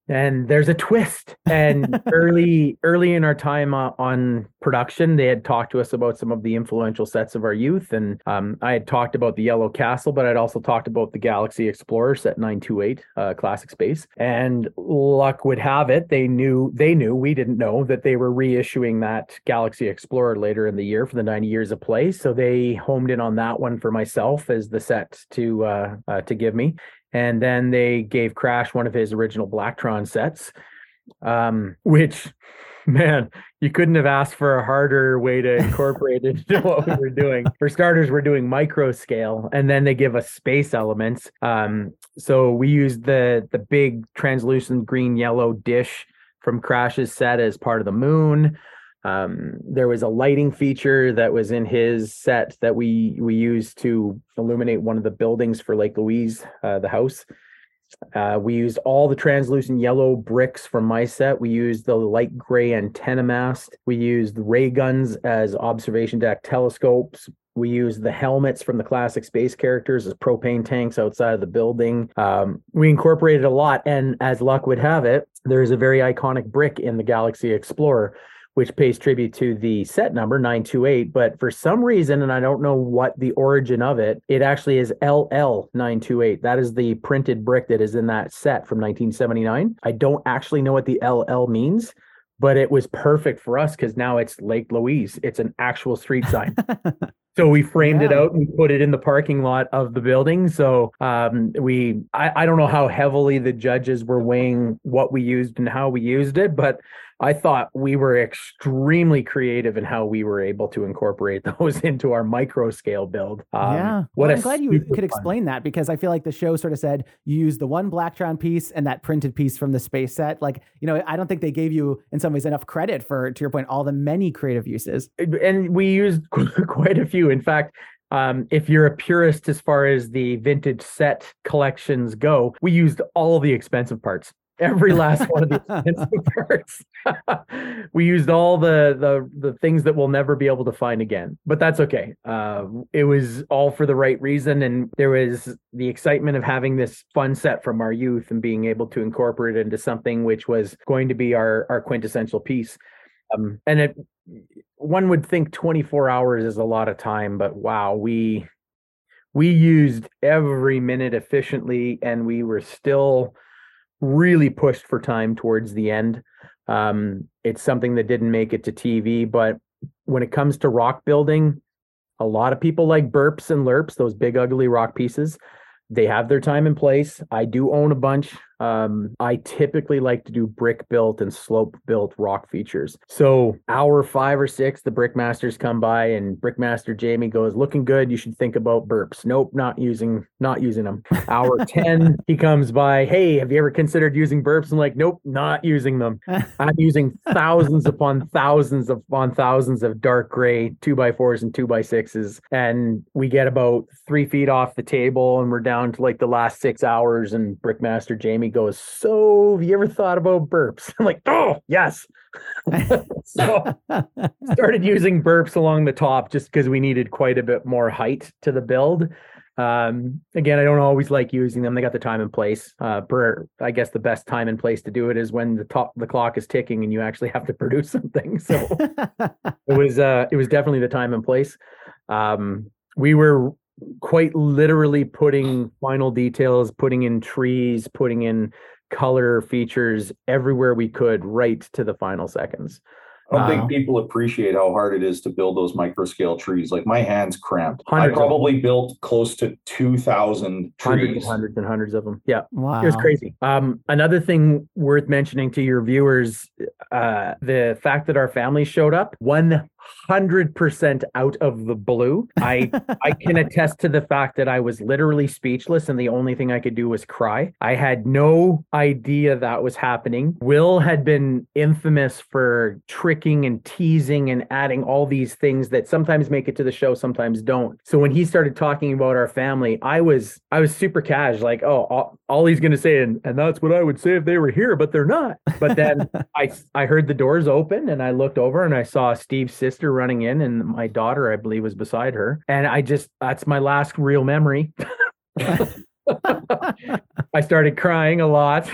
and there's a twist. And [LAUGHS] early early in our time uh, on production they had talked to us about some of the influential sets of our youth. And um, i had talked about the yellow castle but i'd also talked about the galaxy explorer set 928 uh, classic space. And luck would have it they knew they knew we didn't know that they were reissuing that galaxy explorer later in the year for the 90 years of play. So they homed in on that one for myself as the set to uh, uh to give me and then they gave Crash one of his original Blacktron sets, um, which, man, you couldn't have asked for a harder way to incorporate it into what we were doing. For starters, we're doing micro scale, and then they give us space elements. Um, so we used the the big translucent green yellow dish from Crash's set as part of the moon. Um, there was a lighting feature that was in his set that we we used to illuminate one of the buildings for Lake Louise, uh, the house. Uh, we used all the translucent yellow bricks from my set. We used the light gray antenna mast. We used ray guns as observation deck telescopes. We used the helmets from the classic space characters as propane tanks outside of the building. Um, we incorporated a lot, and as luck would have it, there is a very iconic brick in the Galaxy Explorer which pays tribute to the set number 928. But for some reason, and I don't know what the origin of it, it actually is LL 928. That is the printed brick that is in that set from 1979. I don't actually know what the LL means. But it was perfect for us because now it's Lake Louise. It's an actual street sign. [LAUGHS] So we framed yeah. it out and put it in the parking lot of the building. So um, we, I, I don't know how heavily the judges were weighing what we used and how we used it, but I thought we were extremely creative in how we were able to incorporate [LAUGHS] those into our micro scale build. Um, yeah. What well, I'm glad you could explain that because I feel like the show sort of said you use the one Blacktron piece and that printed piece from the space set. Like, you know, I don't think they gave you in some ways enough credit for, to your point, all the many creative uses. And we used [LAUGHS] quite a few. In fact, um, if you're a purist as far as the vintage set collections go, we used all the expensive parts every last one of the expensive parts. we used all the the the things that we'll never be able to find again, but that's okay. Uh, it was all for the right reason, and there was the excitement of having this fun set from our youth and being able to incorporate it into something which was going to be our our quintessential piece. Um, and it one would think 24 hours is a lot of time, but wow, we we used every minute efficiently, and we were still really pushed for time towards the end. Um, it's something that didn't make it to TV, but when it comes to rock building, a lot of people like burps and lurps, those big ugly rock pieces. They have their time and place. I do own a bunch. Um, I typically like to do brick built and slope built rock features. So hour five or six, the brickmasters come by and brickmaster Jamie goes, looking good. You should think about burps. Nope, not using, not using them. Hour [LAUGHS] 10, he comes by. Hey, have you ever considered using burps? I'm like, nope, not using them. [LAUGHS] I'm using thousands upon thousands upon thousands of dark gray two by fours and two by sixes. And we get about three feet off the table and we're down to like the last six hours and brickmaster Jamie Goes, So, have you ever thought about burps? [LAUGHS] I'm like, Oh, yes. [LAUGHS] so, started using burps along the top just because we needed quite a bit more height to the build. Um, again, I don't always like using them. They got the time and place. Uh, per I guess the best time and place to do it is when the top the clock is ticking and you actually have to [LAUGHS] produce something. So it was uh it was definitely the time and place. Um, we were quite literally putting final details, putting in trees, putting in color features everywhere we could right to the final seconds. I don't think people appreciate how hard it is to build those micro scale trees. Like my hands cramped. I probably built close to 2,000 trees. Hundreds and hundreds and hundreds of them. Yeah. Wow. It was crazy. Um, another thing worth mentioning to your viewers uh, the fact that our family showed up, one hundred percent out of the blue. I I [LAUGHS] can attest to the fact that I was literally speechless, and the only thing I could do was cry. I had no idea that was happening. Will had been infamous for tricking and teasing and adding all these things that sometimes make it to the show, sometimes don't. So when he started talking about our family, I was I was super cash, like, oh, all, all he's gonna say, and, and that's what I would say if they were here, but they're not. But then [LAUGHS] I I heard the doors open and I looked over and I saw Steve's sister running in, and my daughter, I believe, was beside her. And I just that's my last real memory. [LAUGHS] I started crying a lot.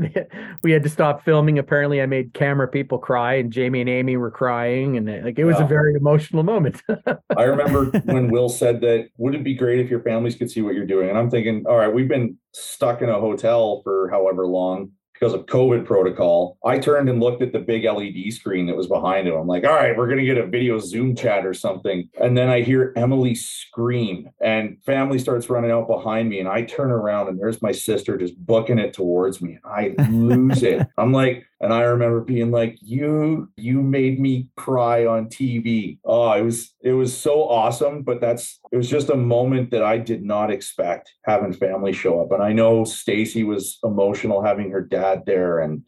[LAUGHS] we had to stop filming. Apparently, I made camera people cry, and Jamie and Amy were crying, and like it was a very emotional moment. [LAUGHS] I remember when Will said that, "Would it be great if your families could see what you're doing?" And I'm thinking, all right, we've been stuck in a hotel for however long because of COVID protocol, I turned and looked at the big LED screen that was behind him. I'm like, all right, we're going to get a video Zoom chat or something. And then I hear Emily scream and family starts running out behind me. And I turn around and there's my sister just booking it towards me. I lose it. [LAUGHS] I'm like, and I remember being like, "You, you made me cry on TV." Oh, it was it was so awesome. But that's it was just a moment that I did not expect having family show up. And I know Stacy was emotional having her dad there, and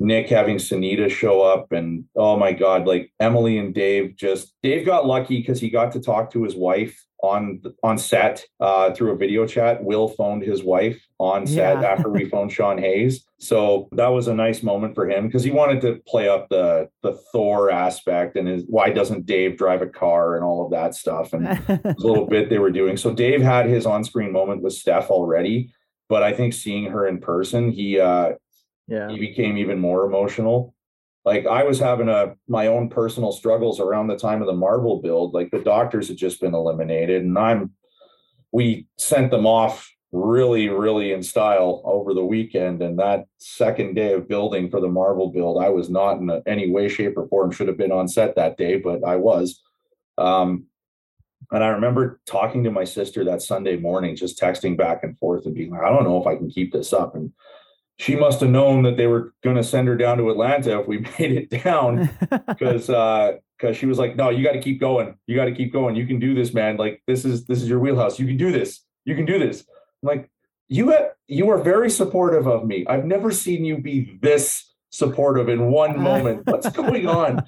Nick having Sunita show up, and oh my God, like Emily and Dave just Dave got lucky because he got to talk to his wife on on set uh, through a video chat. Will phoned his wife on set yeah. [LAUGHS] after we phoned Sean Hayes, so that was a nice moment for him because he wanted to play up the the Thor aspect and his why doesn't Dave drive a car and all of that stuff and [LAUGHS] a little bit they were doing. So Dave had his on screen moment with Steph already, but I think seeing her in person, he uh, yeah he became even more emotional like I was having a my own personal struggles around the time of the Marvel build. Like the doctors had just been eliminated, and I'm we sent them off really, really in style over the weekend. And that second day of building for the Marvel build, I was not in any way, shape, or form should have been on set that day, but I was. Um, and I remember talking to my sister that Sunday morning, just texting back and forth and being like, I don't know if I can keep this up. And she must have known that they were going to send her down to Atlanta if we [LAUGHS] made it down. [LAUGHS] Because uh because she was like no you got to keep going. You got to keep going. You can do this man. Like this is this is your wheelhouse. You can do this. You can do this. I'm like you have, you are very supportive of me. I've never seen you be this supportive in one moment. What's [LAUGHS] going on?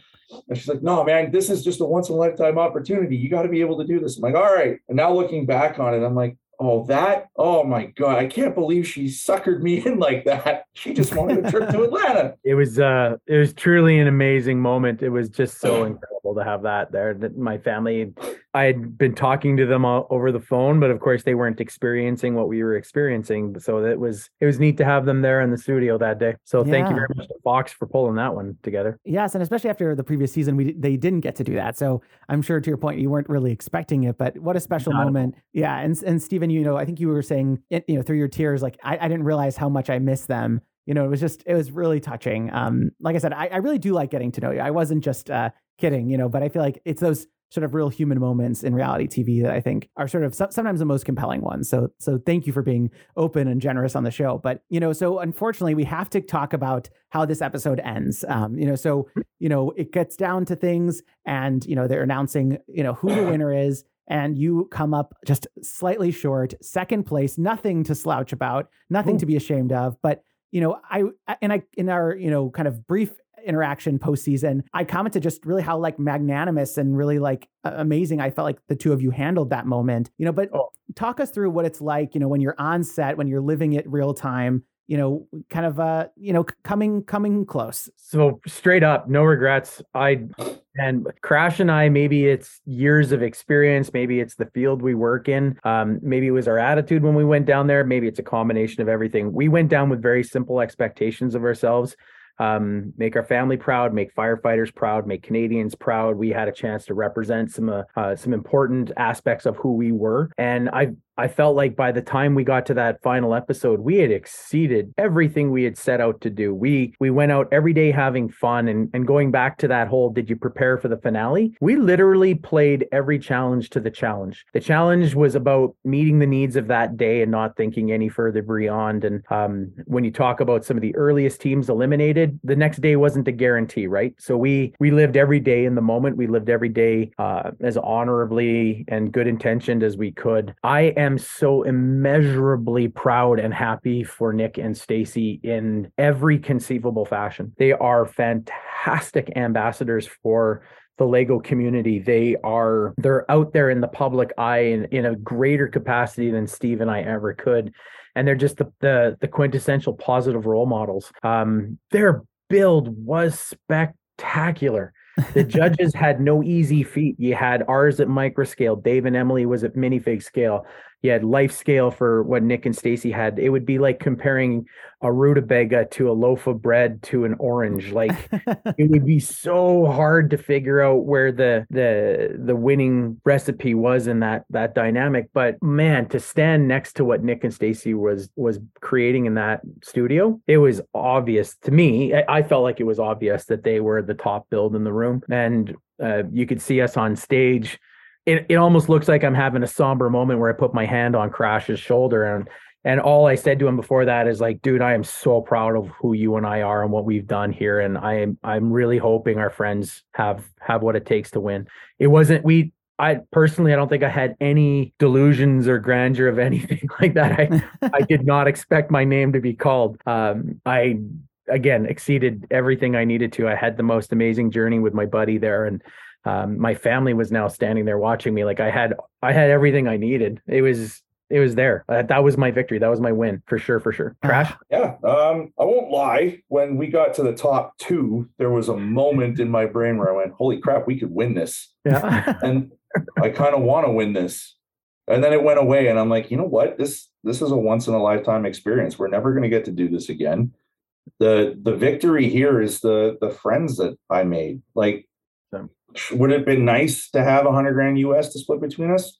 And she's like no man this is just a once in a lifetime opportunity. You got to be able to do this. I'm like all right. And now looking back on it I'm like Oh, that? Oh my God. I can't believe she suckered me [LAUGHS] in like that. She just wanted a trip to [LAUGHS] Atlanta. It was uh it was truly an amazing moment. It was just so incredible to have that there. My family I had been talking to them over the phone, but of course they weren't experiencing what we were experiencing. So it was it was neat to have them there in the studio that day. So yeah. thank you very much to Fox for pulling that one together. Yes, and especially after the previous season, we they didn't get to do that. So I'm sure to your point, you weren't really expecting it, but what a special Not moment. Yeah, and and Stephen, you know, I think you were saying, you know, through your tears, like I, I didn't realize how much I miss them you know, it was just, it was really touching. Um, like I said, I, I really do like getting to know you. I wasn't just uh, kidding, you know, but I feel like it's those sort of real human moments in reality TV that I think are sort of sometimes the most compelling ones. So so thank you for being open and generous on the show. But you know, so unfortunately, we have to talk about how this episode ends. Um, you know, so you know, it gets down to things, and you know, they're announcing you know who the winner is. And you come up just slightly short, second place, nothing to slouch about, nothing Ooh. to be ashamed of. But you know, I and I in our you know kind of brief interaction postseason, I commented just really how like magnanimous and really like amazing I felt like the two of you handled that moment. You know, but oh. talk us through what it's like, you know, when you're on set, when you're living it real time, you know, kind of uh, you know, coming coming close. So straight up, no regrets. I and Crash and I, maybe it's years of experience, maybe it's the field we work in, um, maybe it was our attitude when we went down there, maybe it's a combination of everything. We went down with very simple expectations of ourselves um, make our family proud, make firefighters proud, make Canadians proud. We had a chance to represent some uh, uh, some important aspects of who we were, and I I felt like by the time we got to that final episode, we had exceeded everything we had set out to do. We we went out every day having fun and and going back to that whole did you prepare for the finale? We literally played every challenge to the challenge. The challenge was about meeting the needs of that day and not thinking any further beyond. And um, when you talk about some of the earliest teams eliminated, the next day wasn't a guarantee, right? So we we lived every day in the moment. We lived every day uh, as honorably and good intentioned as we could. I am so immeasurably proud and happy for Nick and Stacy in every conceivable fashion. They are fantastic ambassadors for the Lego community. They are they're out there in the public eye in, in a greater capacity than Steve and I ever could. And they're just the the, the quintessential positive role models. Um, their build was spectacular. The [LAUGHS] judges had no easy feat. You had ours at micro scale. Dave and Emily was at minifig scale you had life scale for what Nick and Stacy had. It would be like comparing a rutabaga to a loaf of bread to an orange. [LAUGHS] Like it would be so hard to figure out where the the the winning recipe was in that that dynamic. But man, to stand next to what Nick and Stacy was was creating in that studio, it was obvious to me. I, felt like it was obvious that they were the top build in the room, and uh, you could see us on stage it, it almost looks like I'm having a somber moment where I put my hand on Crash's shoulder and and all I said to him before that is like, dude, I am so proud of who you and I are and what we've done here. And I am I'm really hoping our friends have have what it takes to win. It wasn't we I personally I don't think I had any delusions or grandeur of [LAUGHS] anything like that. I I did not expect my name to be called. Um I again exceeded everything I needed to. I had the most amazing journey with my buddy there and um, my family was now standing there watching me like i had i had everything i needed. It was it was there. Uh, that was my victory. That was my win for sure for sure. Crash? Yeah um i won't lie. When we got to the top two there was a [LAUGHS] moment in my brain where i went holy crap we could win this. Yeah. [LAUGHS] And [LAUGHS] i kind of want to win this. And then it went away and i'm like you know what? This this is a once in a lifetime experience. We're never going to get to do this again. The the victory here is the the friends that i made. Like would it have been nice to have a hundred grand US to split between us?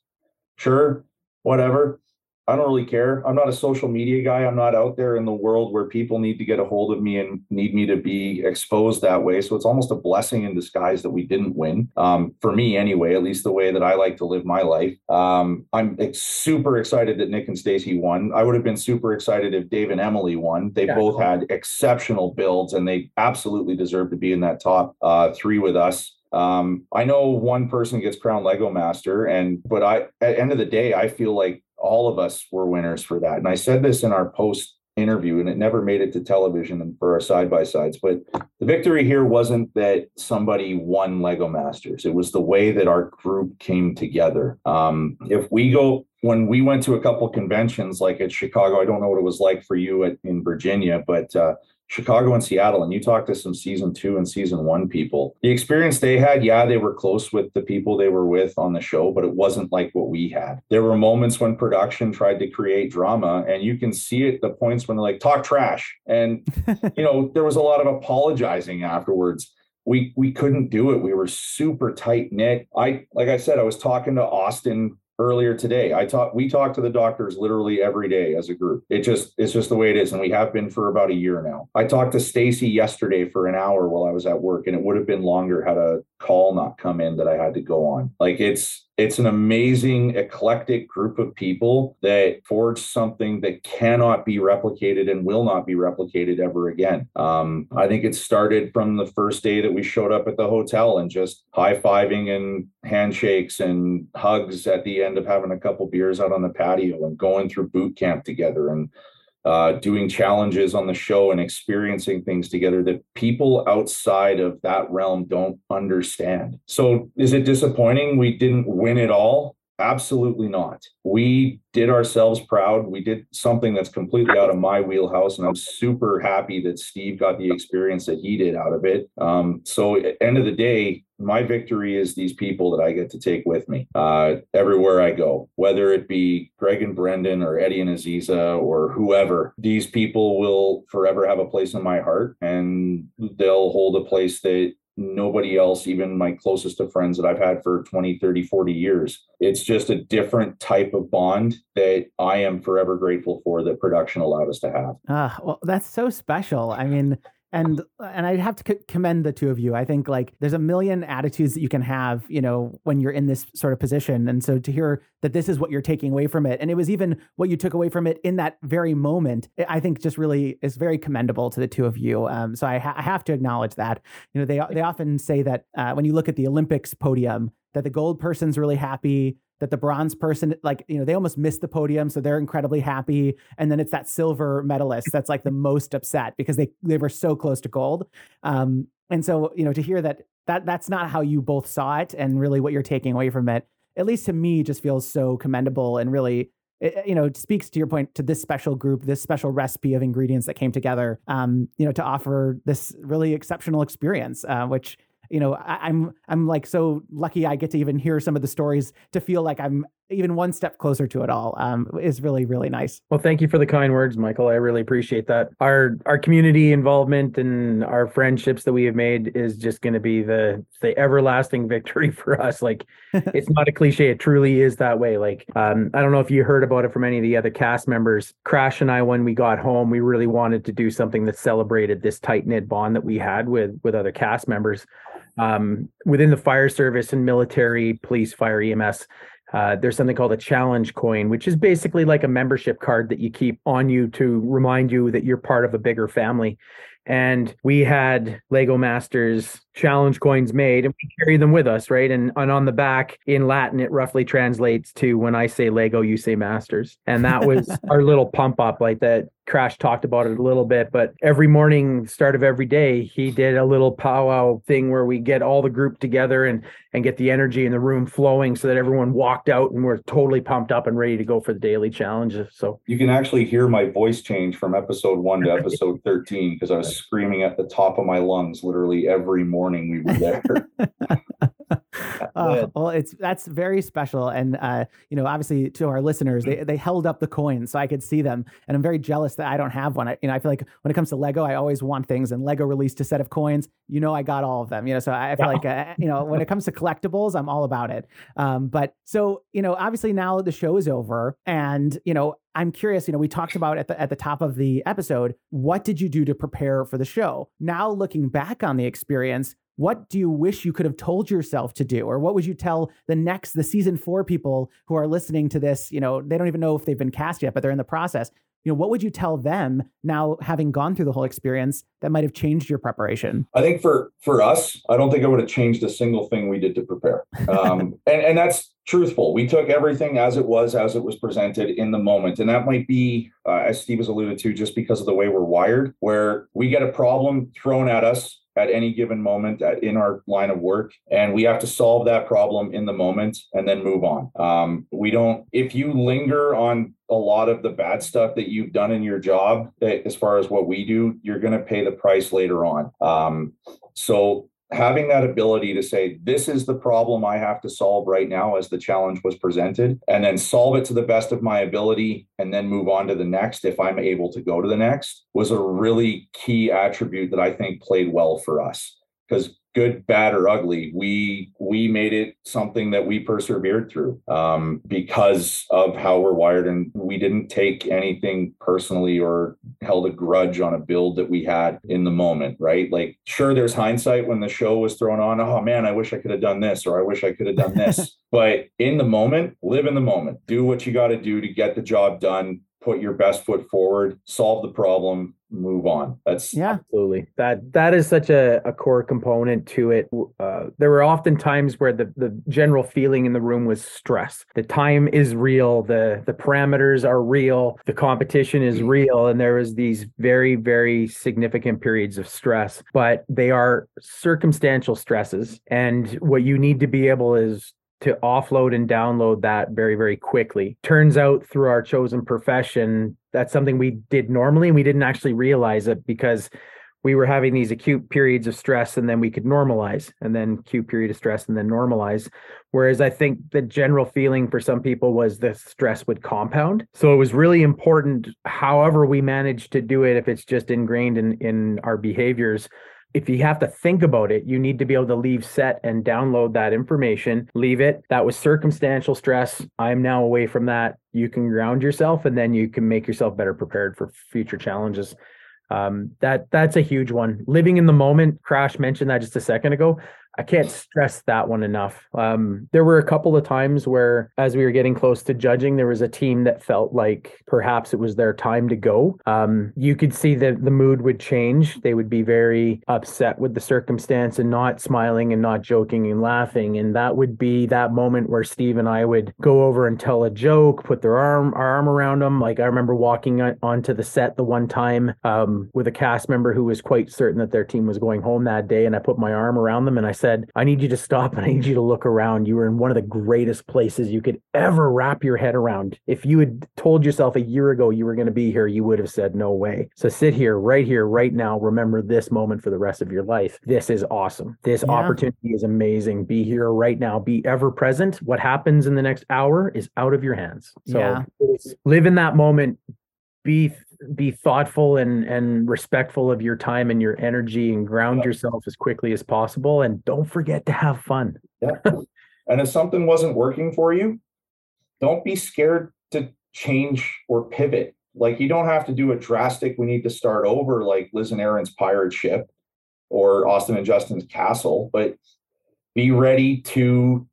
Sure, whatever. I don't really care. I'm not a social media guy. I'm not out there in the world where people need to get a hold of me and need me to be exposed that way. So it's almost a blessing in disguise that we didn't win. Um, for me, anyway, at least the way that I like to live my life. Um, I'm super excited that Nick and Stacy won. I would have been super excited if Dave and Emily won. They yeah, both had exceptional builds and they absolutely deserve to be in that top uh, three with us. Um, I know one person gets crowned Lego Master, and but I at end of the day, I feel like all of us were winners for that. And I said this in our post interview, and it never made it to television and for our side by sides. But the victory here wasn't that somebody won Lego Masters; it was the way that our group came together. Um, if we go when we went to a couple conventions, like at Chicago, I don't know what it was like for you at, in Virginia, but uh, Chicago and Seattle, and you talked to some season two and season one people. The experience they had, yeah, they were close with the people they were with on the show, but it wasn't like what we had. There were moments when production tried to create drama, and you can see it the points when they're like, talk trash. And, [LAUGHS] you know, there was a lot of apologizing afterwards we we couldn't do it. We were super tight knit. I like I said, I was talking to Austin earlier today. I talk we talk to the doctors literally every day as a group. It just it's just the way it is and we have been for about a year now. I talked to Stacy yesterday for an hour while I was at work and it would have been longer had a call not come in that I had to go on. Like it's it's an amazing eclectic group of people that forged something that cannot be replicated and will not be replicated ever again. Um, I think it started from the first day that we showed up at the hotel and just high fiving and handshakes and hugs at the end of having a couple beers out on the patio and going through boot camp together and uh, doing challenges on the show and experiencing things together that people outside of that realm don't understand. So, is it disappointing we didn't win it all? Absolutely not. We did ourselves proud. We did something that's completely out of my wheelhouse, and I'm super happy that Steve got the experience that he did out of it. Um, so, at end of the day, my victory is these people that I get to take with me uh, everywhere I go, whether it be Greg and Brendan or Eddie and Aziza or whoever. These people will forever have a place in my heart, and they'll hold a place that nobody else, even my closest of friends that I've had for 20, 30, 40 years. It's just a different type of bond that I am forever grateful for that production allowed us to have. Ah, well, that's so special. I mean, and and I have to commend the two of you. I think like there's a million attitudes that you can have, you know, when you're in this sort of position. And so to hear that this is what you're taking away from it, and it was even what you took away from it in that very moment, I think just really is very commendable to the two of you. Um, so I, ha- I, have to acknowledge that. You know, they they often say that uh, when you look at the Olympics podium, that the gold person's really happy that the bronze person like you know they almost missed the podium so they're incredibly happy. And then it's that silver medalist that's like the most upset because they they were so close to gold. Um and so you know to hear that that that's not how you both saw it and really what you're taking away from it at least to me just feels so commendable and really it, you know speaks to your point to this special group this special recipe of ingredients that came together um you know to offer this really exceptional experience uh, which you know, I, I'm I'm like so lucky I get to even hear some of the stories to feel like I'm even one step closer to it all um, is really really nice. Well thank you for the kind words michael. I really appreciate that. Our our community involvement and our friendships that we have made is just going to be the the everlasting victory [LAUGHS] for us. Like [LAUGHS] it's not a cliche. It truly is that way. Like um, i don't know if you heard about it from any of the other cast members. Crash and i when we got home we really wanted to do something that celebrated this tight knit bond that we had with with other cast members. Um, within the fire service and military, police, fire, EMS. Uh, there's something called a challenge coin, which is basically like a membership card that you keep on you to remind you that you're part of a bigger family. And we had Lego Masters challenge coins made and we carry them with us, right? And, and on the back in Latin, it roughly translates to when I say Lego, you say Masters. And that was [LAUGHS] our little pump up like that. Crash talked about it a little bit, but every morning, start of every day, he did a little powwow thing where we get all the group together and and get the energy in the room flowing so that everyone walked out and we're totally pumped up and ready to go for the daily challenges. So you can actually hear my voice change from episode one to [LAUGHS] episode 13 because I was screaming at the top of my lungs literally every morning we were there. [LAUGHS] [LAUGHS] uh, [LAUGHS] well, it's that's very special, and uh, you know, obviously to our listeners, they they held up the coins so I could see them, and I'm very jealous that I don't have one. I, you know, I feel like when it comes to Lego, I always want things, and Lego released a set of coins. You know, I got all of them. You know, so I, I feel like uh, you know when it comes to collectibles, I'm all about it. Um, but so you know, obviously now the show is over, and you know, I'm curious, you know, we talked about at the at the top of the episode, what did you do to prepare for the show? Now looking back on the experience, what do you wish you could have told yourself to do? Or what would you tell the next the season 4 people who are listening to this? You know they don't even know if they've been cast yet but they're in the process you know what would you tell them now having gone through the whole experience that might have changed your preparation? I think for for us i don't think i would have changed a single thing we did to prepare. Um, [LAUGHS] and and that's truthful. We took everything as it was as it was presented in the moment. And that might be uh, as steve has alluded to just because of the way we're wired where we get a problem thrown at us at any given moment at, in our line of work and we have to solve that problem in the moment and then move on. Um, we don't if you linger on a lot of the bad stuff that you've done in your job eh, as far as what we do you're going to pay the price later on. Um, so having that ability to say this is the problem i have to solve right now as the challenge was presented and then solve it to the best of my ability and then move on to the next if i'm able to go to the next was a really key attribute that i think played well for us. Because good, bad, or ugly, we we made it something that we persevered through um, because of how we're wired, and we didn't take anything personally or held a grudge on a build that we had in the moment. Right? Like, sure, there's hindsight when the show was thrown on. Oh man, I wish I could have done this, or I wish I could have done this. [LAUGHS] but in the moment, live in the moment. Do what you got to do to get the job done put your best foot forward, solve the problem, move on. That's yeah, absolutely. That that is such a, a core component to it. Uh, there were often times where the the general feeling in the room was stress. The time is real. The the parameters are real. The competition is mm-hmm. real, and there was these very very significant periods of stress. But they are circumstantial stresses, and what you need to be able is to offload and download that very very quickly. Turns out through our chosen profession that's something we did normally and we didn't actually realize it because we were having these acute periods of stress and then we could normalize and then acute period of stress and then normalize. Whereas i think the general feeling for some people was the stress would compound. So it was really important however we managed to do it if it's just ingrained in in our behaviors if you have to think about it, you need to be able to leave set and download that information, leave it. That was circumstantial stress. I'm now away from that. You can ground yourself and then you can make yourself better prepared for future challenges. Um, that that's a huge one. Living in the moment. Crash mentioned that just a second ago. I can't stress that one enough. Um, there were a couple of times where, as we were getting close to judging, there was a team that felt like perhaps it was their time to go. Um, you could see that the mood would change. They would be very upset with the circumstance and not smiling and not joking and laughing. And that would be that moment where Steve and I would go over and tell a joke, put their arm our arm around them. Like I remember walking onto the set the one time um, with a cast member who was quite certain that their team was going home that day, and I put my arm around them and I said, I need you to stop and I need you to look around. You were in one of the greatest places you could ever wrap your head around. If you had told yourself a year ago you were going to be here, you would have said, No way. So sit here, right here, right now. Remember this moment for the rest of your life. This is awesome. This yeah. opportunity is amazing. Be here right now. Be ever present. What happens in the next hour is out of your hands. So yeah. live in that moment. Be be thoughtful and and respectful of your time and your energy and ground yeah. yourself as quickly as possible and don't forget to have fun. Yeah. [LAUGHS] And if something wasn't working for you don't be scared to change or pivot. Like you don't have to do a drastic we need to start over like liz and aaron's pirate ship or austin and justin's castle but be ready to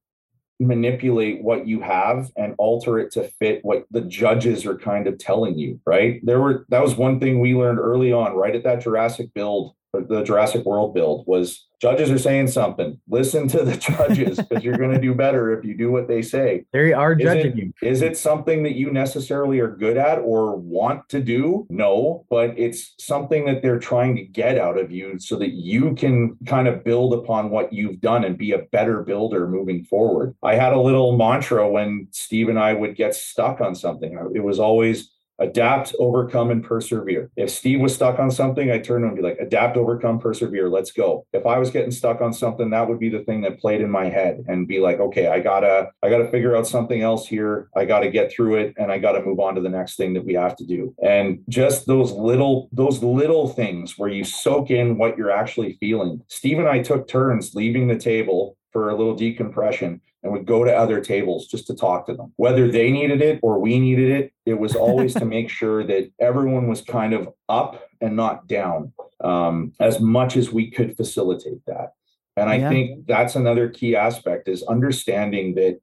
manipulate what you have and alter it to fit what the judges are kind of telling you right? There were that was one thing we learned early on right at that jurassic build the Jurassic World build was judges are saying something. Listen to the judges because you're going to do better if you do what they say. They are judging is it, you. Is it something that you necessarily are good at or want to do? No, but it's something that they're trying to get out of you so that you can kind of build upon what you've done and be a better builder moving forward. I had a little mantra when Steve and I would get stuck on something. It was always adapt, overcome, and persevere. If Steve was stuck on something, I'd turn to him and be like, adapt, overcome, persevere, let's go. If I was getting stuck on something, that would be the thing that played in my head and be like, okay, I gotta, I gotta figure out something else here. I gotta get through it and I gotta move on to the next thing that we have to do. And just those little, those little things where you soak in what you're actually feeling. Steve and I took turns leaving the table for a little decompression and would go to other tables just to talk to them. Whether they needed it or we needed it, it was always to [LAUGHS] make sure that everyone was kind of up and not down um, as much as we could facilitate that. And I yeah. think that's another key aspect is understanding that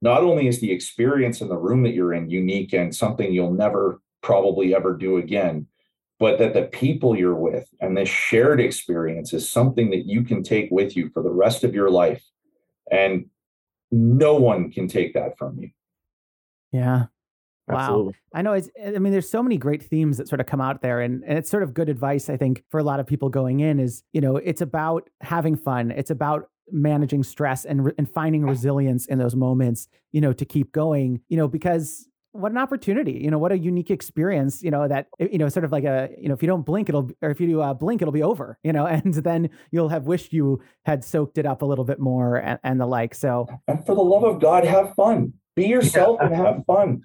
not only is the experience in the room that you're in unique and something you'll never probably ever do again, but that the people you're with and this shared experience is something that you can take with you for the rest of your life. And no one can take that from you. Yeah. Wow. Absolutely. I know it's I mean there's so many great themes that sort of come out there and and it's sort of good advice I think for a lot of people going in is, you know, it's about having fun. It's about managing stress and and finding resilience in those moments, you know, to keep going, you know, because what an opportunity you know what a unique experience you know that you know sort of like a you know if you don't blink it'll or if you uh, blink it'll be over you know [LAUGHS] and then you'll have wished you had soaked it up a little bit more and, and the like so and for the love of god have fun be yourself and have fun.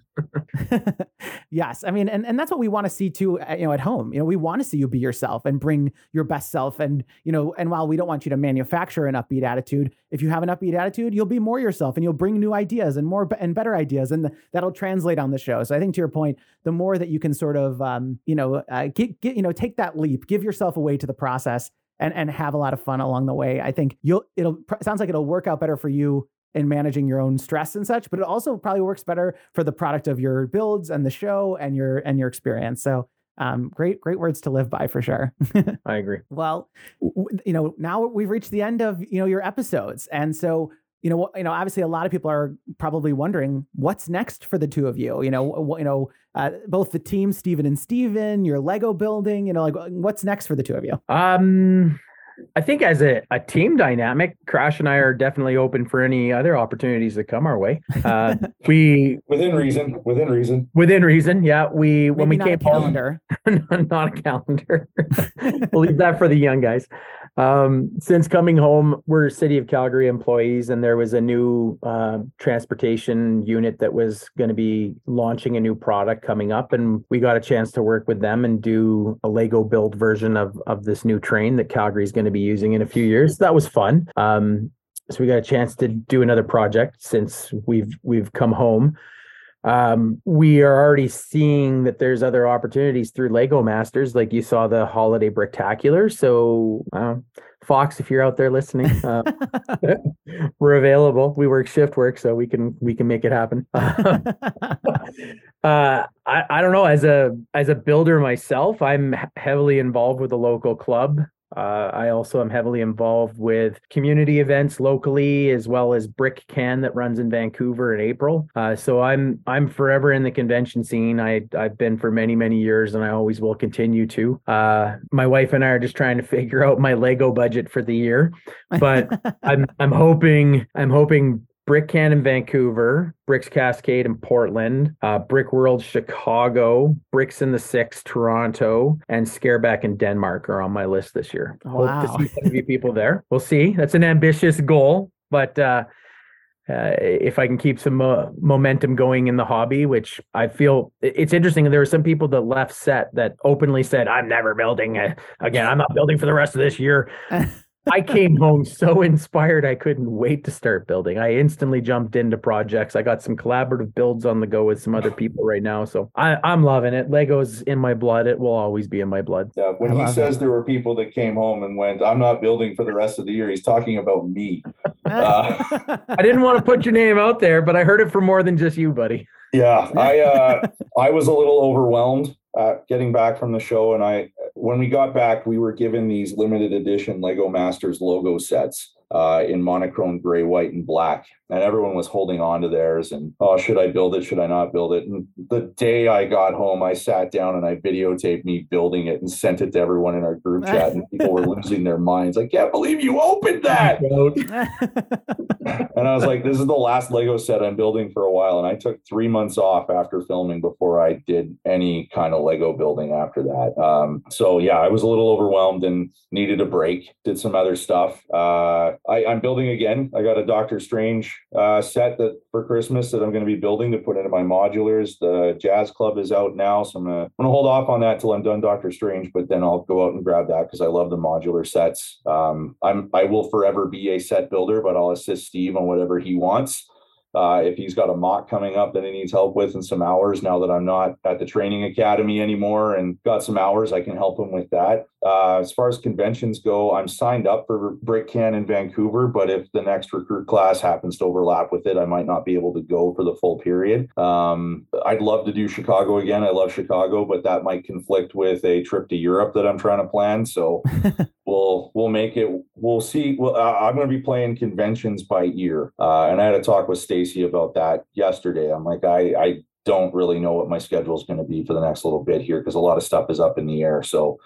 [LAUGHS] yes, I mean, and, and that's what we want to see too. Uh, you know, at home, you know, we want to see you be yourself and bring your best self. And you know, and while we don't want you to manufacture an upbeat attitude, if you have an upbeat attitude, you'll be more yourself and you'll bring new ideas and more and better ideas, and the, that'll translate on the show. So I think to your point, the more that you can sort of, um, you know, uh, get, get you know, take that leap, give yourself away to the process. And, and have a lot of fun along the way. I think you'll it'll sounds like it'll work out better for you in managing your own stress and such, but it also probably works better for the product of your builds and the show and your and your experience. So um, great, great words to live by for sure. [LAUGHS] I agree. Well, w- you know, now we've reached the end of you know your episodes, and so you know, you know, obviously, a lot of people are probably wondering what's next for the two of you. You know, you know, uh, both the team, Stephen and Stephen, your Lego building. You know, like what's next for the two of you? Um, I think as a, a team dynamic, Crash and I are definitely open for any other opportunities that come our way. Uh, [LAUGHS] we within reason, within reason, within reason. Yeah, we Maybe when we came a calendar, [LAUGHS] home, not a calendar. [LAUGHS] we'll leave that for the young guys. Um, since coming home, we're City of Calgary employees, and there was a new uh, transportation unit that was going to be launching a new product coming up, and we got a chance to work with them and do a Lego build version of of this new train that Calgary is going to be using in a few years. That was fun. Um, so we got a chance to do another project since we've we've come home um, we are already seeing that there's other opportunities through Lego Masters, like you saw the holiday bricktacular. So, uh, Fox, if you're out there listening, uh, [LAUGHS] [LAUGHS] we're available. We work shift work, so we can we can make it happen. [LAUGHS] uh, I I don't know. As a as a builder myself, I'm heavily involved with a local club. Uh, I also am heavily involved with community events locally, as well as BrickCan that runs in Vancouver in April. Uh, so I'm I'm forever in the convention scene. I I've been for many many years, and I always will continue to. Uh, my wife and I are just trying to [LAUGHS] figure out my Lego budget for the year, but [LAUGHS] I'm I'm hoping I'm hoping BrickCan in Vancouver, BricksCascade in Portland, uh, Brickworld Chicago, Bricks in the Six Toronto, and Skærbæk in Denmark are on my list this year. Wow. Hope to see some of you people there. We'll see. That's an ambitious goal, but uh, uh, if I can keep some uh, momentum going in the hobby, which I feel it's interesting. There were some people that left set that openly said, "I'm never building again. I'm not building for the rest of this year." [LAUGHS] I came home so inspired I couldn't wait to start building. I instantly jumped into projects. I got some collaborative builds on the go with some other [SIGHS] people right now. So I, am loving it. Lego's in my blood. It will always be in my blood. Yeah. When he says it. there were people that came home and went, I'm not building for the rest of the year, he's talking about me. [LAUGHS] Uh, [LAUGHS] I didn't want to put your name out there, but I heard it from more than just you, buddy. Yeah. [LAUGHS] I uh I was a little overwhelmed uh, getting back from the show and I when we got back, we were given these limited edition Lego Masters logo sets uh, in monochrome gray, white, and black and everyone was holding on to theirs and oh should i build it? Should i not build it? And the day i got home i sat down and i videotaped me building it and sent it to everyone in our group [LAUGHS] chat and people were losing their minds i can't believe you opened that! [LAUGHS] [LAUGHS] and i was like this is the last lego set i'm building for a while and i took three months off after filming before i did any kind of lego building after that. Um, so yeah i was a little overwhelmed and needed a break did some other stuff. Uh, I, i'm building again. I got a doctor strange uh, set that for Christmas that I'm going to be building to put into my modulars. The Jazz Club is out now, so I'm going to hold off on that till I'm done Doctor Strange. But then I'll go out and grab that because I love the modular sets. Um, I'm I will forever be a set builder, but I'll assist Steve on whatever he wants. Uh, if he's got a MOC coming up that he needs help with and some hours now that I'm not at the training academy anymore and got some hours, I can help him with that. Uh, as far as conventions go, I'm signed up for BrickCan in Vancouver, but if the next recruit class happens to overlap with it, I might not be able to go for the full period. Um, I'd love to do Chicago again. I love Chicago, but that might conflict with a trip to Europe that I'm trying to plan. So [LAUGHS] we'll we'll make it. We'll see. Well, I'm going to be playing conventions by ear, uh, and I had a talk with Stacy about that yesterday. I'm like, I I don't really know what my schedule is going to be for the next little bit here because a lot of stuff is up in the air. So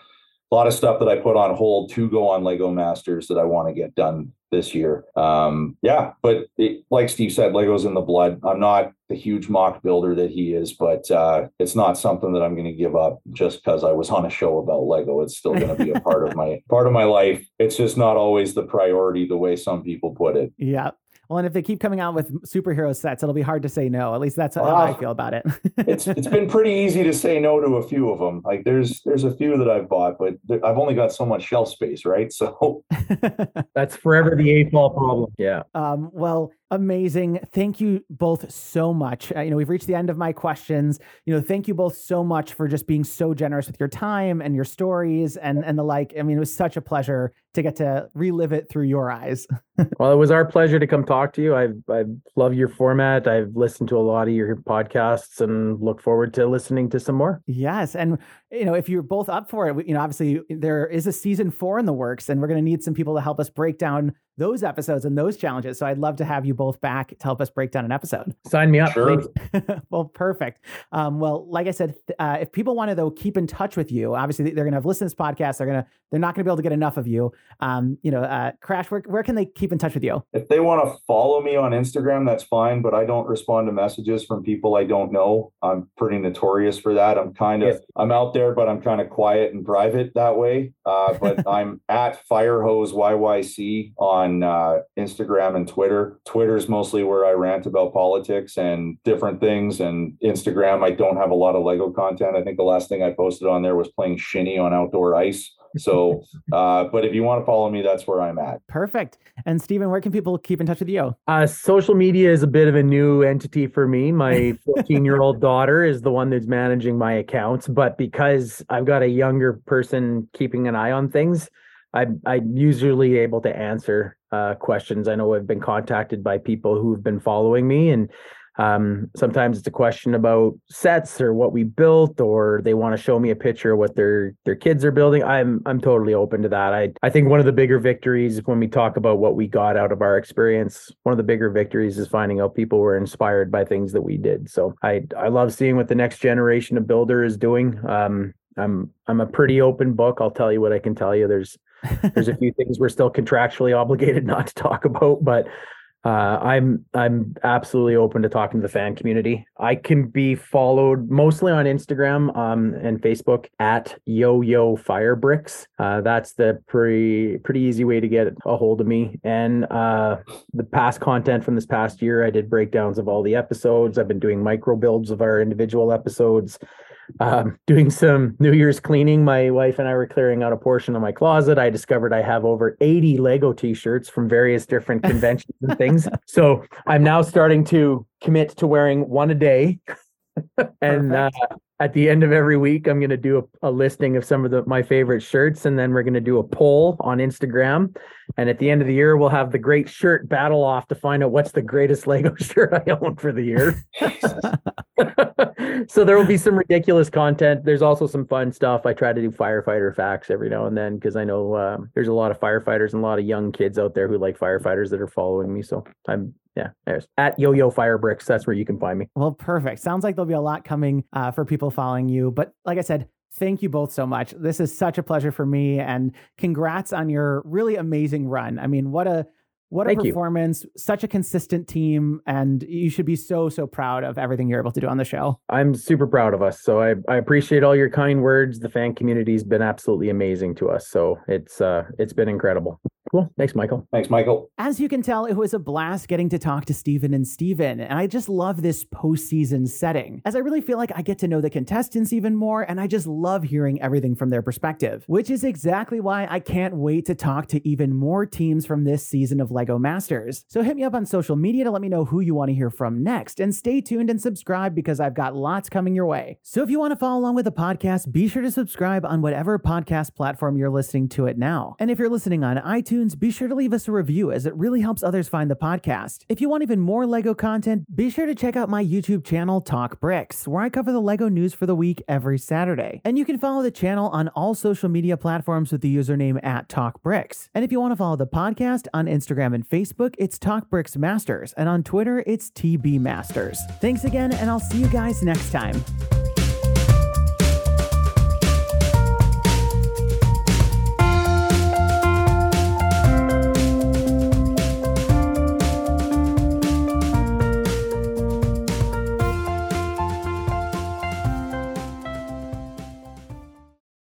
a lot of stuff that I put on hold to go on Lego Masters that I want to get done this year. Um, yeah, but it, like Steve said, Lego's in the blood. I'm not the huge MOC builder that he is, but uh, it's not something that I'm going to give up just because I was on a show about Lego. It's still going to be a part of my [LAUGHS] part of my life. It's just not always the priority the way some people put it. Yeah. Well, and if they keep coming out with superhero sets, it'll be hard to say no. At least that's how uh, I feel about it. it's [LAUGHS] it's been pretty easy to say no to a few of them. Like there's there's a few that I've bought, but I've only got so much shelf space, right? [LAUGHS] So [LAUGHS] that's forever the eight ball problem. Yeah. Um, well, amazing. Thank you both so much. Uh, you know, we've reached the end of my questions. You know, thank you both so much for just being so generous with your time and your stories and and the like. I mean, it was such a pleasure to get to relive it through your eyes. [LAUGHS] well, it was our pleasure to come talk to you. I I love your format. I've listened to a lot of your podcasts and look forward to listening to some more. Yes, and you know, if you're both up for it, you know, obviously there is a season four in the works, and we're going to need some people to help us break down those episodes and those challenges. So I'd love to have you both back to help us break down an episode. Sign me up, Sure. [LAUGHS] well, perfect. Um, well, like I said, uh, if people want to though keep in touch with you, obviously they're going to have listened to this podcast. They're gonna they're not going to be able to get enough of you. Um, you know, uh, Crash, where, where can they keep in touch with you? If they want to follow me on Instagram, that's fine, but I don't respond to messages from people I don't know. I'm pretty notorious for that. I'm kind of Yes. I'm out there, but I'm kind of quiet and private that way. Uh, but [LAUGHS] I'm at Firehose YYC on uh, Instagram and Twitter. Twitter's mostly where I rant about politics and different things. And Instagram, I don't have a lot of Lego content. I think the last thing I posted on there was playing shinny on outdoor ice. So, [LAUGHS] uh, but if you want to follow me, that's where I'm at. Perfect. And Stephen, where can people keep in touch with you? Uh, social media is a bit of a new entity for me. My [LAUGHS] 14 year old daughter is the one that's managing my accounts, but because I've got a younger person keeping an eye on things, I'm, I'm usually able to answer uh, questions. I know I've been contacted by people who've been following me, and um, sometimes it's a question about sets or what we built, or they want to show me a picture of what their their kids are building. I'm I'm totally open to that. I I think one of the bigger victories when we talk about what we got out of our experience, one of the bigger victories is finding out people were inspired by things that we did. So I I love seeing what the next generation of builder is doing. Um, I'm I'm a pretty open book. I'll tell you what I can tell you. There's there's a few things we're still contractually obligated not to talk about, but uh, I'm I'm absolutely open to talking to the fan community. I can be followed mostly on Instagram um, and Facebook at Yo Yo Fire Bricks. Uh, that's the pretty pretty easy way to get a hold of me. And uh, the past content from this past year, I did breakdowns of all the episodes. I've been doing micro builds of our individual episodes um, doing some New Year's cleaning. My wife and I were clearing out a portion of my closet. I discovered I have over 80 Lego t shirts from various different [LAUGHS] conventions and things. So I'm now starting to commit to wearing one a day. [LAUGHS] and uh, at the end of every week, I'm going to do a, a listing of some of the, my favorite shirts. And then we're going to do a poll on Instagram. And at the end of the year, we'll have the great shirt battle off to find out what's the greatest Lego [LAUGHS] shirt I own for the year. [LAUGHS] [LAUGHS] so there will be some ridiculous content. There's also some fun stuff. I try to do firefighter facts every now and then because I know um, there's a lot of firefighters and a lot of young kids out there who like firefighters that are following me. So I'm yeah, there's at Yo Yo Fire Bricks. That's where you can find me. Well, perfect. Sounds like there'll be a lot coming uh, for people following you. But like I said, thank you both so much. This is such a pleasure for me, and congrats on your really amazing run. I mean, what a what a Thank you. performance! Such a consistent team, and you should be so so proud of everything you're able to do on the show. I'm super proud of us. So I, I appreciate all your kind words. The fan community's been absolutely amazing to us. So it's uh it's been incredible. Cool. Thanks, Michael. Thanks, Michael. As you can tell, it was a blast getting to talk to Steven and Steven, and I just love this postseason setting, as I really feel like I get to know the contestants even more, and I just love hearing everything from their perspective, which is exactly why I can't wait to talk to even more teams from this season of LEGO Masters. So hit me up on social media to let me know who you want to hear from next, and stay tuned and subscribe because I've got lots coming your way. So if you want to follow along with the podcast, be sure to subscribe on whatever podcast platform you're listening to it now. And if you're listening on iTunes, be sure to leave us a review as it really helps others find the podcast. If you want even more LEGO content, be sure to check out my YouTube channel, Talk Bricks, where I cover the LEGO news for the week every Saturday. And you can follow the channel on all social media platforms with the username at Talk Bricks. And if you want to follow the podcast on Instagram and Facebook, it's Talk Bricks Masters, and on Twitter, it's TB Masters. Thanks again, and I'll see you guys next time.